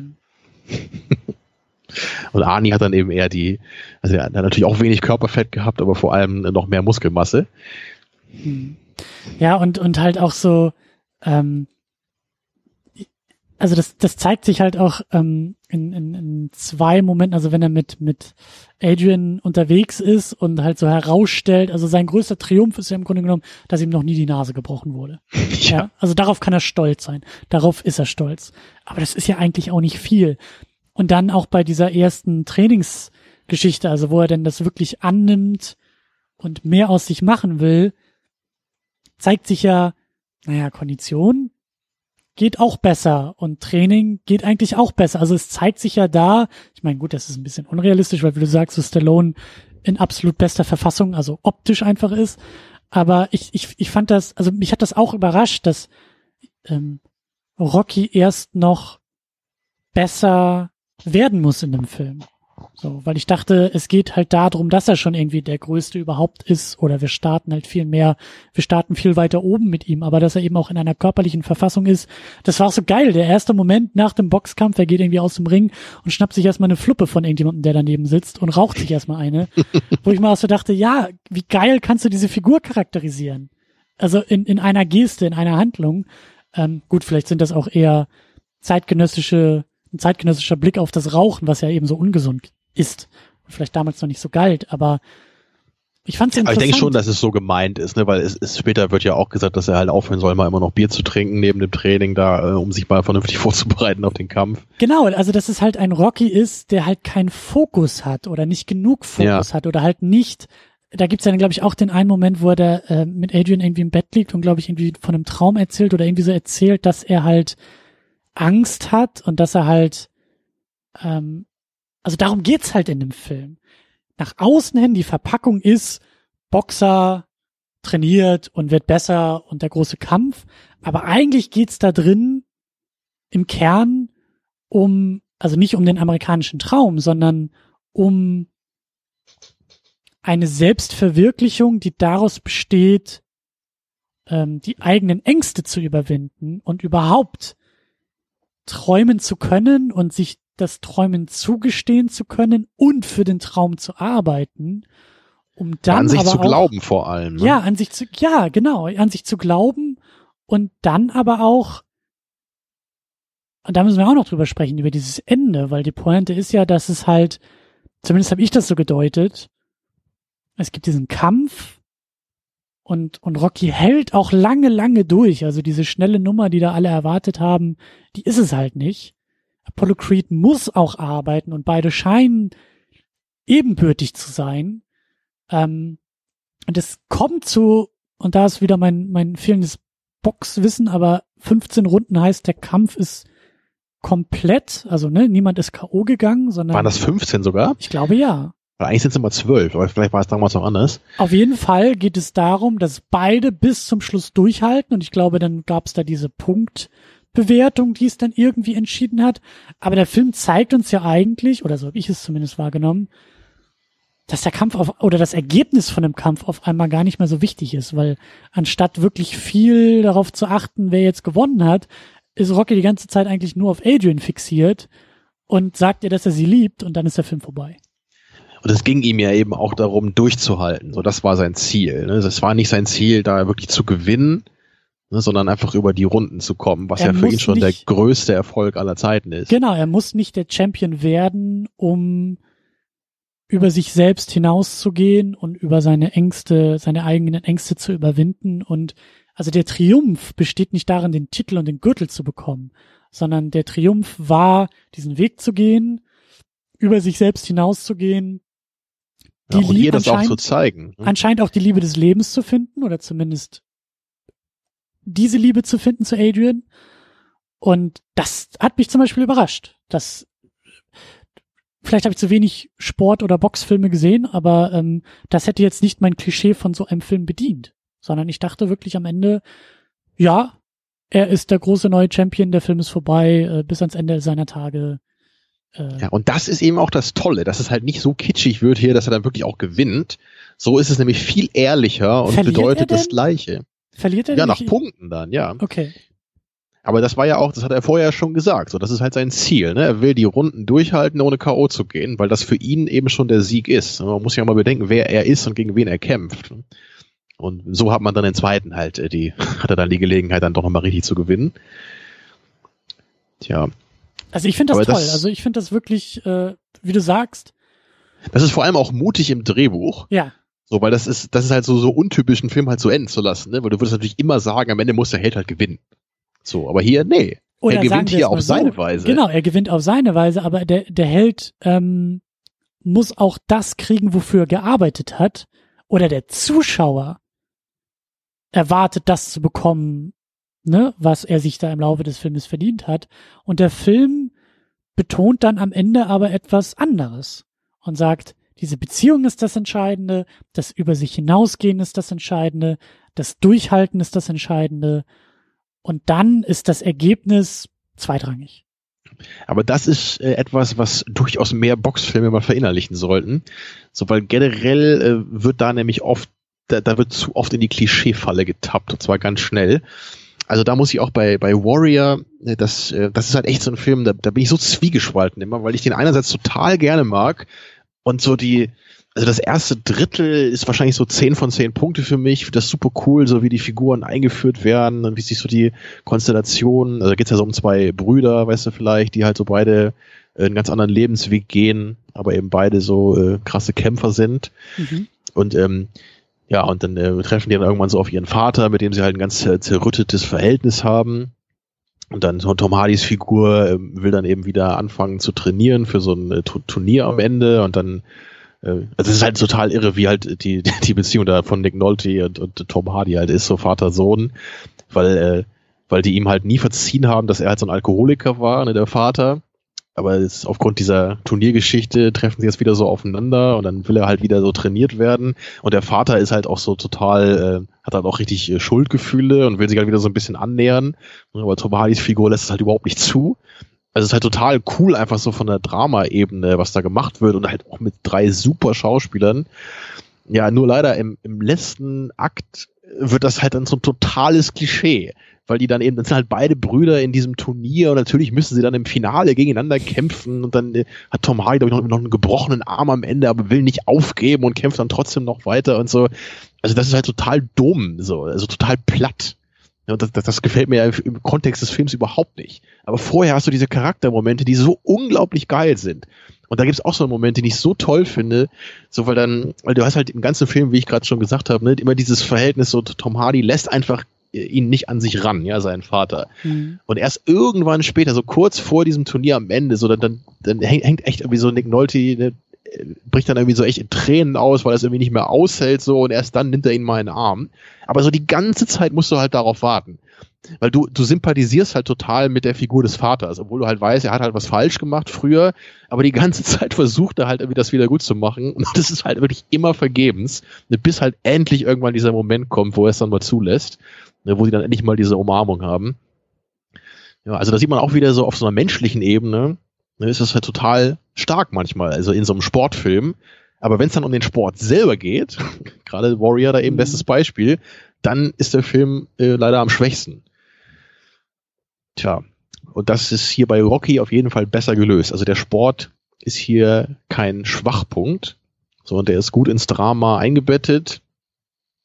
<laughs> Und Arnie hat dann eben eher die, also er hat natürlich auch wenig Körperfett gehabt, aber vor allem noch mehr Muskelmasse. Hm. Ja, und, und halt auch so, ähm, also das, das zeigt sich halt auch ähm, in, in, in zwei Momenten, also wenn er mit, mit Adrian unterwegs ist und halt so herausstellt, also sein größter Triumph ist ja im Grunde genommen, dass ihm noch nie die Nase gebrochen wurde. <laughs> Ja. ja. Also darauf kann er stolz sein. Darauf ist er stolz. Aber das ist ja eigentlich auch nicht viel. Und dann auch bei dieser ersten Trainingsgeschichte, also wo er denn das wirklich annimmt und mehr aus sich machen will, zeigt sich ja, naja, Kondition geht auch besser und Training geht eigentlich auch besser. Also es zeigt sich ja da, ich meine, gut, das ist ein bisschen unrealistisch, weil wie du sagst, so Stallone in absolut bester Verfassung, also optisch einfach ist. Aber ich, ich, ich fand das, also mich hat das auch überrascht, dass ähm, Rocky erst noch besser werden muss in dem Film. So, weil ich dachte, es geht halt darum, dass er schon irgendwie der Größte überhaupt ist oder wir starten halt viel mehr, wir starten viel weiter oben mit ihm, aber dass er eben auch in einer körperlichen Verfassung ist, das war auch so geil. Der erste Moment nach dem Boxkampf, er geht irgendwie aus dem Ring und schnappt sich erstmal eine Fluppe von irgendjemandem, der daneben sitzt und raucht sich erstmal eine, <laughs> wo ich mal auch so dachte, ja, wie geil kannst du diese Figur charakterisieren? Also in, in einer Geste, in einer Handlung. Ähm, gut, vielleicht sind das auch eher zeitgenössische ein zeitgenössischer Blick auf das Rauchen, was ja eben so ungesund ist. Vielleicht damals noch nicht so galt, aber ich fand's interessant. Aber ich denke schon, dass es so gemeint ist, ne? weil es, es später wird ja auch gesagt, dass er halt aufhören soll, mal immer noch Bier zu trinken neben dem Training da, äh, um sich mal vernünftig <laughs> vorzubereiten auf den Kampf. Genau, also dass es halt ein Rocky ist, der halt keinen Fokus hat oder nicht genug Fokus ja. hat oder halt nicht da gibt's dann, glaube ich, auch den einen Moment, wo er da äh, mit Adrian irgendwie im Bett liegt und, glaube ich, irgendwie von einem Traum erzählt oder irgendwie so erzählt, dass er halt Angst hat und dass er halt, ähm, also darum geht's halt in dem Film. Nach außen hin, die Verpackung ist, Boxer trainiert und wird besser und der große Kampf. Aber eigentlich geht's da drin im Kern um, also nicht um den amerikanischen Traum, sondern um eine Selbstverwirklichung, die daraus besteht, ähm, die eigenen Ängste zu überwinden und überhaupt träumen zu können und sich das Träumen zugestehen zu können und für den Traum zu arbeiten, um dann an sich zu auch, glauben vor allem. Ne? Ja, an sich zu, ja, genau, an sich zu glauben und dann aber auch, und da müssen wir auch noch drüber sprechen, über dieses Ende, weil die Pointe ist ja, dass es halt zumindest habe ich das so gedeutet, es gibt diesen Kampf und, und Rocky hält auch lange, lange durch. Also diese schnelle Nummer, die da alle erwartet haben, die ist es halt nicht. Apollo Creed muss auch arbeiten und beide scheinen ebenbürtig zu sein. Ähm, und es kommt zu, und da ist wieder mein, mein fehlendes Boxwissen, aber 15 Runden heißt, der Kampf ist komplett, also ne, niemand ist K.O. gegangen, sondern. Waren das 15 sogar? Ich glaube ja. Weil eigentlich sind es immer 12, aber vielleicht war es damals noch anders. Auf jeden Fall geht es darum, dass beide bis zum Schluss durchhalten und ich glaube, dann gab es da diese Punktbewertung, die es dann irgendwie entschieden hat. Aber der Film zeigt uns ja eigentlich, oder so habe ich es zumindest wahrgenommen, dass der Kampf auf, oder das Ergebnis von dem Kampf auf einmal gar nicht mehr so wichtig ist, weil anstatt wirklich viel darauf zu achten, wer jetzt gewonnen hat, ist Rocky die ganze Zeit eigentlich nur auf Adrian fixiert und sagt ihr, dass er sie liebt und dann ist der Film vorbei. Und es ging ihm ja eben auch darum, durchzuhalten. So, das war sein Ziel. Ne? Es war nicht sein Ziel, da wirklich zu gewinnen, ne, sondern einfach über die Runden zu kommen, was Er ja für ihn schon der nicht- größte Erfolg aller Zeiten ist. Genau, er muss nicht der Champion werden, um über sich selbst hinauszugehen und über seine Ängste, seine eigenen Ängste zu überwinden. Und also der Triumph besteht nicht darin, den Titel und den Gürtel zu bekommen, sondern der Triumph war, diesen Weg zu gehen, über sich selbst hinauszugehen, Ja, die und Liebe ihr das auch zu zeigen. ne? anscheinend auch die Liebe des Lebens zu finden oder zumindest diese Liebe zu finden zu Adrian. Und das hat mich zum Beispiel überrascht. Das vielleicht habe ich zu wenig Sport- oder Boxfilme gesehen, aber ähm, das hätte jetzt nicht mein Klischee von so einem Film bedient, sondern ich dachte wirklich am Ende, ja, er ist der große neue Champion, der Film ist vorbei, äh, bis ans Ende seiner Tage. Äh, Ja, und das ist eben auch das Tolle, dass es halt nicht so kitschig wird hier, dass er dann wirklich auch gewinnt. So ist es nämlich viel ehrlicher und bedeutet das? Gleiche. Verliert er Ja, nach? Punkten dann, ja. Okay. Aber das war ja auch, das hat er vorher schon gesagt, so das ist halt sein Ziel. Ne? Er will die Runden durchhalten, ohne K.O. zu gehen, weil das für ihn eben schon der Sieg ist. Man muss ja mal bedenken, wer er ist und gegen wen er kämpft. Und so hat man dann den zweiten halt, äh, die, <laughs> hat er dann die Gelegenheit, dann doch nochmal richtig zu gewinnen. Tja, Also ich finde das Aber toll. das- also ich finde das wirklich, äh, wie du sagst, das ist vor allem auch mutig im Drehbuch. ja, So, weil das ist, das ist halt so, so untypisch, einen Film halt so enden zu lassen, ne? Weil du würdest natürlich immer sagen, am Ende muss der Held halt gewinnen. So, aber hier, nee. Oder er gewinnt hier auf so. seine Weise. Genau, er gewinnt auf seine Weise, aber der, der Held ähm, muss auch das kriegen, wofür er gearbeitet hat. Oder der Zuschauer erwartet, das zu bekommen, ne, was er sich da im Laufe des Filmes verdient hat. Und der Film betont dann am Ende aber etwas anderes und sagt, diese Beziehung ist das Entscheidende, das über sich hinausgehen ist das Entscheidende, das Durchhalten ist das Entscheidende. Und dann ist das Ergebnis zweitrangig. Aber das ist äh, etwas, was durchaus mehr Boxfilme mal verinnerlichen sollten. So, weil generell äh, wird da nämlich oft, da, da wird zu oft in die Klischeefalle getappt und zwar ganz schnell. Also da muss ich auch bei, bei Warrior, äh, das, äh, das ist halt echt so ein Film, da, da bin ich so zwiegespalten immer, weil ich den einerseits total gerne mag und so die, also das erste Drittel ist wahrscheinlich so 10 von 10 Punkte für mich. Ich finde das super cool, so wie die Figuren eingeführt werden und wie sich so die Konstellation, also da geht's ja so um zwei Brüder, weißt du vielleicht, die halt so beide einen ganz anderen Lebensweg gehen, aber eben beide so äh, krasse Kämpfer sind. Mhm. Und ähm, ja, und dann äh, treffen die dann irgendwann so auf ihren Vater, mit dem sie halt ein ganz äh, zerrüttetes Verhältnis haben. Und dann so Tom Hardys Figur äh, will dann eben wieder anfangen zu trainieren für so ein äh, Tu- Turnier am Ende und dann äh, also es ist halt total irre, wie halt die, <laughs> die Beziehung da von Nick Nolte und, und Tom Hardy halt ist, so Vater-Sohn, weil, äh, weil die ihm halt nie verziehen haben, dass er halt so ein Alkoholiker war, ne, der Vater. Aber es, aufgrund dieser Turniergeschichte treffen sie jetzt wieder so aufeinander und dann will er halt wieder so trainiert werden. Und der Vater ist halt auch so total, äh, hat halt auch richtig äh, Schuldgefühle und will sich halt wieder so ein bisschen annähern. Aber Tom Hardys Figur lässt es halt überhaupt nicht zu. Also es ist halt total cool, einfach so von der Drama-Ebene, was da gemacht wird und halt auch mit drei super Schauspielern. Ja, nur leider im, im letzten Akt wird das halt dann so ein totales Klischee, weil die dann eben, das sind halt beide Brüder in diesem Turnier und natürlich müssen sie dann im Finale gegeneinander kämpfen und dann äh, hat Tom Hardy, glaube ich, noch, noch einen gebrochenen Arm am Ende, aber will nicht aufgeben und kämpft dann trotzdem noch weiter und so. Also das ist halt total dumm, so, also total platt. und das, das, das gefällt mir ja im Kontext des Films überhaupt nicht. Aber vorher hast du diese Charaktermomente, die so unglaublich geil sind. Und da gibt's auch so einen Moment, den ich so toll finde, so weil dann, weil du hast halt im ganzen Film, wie ich gerade schon gesagt habe, ne, immer dieses Verhältnis so Tom Hardy lässt einfach ihn nicht an sich ran, ja, seinen Vater. Mhm. Und erst irgendwann später, so kurz vor diesem Turnier am Ende, so dann, dann, dann hängt echt irgendwie so Nick Nolte, ne, bricht dann irgendwie so echt in Tränen aus, weil er es irgendwie nicht mehr aushält, so, und erst dann nimmt er ihn mal in den Arm. Aber so die ganze Zeit musst du halt darauf warten. Weil du, du sympathisierst halt total mit der Figur des Vaters, obwohl du halt weißt, er hat halt was falsch gemacht früher, aber die ganze <laughs> Zeit versucht er halt irgendwie das wieder gut zu machen. Und das ist halt wirklich immer vergebens, bis halt endlich irgendwann dieser Moment kommt, wo er es dann mal zulässt, ne, wo sie dann endlich mal diese Umarmung haben. Ja, also da sieht man auch wieder so auf so einer menschlichen Ebene, ne, ist das halt total stark manchmal, also in so einem Sportfilm. Aber wenn es dann um den Sport selber geht, <laughs> gerade Warrior da eben mhm. bestes Beispiel, dann ist der Film äh, leider am schwächsten. Tja, und das ist hier bei Rocky auf jeden Fall besser gelöst. Also der Sport ist hier kein Schwachpunkt, sondern der ist gut ins Drama eingebettet.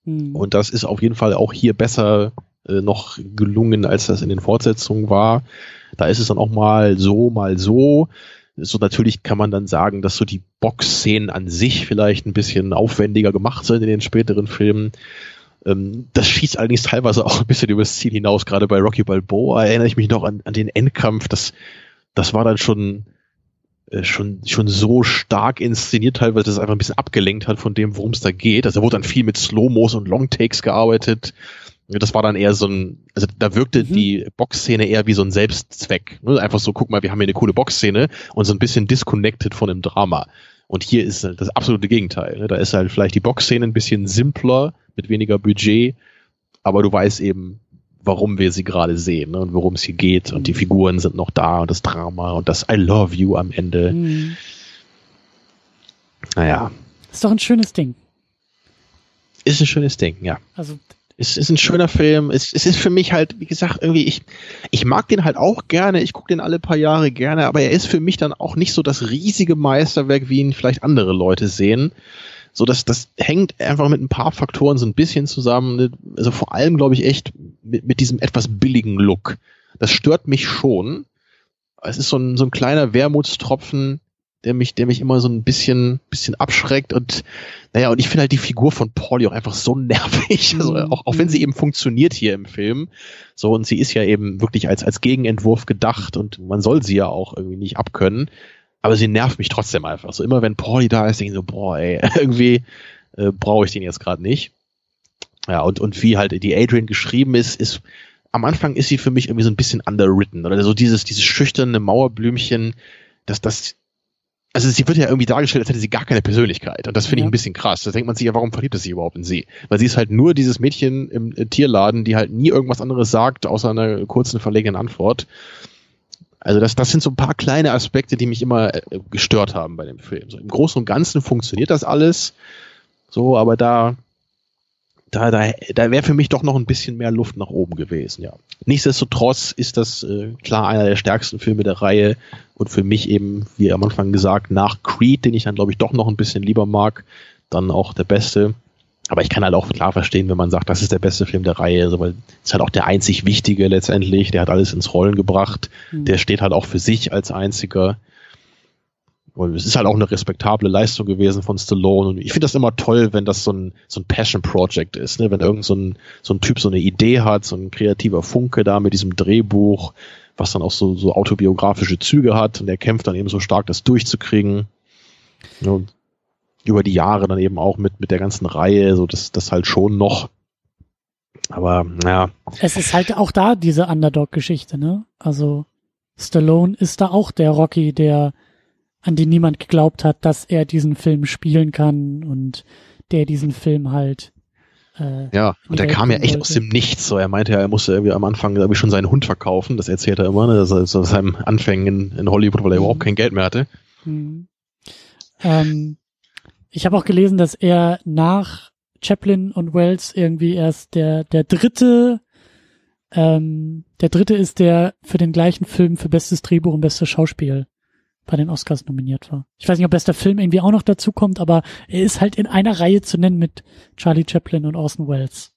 Mhm. Und das ist auf jeden Fall auch hier besser äh, noch gelungen, als das in den Fortsetzungen war. Da ist es dann auch mal so, mal so. So natürlich kann man dann sagen, dass so die Boxszenen an sich vielleicht ein bisschen aufwendiger gemacht sind in den späteren Filmen. Ähm, das schießt allerdings teilweise auch ein bisschen übers Ziel hinaus. Gerade bei Rocky Balboa erinnere ich mich noch an, an den Endkampf. Das, das war dann schon, schon, schon so stark inszeniert, teilweise, dass es einfach ein bisschen abgelenkt hat von dem, worum es da geht. Also da wurde dann viel mit Slow-Mos und Long-Takes gearbeitet. Das war dann eher so ein, also da wirkte mhm. die Boxszene eher wie so ein Selbstzweck. Ne? Einfach so, guck mal, wir haben hier eine coole Boxszene und so ein bisschen disconnected von dem Drama. Und hier ist das absolute Gegenteil. Ne? Da ist halt vielleicht die Boxszene ein bisschen simpler, mit weniger Budget, aber du weißt eben, warum wir sie gerade sehen ne? und worum es hier geht. Und die mhm. Figuren sind noch da und das Drama und das I love you am Ende. Mhm. Naja. Ist doch ein schönes Ding. Ist ein schönes Ding, ja. Also es ist ein schöner Film. Es, es ist für mich halt, wie gesagt, irgendwie, ich, ich mag den halt auch gerne. Ich gucke den alle paar Jahre gerne, aber er ist für mich dann auch nicht so das riesige Meisterwerk, wie ihn vielleicht andere Leute sehen. So, dass das hängt einfach mit ein paar Faktoren so ein bisschen zusammen. Also vor allem, glaube ich, echt mit, mit diesem etwas billigen Look. Das stört mich schon. Es ist so ein, so ein kleiner Wermutstropfen, der mich, der mich immer so ein bisschen, bisschen abschreckt und naja, und ich finde halt die Figur von Pauli auch einfach so <laughs> nervig, also mhm. auch, auch wenn sie eben funktioniert hier im Film, so und sie ist ja eben wirklich als, als Gegenentwurf gedacht und man soll sie ja auch irgendwie nicht abkönnen, aber sie nervt mich trotzdem einfach. So immer wenn Pauli da ist, denke ich so, boah, ey, <laughs> irgendwie äh, brauche ich den jetzt gerade nicht. Ja, und, und wie halt die Adrian geschrieben ist, ist am Anfang ist sie für mich irgendwie so ein bisschen underwritten oder so dieses, dieses schüchterne Mauerblümchen, dass das also sie wird ja irgendwie dargestellt, als hätte sie gar keine Persönlichkeit. Und das finde ja. ich ein bisschen krass. Da denkt man sich ja, warum verliebt es sich überhaupt in sie? Weil sie ist halt nur dieses Mädchen im Tierladen, die halt nie irgendwas anderes sagt, außer einer kurzen, verlegenen Antwort. Also das, das sind so ein paar kleine Aspekte, die mich immer äh, gestört haben bei dem Film. So Im Großen und Ganzen funktioniert das alles. So, aber da, da, da, da wäre für mich doch noch ein bisschen mehr Luft nach oben gewesen, ja. Nichtsdestotrotz ist das äh, klar einer der stärksten Filme der Reihe und für mich eben, wie am Anfang gesagt, nach Creed, den ich dann glaube ich doch noch ein bisschen lieber mag, dann auch der beste. Aber ich kann halt auch klar verstehen, wenn man sagt, das ist der beste Film der Reihe, also, weil es halt auch der einzig wichtige letztendlich, der hat alles ins Rollen gebracht, mhm. der steht halt auch für sich als einziger. Und es ist halt auch eine respektable Leistung gewesen von Stallone. Und ich finde das immer toll, wenn das so ein, so ein Passion Project ist, ne? wenn irgend so ein, so ein Typ so eine Idee hat, so ein kreativer Funke da mit diesem Drehbuch, was dann auch so, so autobiografische Züge hat und er kämpft dann eben so stark, das durchzukriegen. Und über die Jahre dann eben auch mit, mit der ganzen Reihe, so das, das halt schon noch. Aber, naja. Es ist halt auch da diese Underdog-Geschichte, ne? Also, Stallone ist da auch der Rocky, der an die niemand geglaubt hat, dass er diesen Film spielen kann und der diesen Film halt. Äh, ja, und der kam ja echt wollte. aus dem Nichts. So, er meinte ja, er musste irgendwie am Anfang irgendwie schon seinen Hund verkaufen. Das erzählt er immer, ne? Das ist aus seinem Anfängen in, in Hollywood, weil er mhm. überhaupt kein Geld mehr hatte. Mhm. Ähm, ich habe auch gelesen, dass er nach Chaplin und Wells irgendwie erst der der dritte ähm, der dritte ist, der für den gleichen Film für bestes Drehbuch und bestes Schauspiel bei den Oscars nominiert war. Ich weiß nicht, ob bester Film irgendwie auch noch dazu kommt, aber er ist halt in einer Reihe zu nennen mit Charlie Chaplin und Orson Welles.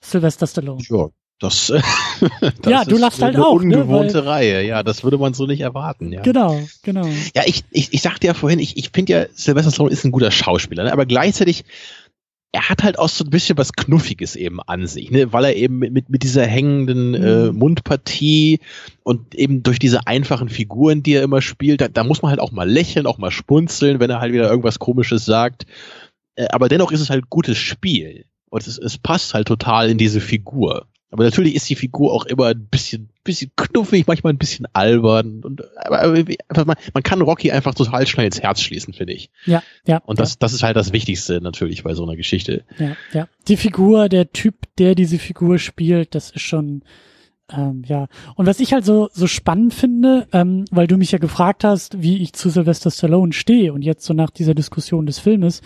Sylvester Stallone. Ja, das, <laughs> das ja, du lachst halt auch. Eine ungewohnte ne, Reihe, ja, das würde man so nicht erwarten. Ja. Genau, genau. Ja, ich, ich, ich sagte ja vorhin, ich, ich finde ja, Sylvester Stallone ist ein guter Schauspieler, ne? aber gleichzeitig er hat halt auch so ein bisschen was Knuffiges eben an sich, ne? weil er eben mit, mit dieser hängenden äh, mhm. Mundpartie und eben durch diese einfachen Figuren, die er immer spielt, da, da, muss man halt auch mal lächeln, auch mal spunzeln, wenn er halt wieder irgendwas Komisches sagt. Äh, aber dennoch ist es halt gutes Spiel. Und es, es passt halt total in diese Figur. Aber natürlich ist die Figur auch immer ein bisschen, bisschen knuffig, manchmal ein bisschen albern. Und, aber, aber man, man kann Rocky einfach total schnell ins Herz schließen, finde ich. Ja, ja. Und das, ja. das ist halt das Wichtigste natürlich bei so einer Geschichte. Ja, ja. Die Figur, der Typ, der diese Figur spielt, das ist schon, ähm, ja. Und was ich halt so, so spannend finde, ähm, weil du mich ja gefragt hast, wie ich zu Sylvester Stallone stehe und jetzt so nach dieser Diskussion des Filmes,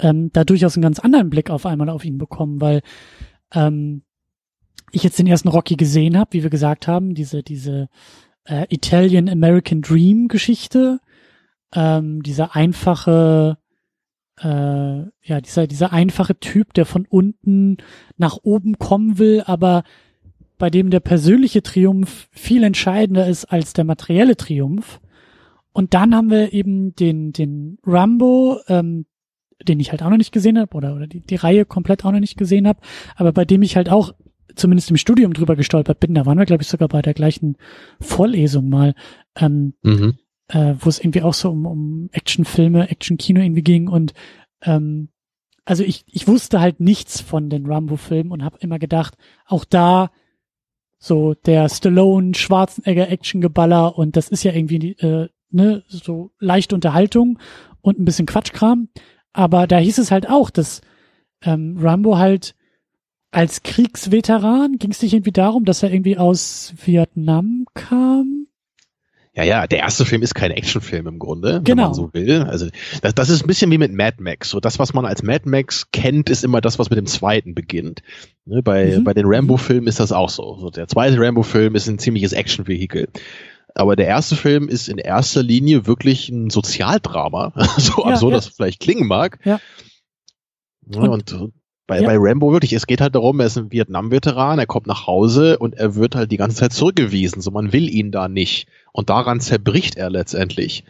ähm, da durchaus einen ganz anderen Blick auf einmal auf ihn bekommen, weil, ähm, ich jetzt den ersten Rocky gesehen habe, wie wir gesagt haben, diese, diese äh, Italian American Dream Geschichte, ähm, dieser einfache, äh, ja, dieser, dieser einfache Typ, der von unten nach oben kommen will, aber bei dem der persönliche Triumph viel entscheidender ist als der materielle Triumph. Und dann haben wir eben den, den Rambo, ähm, den ich halt auch noch nicht gesehen habe, oder, oder die, die Reihe komplett auch noch nicht gesehen habe, aber bei dem ich halt auch zumindest im Studium drüber gestolpert bin. Da waren wir, glaube ich, sogar bei der gleichen Vorlesung mal, ähm, mhm. äh, wo es irgendwie auch so um, um Actionfilme, Actionkino irgendwie ging. Und ähm, also ich, ich wusste halt nichts von den Rambo-Filmen und habe immer gedacht, auch da so der Stallone, Schwarzenegger Actiongeballer und das ist ja irgendwie äh, ne, so leichte Unterhaltung und ein bisschen Quatschkram. Aber da hieß es halt auch, dass ähm, Rambo halt als Kriegsveteran ging es nicht irgendwie darum, dass er irgendwie aus Vietnam kam? Ja, ja, der erste Film ist kein Actionfilm im Grunde, genau. wenn man so will. Also das, das ist ein bisschen wie mit Mad Max. So das, was man als Mad Max kennt, ist immer das, was mit dem zweiten beginnt. Ne, bei, mhm. bei den Rambo-Filmen ist das auch so. so. Der zweite Rambo-Film ist ein ziemliches Action-Vehikel. Aber der erste Film ist in erster Linie wirklich ein Sozialdrama, <laughs> so ja, absurd ja. das vielleicht klingen mag. Ja. Ne, und, und bei, ja. bei Rambo wirklich, es geht halt darum, er ist ein Vietnam-Veteran, er kommt nach Hause und er wird halt die ganze Zeit zurückgewiesen. So, man will ihn da nicht. Und daran zerbricht er letztendlich.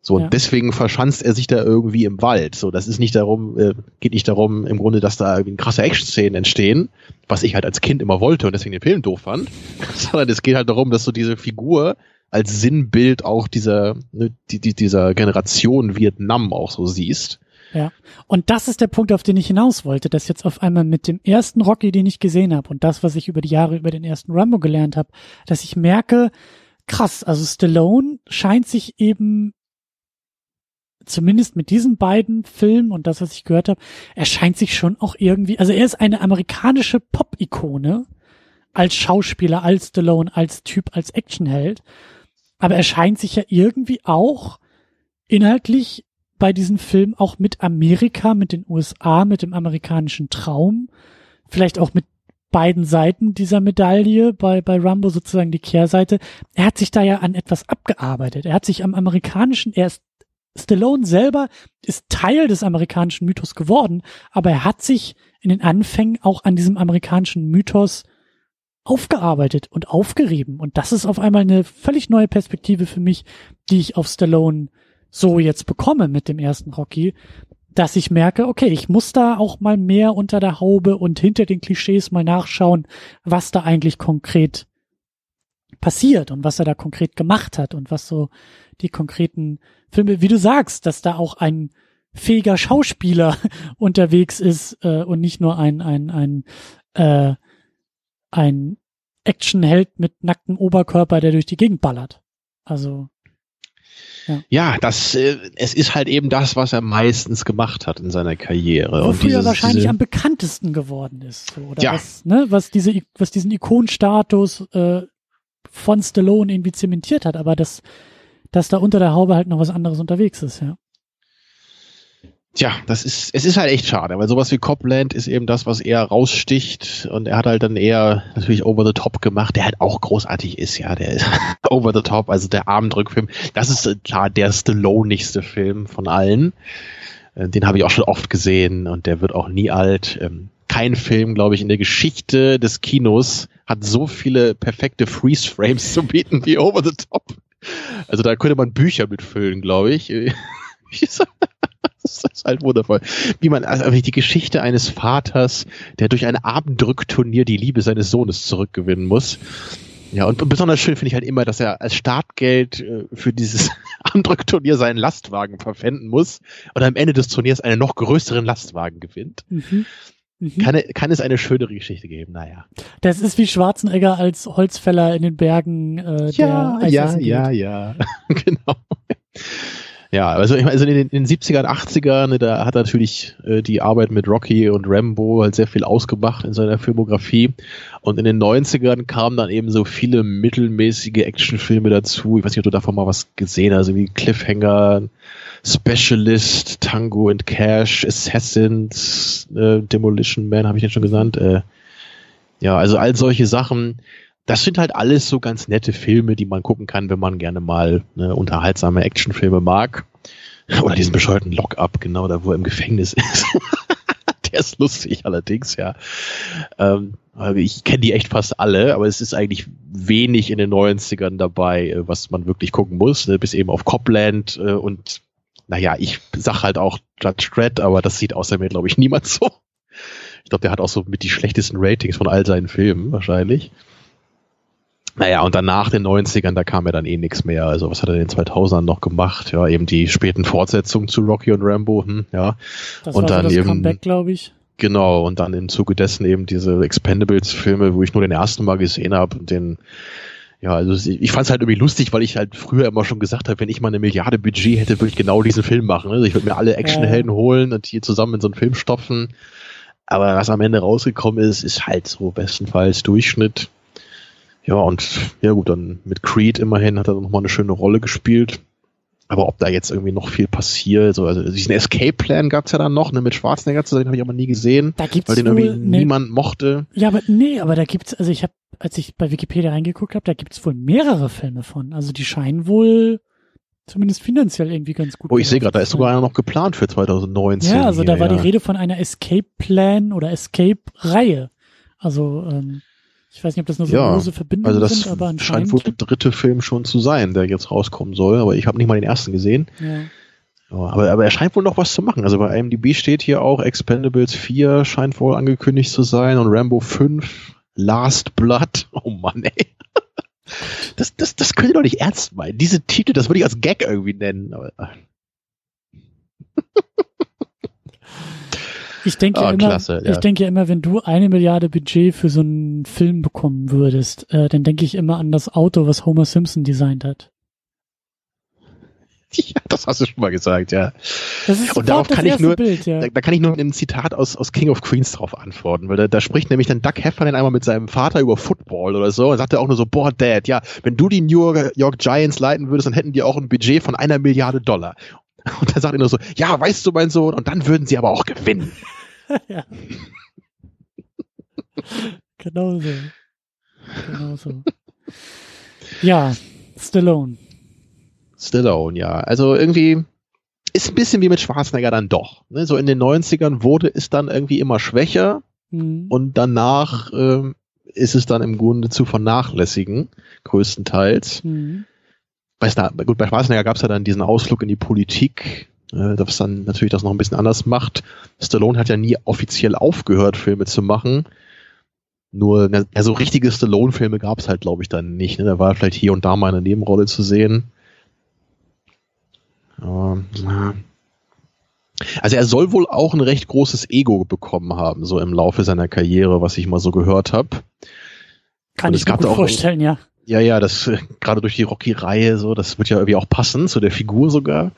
So, ja. und deswegen verschanzt er sich da irgendwie im Wald. So, das ist nicht darum, äh, geht nicht darum, im Grunde, dass da irgendwie krasse Action-Szenen entstehen, was ich halt als Kind immer wollte und deswegen den Film doof fand, <laughs> sondern es geht halt darum, dass du diese Figur als Sinnbild auch dieser, ne, die, die, dieser Generation Vietnam auch so siehst. Ja. Und das ist der Punkt, auf den ich hinaus wollte, dass jetzt auf einmal mit dem ersten Rocky, den ich gesehen habe und das, was ich über die Jahre über den ersten Rambo gelernt habe, dass ich merke, krass, also Stallone scheint sich eben zumindest mit diesen beiden Filmen und das, was ich gehört habe, er scheint sich schon auch irgendwie, also er ist eine amerikanische Pop-Ikone als Schauspieler, als Stallone, als Typ, als Actionheld, aber er scheint sich ja irgendwie auch inhaltlich bei diesem Film auch mit Amerika, mit den USA, mit dem amerikanischen Traum, vielleicht auch mit beiden Seiten dieser Medaille, bei, bei Rambo sozusagen die Kehrseite. Er hat sich da ja an etwas abgearbeitet. Er hat sich am amerikanischen, er ist, Stallone selber ist Teil des amerikanischen Mythos geworden, aber er hat sich in den Anfängen auch an diesem amerikanischen Mythos aufgearbeitet und aufgerieben. Und das ist auf einmal eine völlig neue Perspektive für mich, die ich auf Stallone so jetzt bekomme mit dem ersten Rocky, dass ich merke, okay, ich muss da auch mal mehr unter der Haube und hinter den Klischees mal nachschauen, was da eigentlich konkret passiert und was er da konkret gemacht hat und was so die konkreten Filme, wie du sagst, dass da auch ein fähiger Schauspieler <laughs> unterwegs ist äh, und nicht nur ein ein ein äh, ein Actionheld mit nacktem Oberkörper, der durch die Gegend ballert. Also ja, ja das, äh, es ist halt eben das, was er meistens gemacht hat in seiner Karriere. Wofür er wahrscheinlich diese, am bekanntesten geworden ist. So, oder ja. was, ne, was, diese, was diesen Ikonstatus äh, von Stallone irgendwie zementiert hat, aber dass, dass da unter der Haube halt noch was anderes unterwegs ist, ja. Tja, das ist, es ist halt echt schade, weil sowas wie Copland ist eben das, was eher raussticht und er hat halt dann eher natürlich over the top gemacht, der halt auch großartig ist, ja, der ist <laughs> over the top, also der Abendrückfilm. Das ist äh, klar der Stallone-igste Film von allen. Äh, den habe ich auch schon oft gesehen und der wird auch nie alt. Ähm, kein Film, glaube ich, in der Geschichte des Kinos hat so viele perfekte Freeze-Frames <laughs> zu bieten wie Over the Top. Also da könnte man Bücher mitfüllen, glaube ich. <laughs> das ist halt wundervoll. Wie man, also die Geschichte eines Vaters, der durch ein Abendrückturnier die Liebe seines Sohnes zurückgewinnen muss. Ja, und besonders schön finde ich halt immer, dass er als Startgeld äh, für dieses <laughs> Abendrückturnier seinen Lastwagen verpfänden muss und am Ende des Turniers einen noch größeren Lastwagen gewinnt. Mhm. Mhm. Kann, kann, es eine schönere Geschichte geben? Naja. Das ist wie Schwarzenegger als Holzfäller in den Bergen. Äh, ja, ja, ja, ja, <laughs> genau. Ja, also, also in, den, in den 70ern, 80ern, ne, da hat natürlich äh, die Arbeit mit Rocky und Rambo halt sehr viel ausgemacht in seiner Filmografie. Und in den 90ern kamen dann eben so viele mittelmäßige Actionfilme dazu. Ich weiß nicht, ob du davon mal was gesehen hast, wie Cliffhanger, Specialist, Tango and Cash, Assassins, äh, Demolition Man, habe ich den schon genannt. Äh, ja, also all solche Sachen das sind halt alles so ganz nette Filme, die man gucken kann, wenn man gerne mal ne, unterhaltsame Actionfilme mag. Oder diesen bescheuerten Lock-up, genau da, wo er im Gefängnis ist. <laughs> Der ist lustig allerdings, ja. Ähm, ich kenne die echt fast alle, aber es ist eigentlich wenig in den 90ern dabei, äh, was man wirklich gucken muss, ne, bis eben auf Copland äh, und naja, ich sag halt auch Judge Dredd, aber das sieht außer mir, glaube ich, niemand so. Ich glaube, der hat auch so mit die schlechtesten Ratings von all seinen Filmen wahrscheinlich. Naja, und dann nach den 90ern, da kam ja dann eh nichts mehr. Also was hat er in den 2000ern noch gemacht? Ja, eben die späten Fortsetzungen zu Rocky und Rambo, hm, ja. Das und war dann so das eben, Comeback, glaube ich. Genau, und dann im Zuge dessen eben diese Expendables-Filme, wo ich nur den ersten Mal gesehen habe und den ja, also ich, ich fand es halt irgendwie lustig, weil ich halt früher immer schon gesagt habe, wenn ich mal eine Milliarde Budget hätte, würde ich genau diesen Film machen. Also ich würde mir alle Actionhelden ja. holen und hier zusammen in so einen Film stopfen. Aber was am Ende rausgekommen ist, ist halt so bestenfalls Durchschnitt. Ja, und ja gut, dann mit Creed immerhin hat er nochmal eine schöne Rolle gespielt. Aber ob da jetzt irgendwie noch viel passiert, so, also diesen Escape-Plan gab's ja dann noch, ne, mit Schwarzenegger zu sein, habe ich aber nie gesehen, da gibt's weil den irgendwie ne, niemand mochte. Ja, aber nee, aber da gibt's, also ich habe, als ich bei Wikipedia reingeguckt habe, da gibt's wohl mehrere Filme von. Also die scheinen wohl zumindest finanziell irgendwie ganz gut. Oh, ich sehe gerade, da ist sogar einer noch geplant für 2019. Ja, also hier, da war ja. die Rede von einer Escape-Plan oder Escape-Reihe. Also ähm, ich weiß nicht, ob das nur so ja, lose Verbindungen also das sind, aber anscheinend scheint wohl der dritte Film schon zu sein, der jetzt rauskommen soll, aber ich habe nicht mal den ersten gesehen. Ja. Aber, aber er scheint wohl noch was zu machen. Also bei IMDb steht hier auch Expendables 4 scheint wohl angekündigt zu sein und Rambo 5, Last Blood. <laughs> Oh Mann, ey. Das, das, das könnt ihr doch nicht ernst meinen. Diese Titel, das würde ich als Gag irgendwie nennen. Ich denke, ah, immer, klasse, ja. ich denke ja immer, wenn du eine Milliarde Budget für so einen Film bekommen würdest, äh, dann denke ich immer an das Auto, was Homer Simpson designt hat. <laughs> Ja, das hast du schon mal gesagt, ja. und darauf kann ich nur, Bild, ja. da, da, kann ich nur mit einem Zitat aus, aus King of Queens drauf antworten, weil da, da spricht nämlich dann Doug Heffernan einmal mit seinem Vater über Football oder so und sagt er auch nur so, boah, Dad, ja, wenn du die New York Giants leiten würdest, dann hätten die auch ein Budget von einer Milliarde Dollar. Und dann sagt er nur so, ja, weißt du, mein Sohn, und dann würden sie aber auch gewinnen. <laughs> ja. genau so. Genau so. Ja, Stallone. Stallone, ja. Also irgendwie ist ein bisschen wie mit Schwarzenegger dann doch. Ne? So in den 90ern wurde es dann irgendwie immer schwächer mhm. und danach ähm, ist es dann im Grunde zu vernachlässigen, größtenteils. Mhm. Weißt du, gut, bei Schwarzenegger gab es ja dann diesen Ausflug in die Politik, äh, das dann natürlich das noch ein bisschen anders macht. Stallone hat ja nie offiziell aufgehört, Filme zu machen. Nur, na, so richtige Stallone-Filme gab es halt, glaube ich, dann nicht. Ne? Da war vielleicht hier und da mal eine Nebenrolle zu sehen. Ähm, also er soll wohl auch ein recht großes Ego bekommen haben, so im Laufe seiner Karriere, was ich mal so gehört habe. Kann ich mir gut vorstellen, ja. Ja, ja, das äh, gerade durch die Rocky-Reihe so, das wird ja irgendwie auch passen zu der Figur sogar.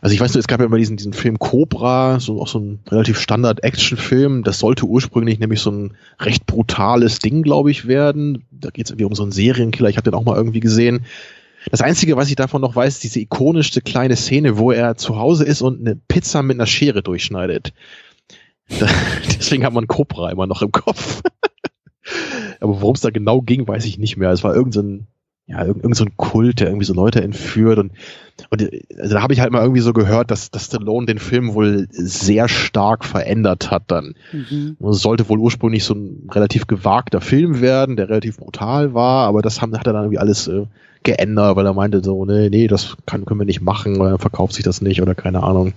Also ich weiß nur, es gab ja immer diesen, diesen Film Cobra, so auch so ein relativ Standard-Action-Film. Das sollte ursprünglich nämlich so ein recht brutales Ding, glaube ich, werden. Da geht es irgendwie um so einen Serienkiller. Ich habe den auch mal irgendwie gesehen. Das Einzige, was ich davon noch weiß, ist diese ikonischste kleine Szene, wo er zu Hause ist und eine Pizza mit einer Schere durchschneidet. <laughs> Deswegen hat man Cobra immer noch im Kopf. <laughs> Aber worum es da genau ging, weiß ich nicht mehr. Es war irgendein ja, irgend, so ein Kult, der irgendwie so Leute entführt und, und also da habe ich halt mal irgendwie so gehört, dass, dass Stallone den Film wohl sehr stark verändert hat dann. Mhm. Es sollte wohl ursprünglich so ein relativ gewagter Film werden, der relativ brutal war, aber das haben, hat er dann irgendwie alles äh, geändert, weil er meinte so, nee, nee, das kann, können wir nicht machen, oder verkauft sich das nicht oder keine Ahnung.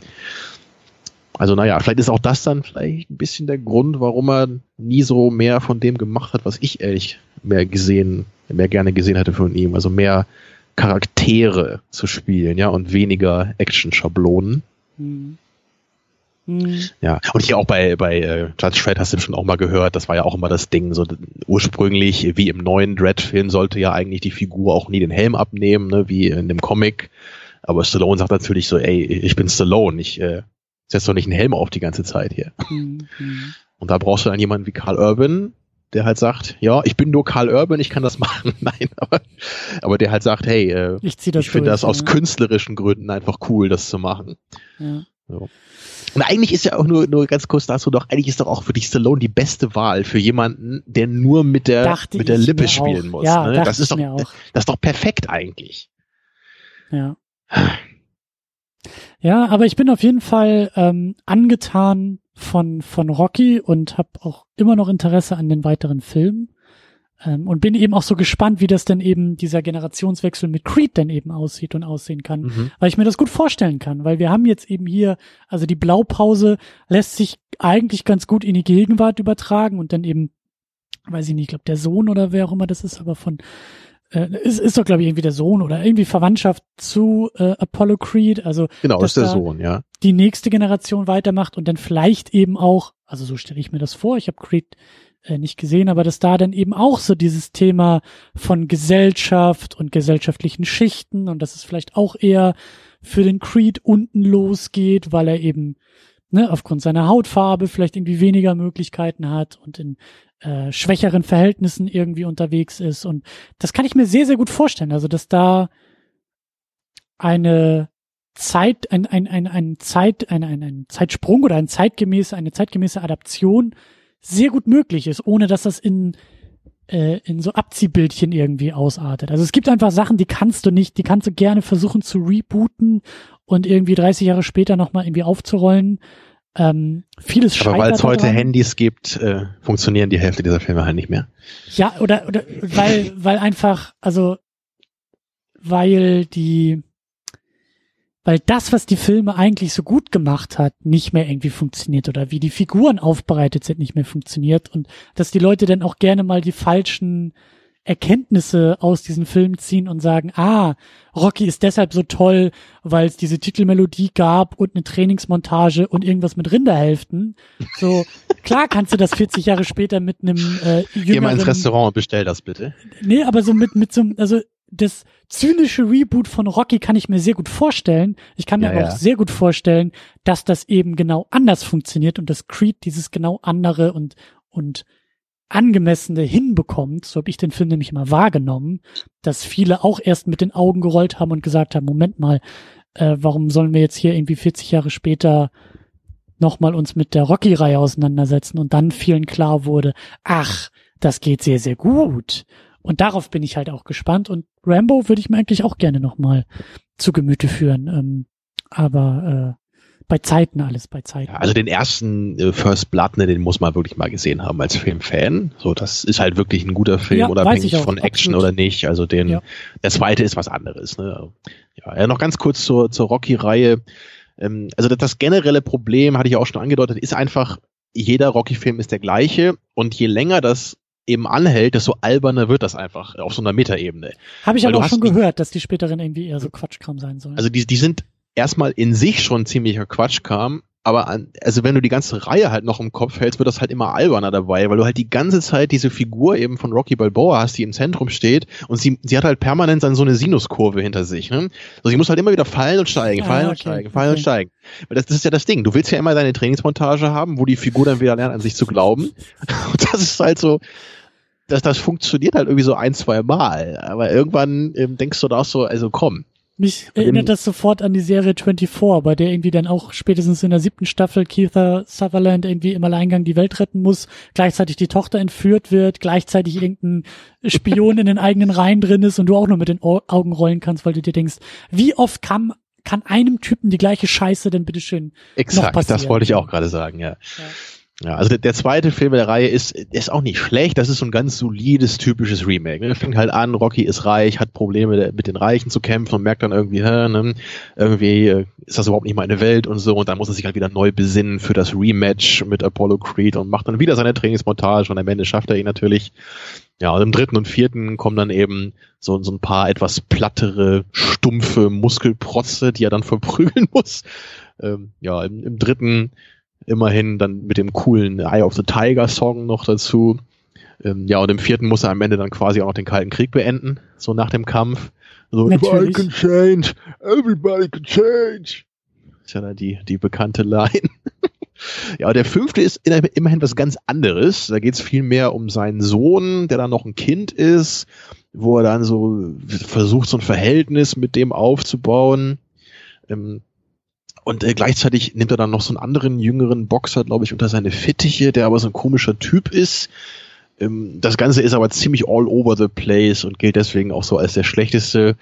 Also naja, vielleicht ist auch das dann vielleicht ein bisschen der Grund, warum er nie so mehr von dem gemacht hat, was ich ehrlich mehr gesehen, mehr gerne gesehen hätte von ihm. Also mehr Charaktere zu spielen, ja, und weniger Action-Schablonen. Mhm. Mhm. Ja, und hier auch bei, bei äh, Judge Fred hast du schon auch mal gehört, das war ja auch immer das Ding, so ursprünglich, wie im neuen Dread-Film, sollte ja eigentlich die Figur auch nie den Helm abnehmen, ne, wie in dem Comic. Aber Stallone sagt natürlich so, ey, ich bin Stallone, ich äh, setz doch nicht einen Helm auf die ganze Zeit hier. Mhm. Und da brauchst du dann jemanden wie Carl Urban, der halt sagt, ja, ich bin nur Karl Urban, ich kann das <laughs> machen. Nein, aber, aber der halt sagt, hey, äh, ich, ich finde das aus künstlerischen Gründen einfach cool, das zu machen. Ja. So. Und eigentlich ist ja auch nur, nur ganz kurz dazu doch, eigentlich ist doch auch für dich Stallone die beste Wahl für jemanden, der nur mit der, dachte mit der Lippe spielen auch. muss. Ja, ne? das ist doch, das ist doch perfekt eigentlich. Ja. Ja, aber ich bin auf jeden Fall ähm, angetan von, von Rocky und habe auch immer noch Interesse an den weiteren Filmen. Ähm, und bin eben auch so gespannt, wie das denn eben dieser Generationswechsel mit Creed denn eben aussieht und aussehen kann. Mhm. Weil ich mir das gut vorstellen kann, weil wir haben jetzt eben hier, also die Blaupause lässt sich eigentlich ganz gut in die Gegenwart übertragen und dann eben, weiß ich nicht, ich glaube der Sohn oder wer auch immer das ist, aber von äh, ist, ist doch, glaube ich, irgendwie der Sohn oder irgendwie Verwandtschaft zu äh, Apollo Creed. Also genau, ist der Sohn, ja. Die nächste Generation weitermacht und dann vielleicht eben auch, also so stelle ich mir das vor, ich habe Creed äh, nicht gesehen, aber dass da dann eben auch so dieses Thema von Gesellschaft und gesellschaftlichen Schichten und dass es vielleicht auch eher für den Creed unten losgeht, weil er eben ne, aufgrund seiner Hautfarbe vielleicht irgendwie weniger Möglichkeiten hat und in äh, schwächeren Verhältnissen irgendwie unterwegs ist. Und das kann ich mir sehr, sehr gut vorstellen. Also, dass da eine Zeit, ein, ein, ein, ein Zeit, ein, ein, ein Zeitsprung oder ein zeitgemäße, eine zeitgemäße Adaption sehr gut möglich ist, ohne dass das in, äh, in so Abziehbildchen irgendwie ausartet. Also es gibt einfach Sachen, die kannst du nicht, die kannst du gerne versuchen zu rebooten und irgendwie 30 Jahre später nochmal irgendwie aufzurollen. Ähm, vieles Aber weil es heute Handys gibt, äh, funktionieren die Hälfte dieser Filme halt nicht mehr. Ja, oder, oder weil, weil einfach, also weil die, weil das, was die Filme eigentlich so gut gemacht hat, nicht mehr irgendwie funktioniert oder wie die Figuren aufbereitet sind, nicht mehr funktioniert und dass die Leute dann auch gerne mal die falschen Erkenntnisse aus diesen Filmen ziehen und sagen, ah, Rocky ist deshalb so toll, weil es diese Titelmelodie gab und eine Trainingsmontage und irgendwas mit Rinderhälften. So, <laughs> klar kannst du das 40 Jahre später mit einem äh, jüngeren... Geh mal ins Restaurant und bestell das bitte. Nee, aber so mit, mit so also das zynische Reboot von Rocky kann ich mir sehr gut vorstellen. Ich kann mir ja, aber auch sehr gut vorstellen, dass das eben genau anders funktioniert und dass Creed dieses genau andere und, und angemessene hinbekommt, so habe ich den Film nämlich immer wahrgenommen, dass viele auch erst mit den Augen gerollt haben und gesagt haben, Moment mal, äh, warum sollen wir jetzt hier irgendwie 40 Jahre später nochmal uns mit der Rocky-Reihe auseinandersetzen und dann vielen klar wurde, ach, das geht sehr, sehr gut. Und darauf bin ich halt auch gespannt und Rambo würde ich mir eigentlich auch gerne nochmal zu Gemüte führen. Ähm, aber äh, bei Zeiten alles, bei Zeiten. Ja, also den ersten äh, First Blood, ne, den muss man wirklich mal gesehen haben als Filmfan. So, das ist halt wirklich ein guter Film, ja, unabhängig von Action Absolut. oder nicht. Also den, ja. der zweite ist was anderes. Ne? Ja, ja, noch ganz kurz zur, zur Rocky-Reihe. Ähm, also das, das generelle Problem, hatte ich auch schon angedeutet, ist einfach, jeder Rocky-Film ist der gleiche und je länger das eben anhält, desto alberner wird das einfach auf so einer Metaebene. Habe ich Weil aber auch schon gehört, dass die späteren irgendwie eher so Quatschkram sein sollen. Also die, die sind erstmal in sich schon ziemlicher Quatsch kam, aber an, also wenn du die ganze Reihe halt noch im Kopf hältst, wird das halt immer alberner dabei, weil du halt die ganze Zeit diese Figur eben von Rocky Balboa hast, die im Zentrum steht und sie, sie hat halt permanent dann so eine Sinuskurve hinter sich. Ne? Also sie muss halt immer wieder fallen und steigen, fallen ah, okay, und steigen, fallen okay. und steigen. Weil das, das ist ja das Ding. Du willst ja immer deine Trainingsmontage haben, wo die Figur dann wieder lernt, an sich zu glauben. <laughs> Und das ist halt so, das, das funktioniert halt irgendwie so ein, zwei Mal. Aber irgendwann ähm, denkst du da auch so, also komm, Mich erinnert das sofort an die Serie 24, bei der irgendwie dann auch spätestens in der siebten Staffel Keitha Sutherland irgendwie im Alleingang die Welt retten muss, gleichzeitig die Tochter entführt wird, gleichzeitig irgendein Spion in den eigenen Reihen drin ist und du auch nur mit den Augen rollen kannst, weil du dir denkst, wie oft kann, kann einem Typen die gleiche Scheiße denn bitteschön Exakt, noch passieren? das wollte ich auch gerade sagen, ja. Ja. Ja, also der, zweite Film der Reihe ist, ist auch nicht schlecht. Das ist so ein ganz solides, typisches Remake. Ne? Fängt halt an, Rocky ist reich, hat Probleme mit den Reichen zu kämpfen und merkt dann irgendwie, hä, ne, irgendwie äh, ist das überhaupt nicht meine Welt und so. Und dann muss er sich halt wieder neu besinnen für das Rematch mit Apollo Creed und macht dann wieder seine Trainingsmontage und am Ende schafft er ihn natürlich. Ja, und im dritten und vierten kommen dann eben so, so ein paar etwas plattere, stumpfe Muskelprotze, die er dann verprügeln <laughs> muss. Ähm, ja, im, im dritten immerhin dann mit dem coolen Eye of the Tiger Song noch dazu. Ähm, ja, und im vierten muss er am Ende dann quasi auch noch den Kalten Krieg beenden, so nach dem Kampf. So, Natürlich. I can change, everybody can change. Ist ja dann die, die bekannte Line. <laughs> ja, der fünfte ist immerhin was ganz anderes. Da geht es viel mehr um seinen Sohn, der dann noch ein Kind ist, wo er dann so versucht, so ein Verhältnis mit dem aufzubauen. Ähm, und äh, gleichzeitig nimmt er dann noch so einen anderen jüngeren Boxer, glaube ich, unter seine Fittiche, der aber so ein komischer Typ ist. Ähm, das Ganze ist aber ziemlich all over the place und gilt deswegen auch so als der schlechteste.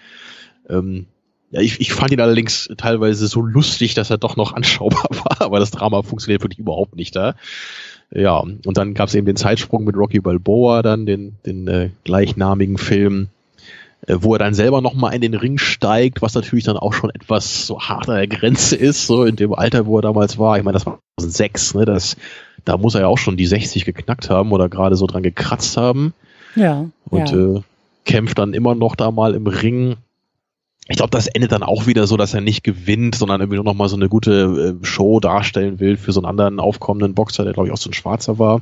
Ähm, ja, ich, ich fand ihn allerdings teilweise so lustig, dass er doch noch <laughs> anschaubar war, aber das Drama funktioniert wirklich überhaupt nicht da. Ja, und dann gab es eben den Zeitsprung mit Rocky Balboa, dann den, den äh, gleichnamigen Film wo er dann selber nochmal in den Ring steigt, was natürlich dann auch schon etwas so hart an der Grenze ist, so in dem Alter, wo er damals war. Ich meine, das war 2006, ne, das, da muss er ja auch schon die 60 geknackt haben oder gerade so dran gekratzt haben. Ja. Und ja. Äh, kämpft dann immer noch da mal im Ring. Ich glaube, das endet dann auch wieder so, dass er nicht gewinnt, sondern irgendwie nur noch mal so eine gute äh, Show darstellen will für so einen anderen aufkommenden Boxer, der glaube ich auch so ein Schwarzer war.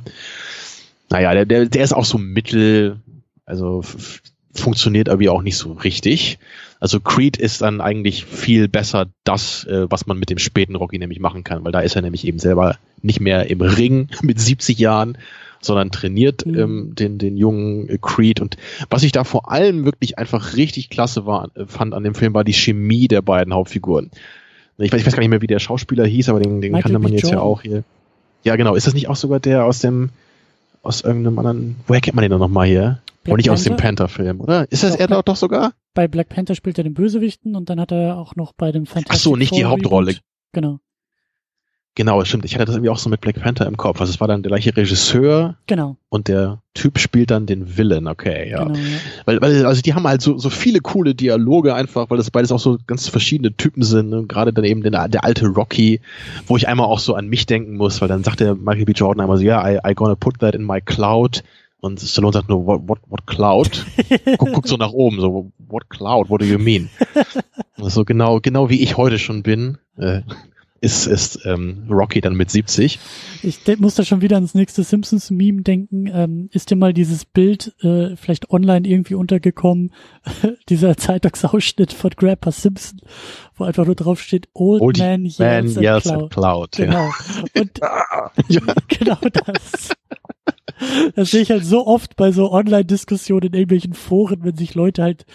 Naja, der, der, der ist auch so mittel, also funktioniert aber auch nicht so richtig. Also Creed ist dann eigentlich viel besser das, äh, was man mit dem späten Rocky nämlich machen kann, weil da ist er nämlich eben selber nicht mehr im Ring <laughs> mit 70 Jahren, sondern trainiert Mhm. ähm, den, den jungen äh, Creed. Und was ich da vor allem wirklich einfach richtig klasse war, äh, fand an dem Film, war die Chemie der beiden Hauptfiguren. Ich weiß, ich weiß gar nicht mehr, wie der Schauspieler hieß, aber den, den Michael kannte man B. jetzt ja auch hier. Ja, genau. Ist das nicht auch sogar der aus dem, aus irgendeinem anderen, woher kennt man den denn nochmal hier? Black Und nicht aus dem Panther? Panther-Film, oder? Ist das Doch, er Black- doch, sogar? Bei Black Panther spielt er den Bösewichten und dann hat er auch noch bei dem Fantastic Ach so, nicht die Four Hauptrolle. Reboot- Genau, Genau, stimmt. Ich hatte das irgendwie auch so mit Black Panther im Kopf. Also es war dann der gleiche Regisseur genau, und der Typ spielt dann den Villain, okay, ja. genau. Ja. Weil, weil, also die haben halt so, so viele coole Dialoge einfach, weil das beides auch so ganz verschiedene Typen sind. Ne? Gerade dann eben den, der alte Rocky, wo ich einmal auch so an mich denken muss, weil dann sagt der Michael B. Jordan einmal so, ja, I, I gonna put that in my cloud. Und Stallone sagt nur, what, what, what cloud? <laughs> Guck, guck so nach oben, so, what cloud, what do you mean? <laughs> so genau, genau wie ich heute schon bin, äh, ist, ist ähm, Rocky dann mit 70. Ich muss da schon wieder ans nächste Simpsons-Meme denken. Ähm, ist dir mal dieses Bild äh, vielleicht online irgendwie untergekommen? <laughs> Dieser Zeitungsausschnitt von Grandpa Simpson, wo einfach nur drauf steht, Old, Old Man Man Yells, yells at Cloud. cloud. Ja. Genau. Und Ja. <laughs> <laughs> genau das. Das sehe ich halt so oft bei so Online-Diskussionen in irgendwelchen Foren, wenn sich Leute halt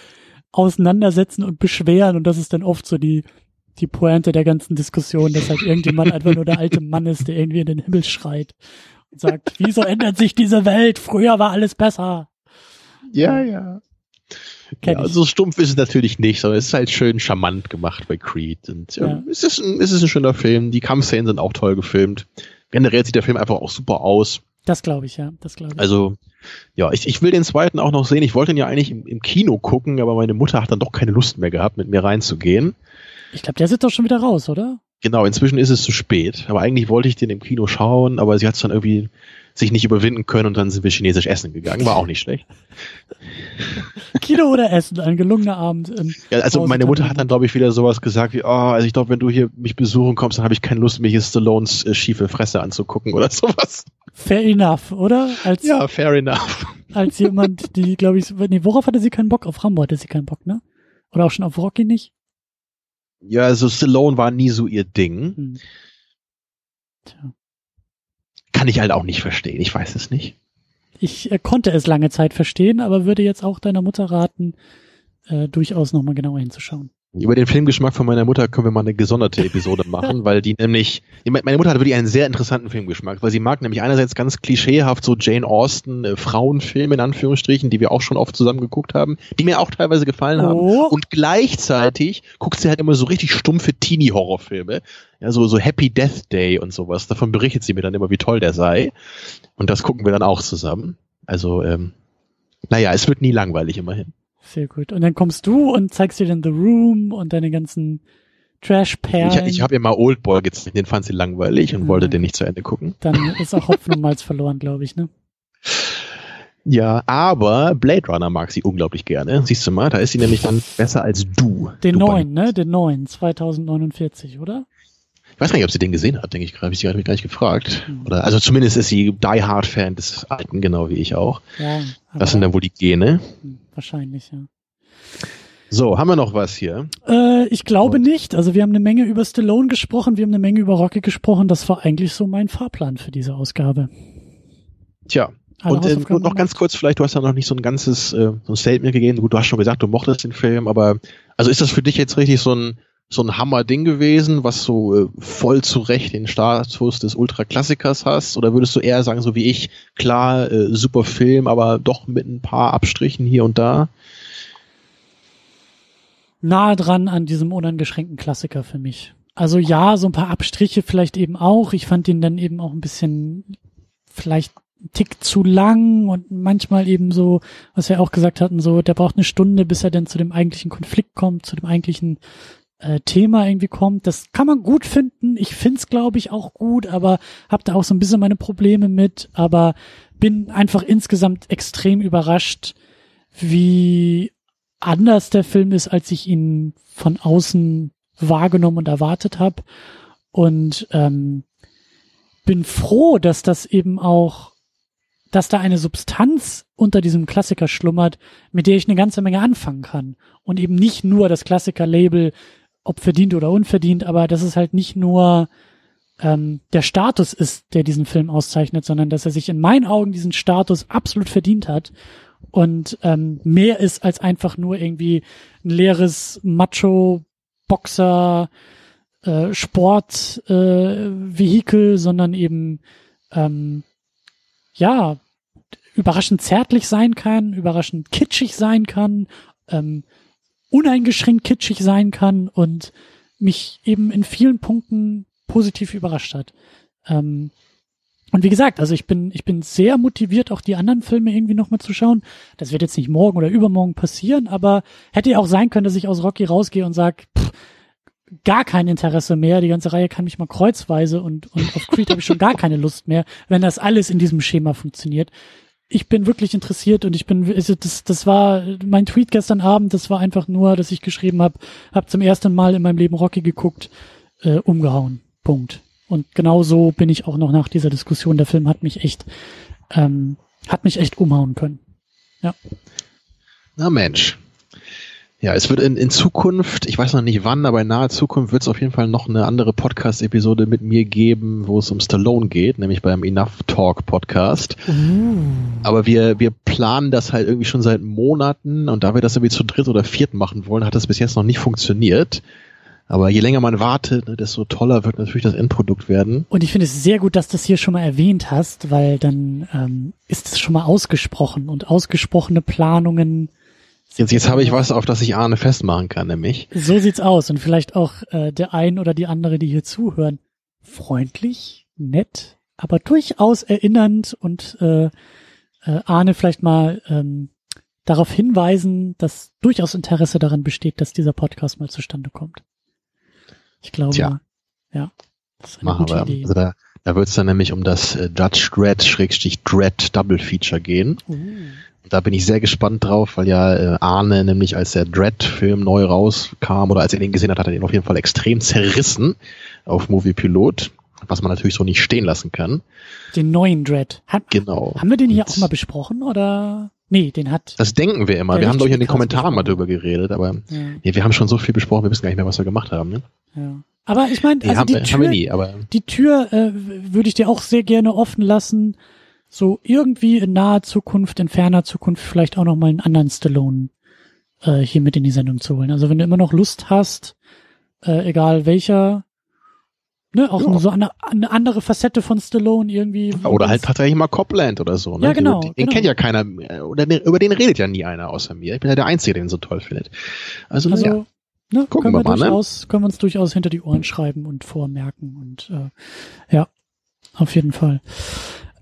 auseinandersetzen und beschweren und das ist dann oft so die die Pointe der ganzen Diskussion, dass halt irgendjemand einfach nur der alte Mann ist, der irgendwie in den Himmel schreit und sagt, wieso ändert sich diese Welt? Früher war alles besser. Ja, ja. Ja also stumpf ist es natürlich nicht, sondern es ist halt schön charmant gemacht bei Creed. Und ja, Ja. es, ist ein, es ist ein schöner Film. Die Kampfszenen sind auch toll gefilmt. Generell sieht der Film einfach auch super aus. Das glaube ich, ja. Das glaube ich. Also, ja, ich, ich will den zweiten auch noch sehen. Ich wollte ihn ja eigentlich im, im Kino gucken, aber meine Mutter hat dann doch keine Lust mehr gehabt, mit mir reinzugehen. Ich glaube, der sitzt doch schon wieder raus, oder? Genau, inzwischen ist es zu spät. Aber eigentlich wollte ich den im Kino schauen, aber sie hat es dann irgendwie sich nicht überwinden können und dann sind wir chinesisch essen gegangen. War auch nicht schlecht. <laughs> Kino oder Essen, ein gelungener Abend. Ja, also Hause meine Mutter hat dann, glaube ich, wieder sowas gesagt wie, oh, also ich glaube, wenn du hier mich besuchen kommst, dann habe ich keine Lust, hier Stallones äh, schiefe Fresse anzugucken oder <laughs> sowas. Fair enough, oder? Als, Ja, fair enough. als jemand, die, glaube ich, nee, worauf hatte sie keinen Bock? Auf Rambo hatte sie keinen Bock, ne? Oder auch schon auf Rocky nicht? Ja, also Stallone war nie so ihr Ding. Hm. Tja. Kann ich halt auch nicht verstehen. Ich weiß es nicht. Ich äh, konnte es lange Zeit verstehen, aber würde jetzt auch deiner Mutter raten, äh, durchaus nochmal genauer hinzuschauen. Über den Filmgeschmack von meiner Mutter können wir mal eine gesonderte Episode machen, <laughs> weil die nämlich, meine Mutter hat wirklich einen sehr interessanten Filmgeschmack, weil sie mag nämlich einerseits ganz klischeehaft so Jane Austen äh, Frauenfilme in Anführungsstrichen, die wir auch schon oft zusammen geguckt haben, die mir auch teilweise gefallen haben. Oh. Und gleichzeitig guckt sie halt immer so richtig stumpfe Teenie-Horrorfilme, ja, so, so Happy Death Day und sowas. Davon berichtet sie mir dann immer, wie toll der sei. Und das gucken wir dann auch zusammen. Also, ähm, naja, es wird nie langweilig immerhin. Sehr gut. Und dann kommst du und zeigst dir dann The Room und deine ganzen Trash-Perlen. Ich, ich habe ihr mal Oldboy gezeigt, den fand sie langweilig und Mhm. wollte den nicht zu Ende gucken. Dann ist auch Hopfen und Malz verloren, glaube ich, ne? Ja, aber Blade Runner mag sie unglaublich gerne. Siehst du mal, da ist sie nämlich dann besser als du. Den du neuen, ne? Den neuen, 2049, oder? Ich weiß gar nicht, ob sie den gesehen hat, denke ich gerade. Hab ich sie gerade gar nicht gefragt. Hm. Oder, also zumindest ist sie Die Hard Fan des Alten, genau wie ich auch. Ja. Das sind dann wohl die Gene. Hm, Wahrscheinlich, ja. So, haben wir noch was hier? Äh, ich glaube Und- nicht. Also wir haben eine Menge über Stallone gesprochen, wir haben eine Menge über Rocky gesprochen. Das war eigentlich so mein Fahrplan für diese Ausgabe. Tja. Alle und äh, noch ganz kurz, vielleicht, du hast ja noch nicht so ein ganzes äh, so ein Statement gegeben. Gut, du hast schon gesagt, du mochtest den Film, aber also ist das für dich jetzt richtig so ein so ein Hammer-Ding gewesen, was so äh, voll zu Recht den Status des Ultraklassikers hast? Oder würdest du eher sagen, so wie ich, klar, äh, super Film, aber doch mit ein paar Abstrichen hier und da? nahe dran an diesem uneingeschränkten Klassiker für mich. Also ja, so ein paar Abstriche vielleicht eben auch. Ich fand ihn dann eben auch ein bisschen vielleicht ein Tick zu lang und manchmal eben so, was wir auch gesagt hatten, so, der braucht eine Stunde, bis er dann zu dem eigentlichen Konflikt kommt, zu dem eigentlichen äh, Thema irgendwie kommt. Das kann man gut finden. Ich find's, glaube ich, auch gut, aber habe da auch so ein bisschen meine Probleme mit, aber bin einfach insgesamt extrem überrascht, wie anders der Film ist, als ich ihn von außen wahrgenommen und erwartet habe. Und ähm, bin froh, dass das eben auch, dass da eine Substanz unter diesem Klassiker schlummert, mit der ich eine ganze Menge anfangen kann. Und eben nicht nur das Klassiker-Label, ob verdient oder unverdient, aber dass es halt nicht nur ähm, der Status ist, der diesen Film auszeichnet, sondern dass er sich in meinen Augen diesen Status absolut verdient hat und ähm, mehr ist als einfach nur irgendwie ein leeres Macho-Boxer äh, Sport äh, Vehikel, sondern eben ähm, ja überraschend zärtlich sein kann, überraschend kitschig sein kann, ähm, uneingeschränkt kitschig sein kann und mich eben in vielen Punkten positiv überrascht hat. Ähm, und wie gesagt, also ich bin, ich bin sehr motiviert, auch die anderen Filme irgendwie nochmal zu schauen. Das wird jetzt nicht morgen oder übermorgen passieren, aber hätte ja auch sein können, dass ich aus Rocky rausgehe und sage, gar kein Interesse mehr. Die ganze Reihe kann mich mal kreuzweise und, und auf Creed habe ich schon gar keine Lust mehr, wenn das alles in diesem Schema funktioniert. Ich bin wirklich interessiert und ich bin, also das, das war mein Tweet gestern Abend, das war einfach nur, dass ich geschrieben habe, habe zum ersten Mal in meinem Leben Rocky geguckt, äh, umgehauen. Punkt. Und genau so bin ich auch noch nach dieser Diskussion. Der Film hat mich echt, ähm, hat mich echt umhauen können. Ja. Na Mensch. Ja, es wird in, in Zukunft, ich weiß noch nicht wann, aber in naher Zukunft wird es auf jeden Fall noch eine andere Podcast-Episode mit mir geben, wo es um Stallone geht, nämlich beim Enough Talk Podcast. Aber wir, wir planen das halt irgendwie schon seit Monaten und da wir das irgendwie zu dritt oder viert machen wollen, hat das bis jetzt noch nicht funktioniert. Aber je länger man wartet, ne, desto toller wird natürlich das Endprodukt werden. Und ich finde es sehr gut, dass du das hier schon mal erwähnt hast, weil dann ähm, ist es schon mal ausgesprochen und ausgesprochene Planungen. Jetzt, jetzt habe ich was, auf das ich Arne festmachen kann, nämlich. So sieht's aus und vielleicht auch äh, der ein oder die andere, die hier zuhören, freundlich, nett, aber durchaus erinnernd und äh, äh, Arne vielleicht mal ähm, darauf hinweisen, dass durchaus Interesse daran besteht, dass dieser Podcast mal zustande kommt. Ich glaube, Tja. ja, das ist eine Machen gute wir. Idee. Also da da wird es dann nämlich um das äh, Judge Dredd Schrägstrich Dredd Double Feature gehen. Uh. Da bin ich sehr gespannt drauf, weil ja äh, Arne nämlich als der Dread-Film neu rauskam oder als er den gesehen hat, hat er den auf jeden Fall extrem zerrissen auf Movie Pilot, was man natürlich so nicht stehen lassen kann. Den neuen Dread. Hat, Genau. Haben wir den hier Und auch mal besprochen oder? Nee, den hat. Das denken wir immer. Wir haben, ich, in den Kommentaren mal drüber geredet, aber Ja, nee, wir haben schon so viel besprochen, wir wissen gar nicht mehr, was wir gemacht haben. Ne? ja. Aber ich meine, also die Tür, nie, die Tür äh, würde ich dir auch sehr gerne offen lassen. So irgendwie in naher Zukunft, in ferner Zukunft vielleicht auch noch mal einen anderen Stallone äh, hier mit in die Sendung zu holen. Also wenn du immer noch Lust hast, äh, egal welcher, ne, auch Ja. so eine, eine andere Facette von Stallone irgendwie. Oder halt tatsächlich mal Copland oder so. Ne? Ja, genau, Den, den genau. kennt ja keiner, äh, oder den, über den redet ja nie einer außer mir. Ich bin ja der Einzige, der ihn so toll findet. Also, Also, ja. ne, Gucken können wir, mal, ne? durchaus, können wir uns durchaus hinter die Ohren schreiben und vormerken und äh, ja, auf jeden Fall.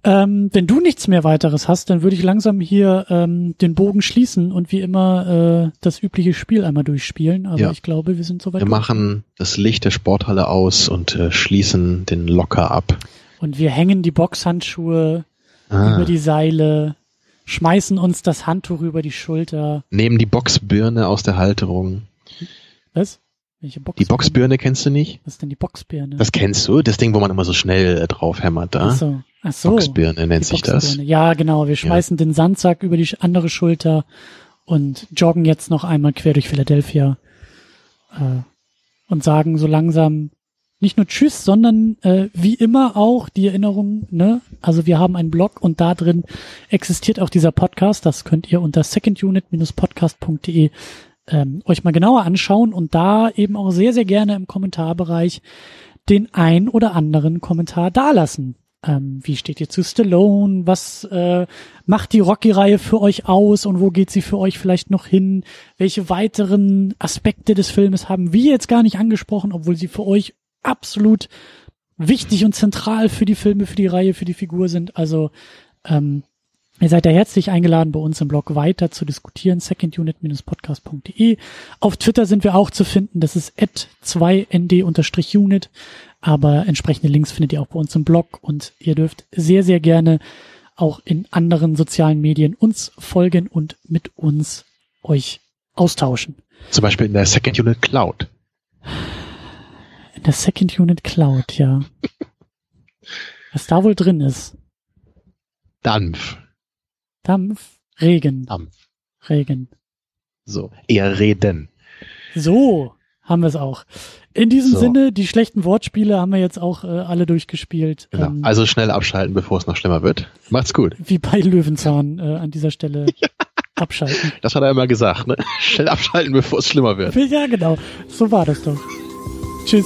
Ähm, wenn du nichts mehr weiteres hast, dann würde ich langsam hier ähm, den Bogen schließen und wie immer äh, das übliche Spiel einmal durchspielen. Aber Ja. ich glaube, wir sind soweit. Wir durch. machen das Licht der Sporthalle aus und äh, schließen den Locker ab. Und wir hängen die Boxhandschuhe Ah. über die Seile, schmeißen uns das Handtuch über die Schulter. Nehmen die Boxbirne aus der Halterung. Was? Welche Box? Die Boxbirne kennst du nicht? Was ist denn die Boxbirne? Das kennst du? Das Ding, wo man immer so schnell äh, drauf hämmert da. Ach so. Ach so. Boxbirne nennt Die sich das. Boxbirne. Ja, genau. Wir schmeißen den Sandsack über die andere Schulter und joggen jetzt noch einmal quer durch Philadelphia äh, und sagen so langsam nicht nur Tschüss, sondern äh, wie immer auch die Erinnerung, ne? Also wir haben einen Blog und da drin existiert auch dieser Podcast. Das könnt ihr unter secondunit-podcast.de ähm, euch mal genauer anschauen und da eben auch sehr, sehr gerne im Kommentarbereich den ein oder anderen Kommentar dalassen. Ähm, wie steht ihr zu Stallone? Was äh, macht die Rocky-Reihe für euch aus und wo geht sie für euch vielleicht noch hin? Welche weiteren Aspekte des Filmes haben wir jetzt gar nicht angesprochen, obwohl sie für euch absolut wichtig und zentral für die Filme, für die Reihe, für die Figur sind? Also ähm, Ihr seid da herzlich eingeladen, bei uns im Blog weiter zu diskutieren, secondunit-podcast.de. Auf Twitter sind wir auch zu finden, das ist at 2nd-unit, aber entsprechende Links findet ihr auch bei uns im Blog und ihr dürft sehr, sehr gerne auch in anderen sozialen Medien uns folgen und mit uns euch austauschen. Zum Beispiel in der Second Unit Cloud. In der Second Unit Cloud, ja. <laughs> Was da wohl drin ist. Dampf. Dampf, Regen, Dampf. Regen. So. Eher reden. So haben wir es auch. In diesem So. Sinne, die schlechten Wortspiele haben wir jetzt auch äh, alle durchgespielt. Genau. Ähm, Also schnell abschalten, bevor es noch schlimmer wird. Macht's gut. wie bei Löwenzahn äh, an dieser Stelle <laughs> abschalten. Das hat er immer gesagt, ne? Schnell abschalten, bevor es schlimmer wird. Ja, genau. So war das doch. Tschüss.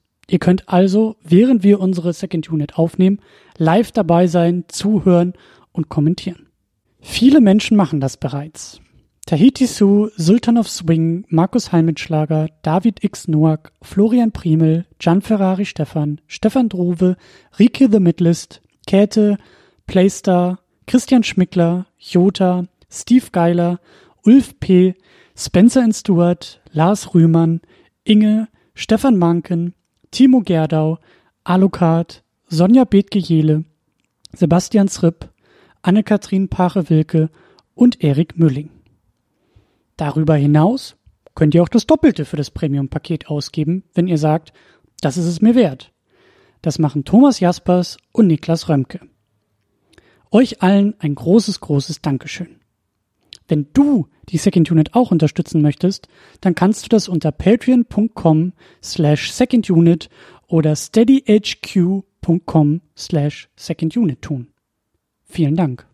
Ihr könnt also, während wir unsere Second Unit aufnehmen, live dabei sein, zuhören und kommentieren. Viele Menschen machen das bereits. Tahiti Su, Sultan of Swing, Markus Halmitschlager, David X. Noack, Florian Primel, Gian Ferrari Stefan, Stefan Drove, Rike The Midlist, Käthe, Playstar, Christian Schmickler, Jota, Steve Geiler, Ulf P., Spencer and Stewart, Lars Rühmann, Inge, Stefan Manken, Timo Gerdau, Alucard, Sonja Bethke-Jele, Sebastian Sripp, Anne-Kathrin Pache-Wilke und Erik Mülling. Darüber hinaus könnt ihr auch das Doppelte für das Premium-Paket ausgeben, wenn ihr sagt, das ist es mir wert. Das machen Thomas Jaspers und Niklas Römke. Euch allen ein großes, großes Dankeschön. Wenn du die Second Unit auch unterstützen möchtest, dann kannst du das unter patreon.com slash secondunit oder steadyhq.com slash secondunit tun. Vielen Dank.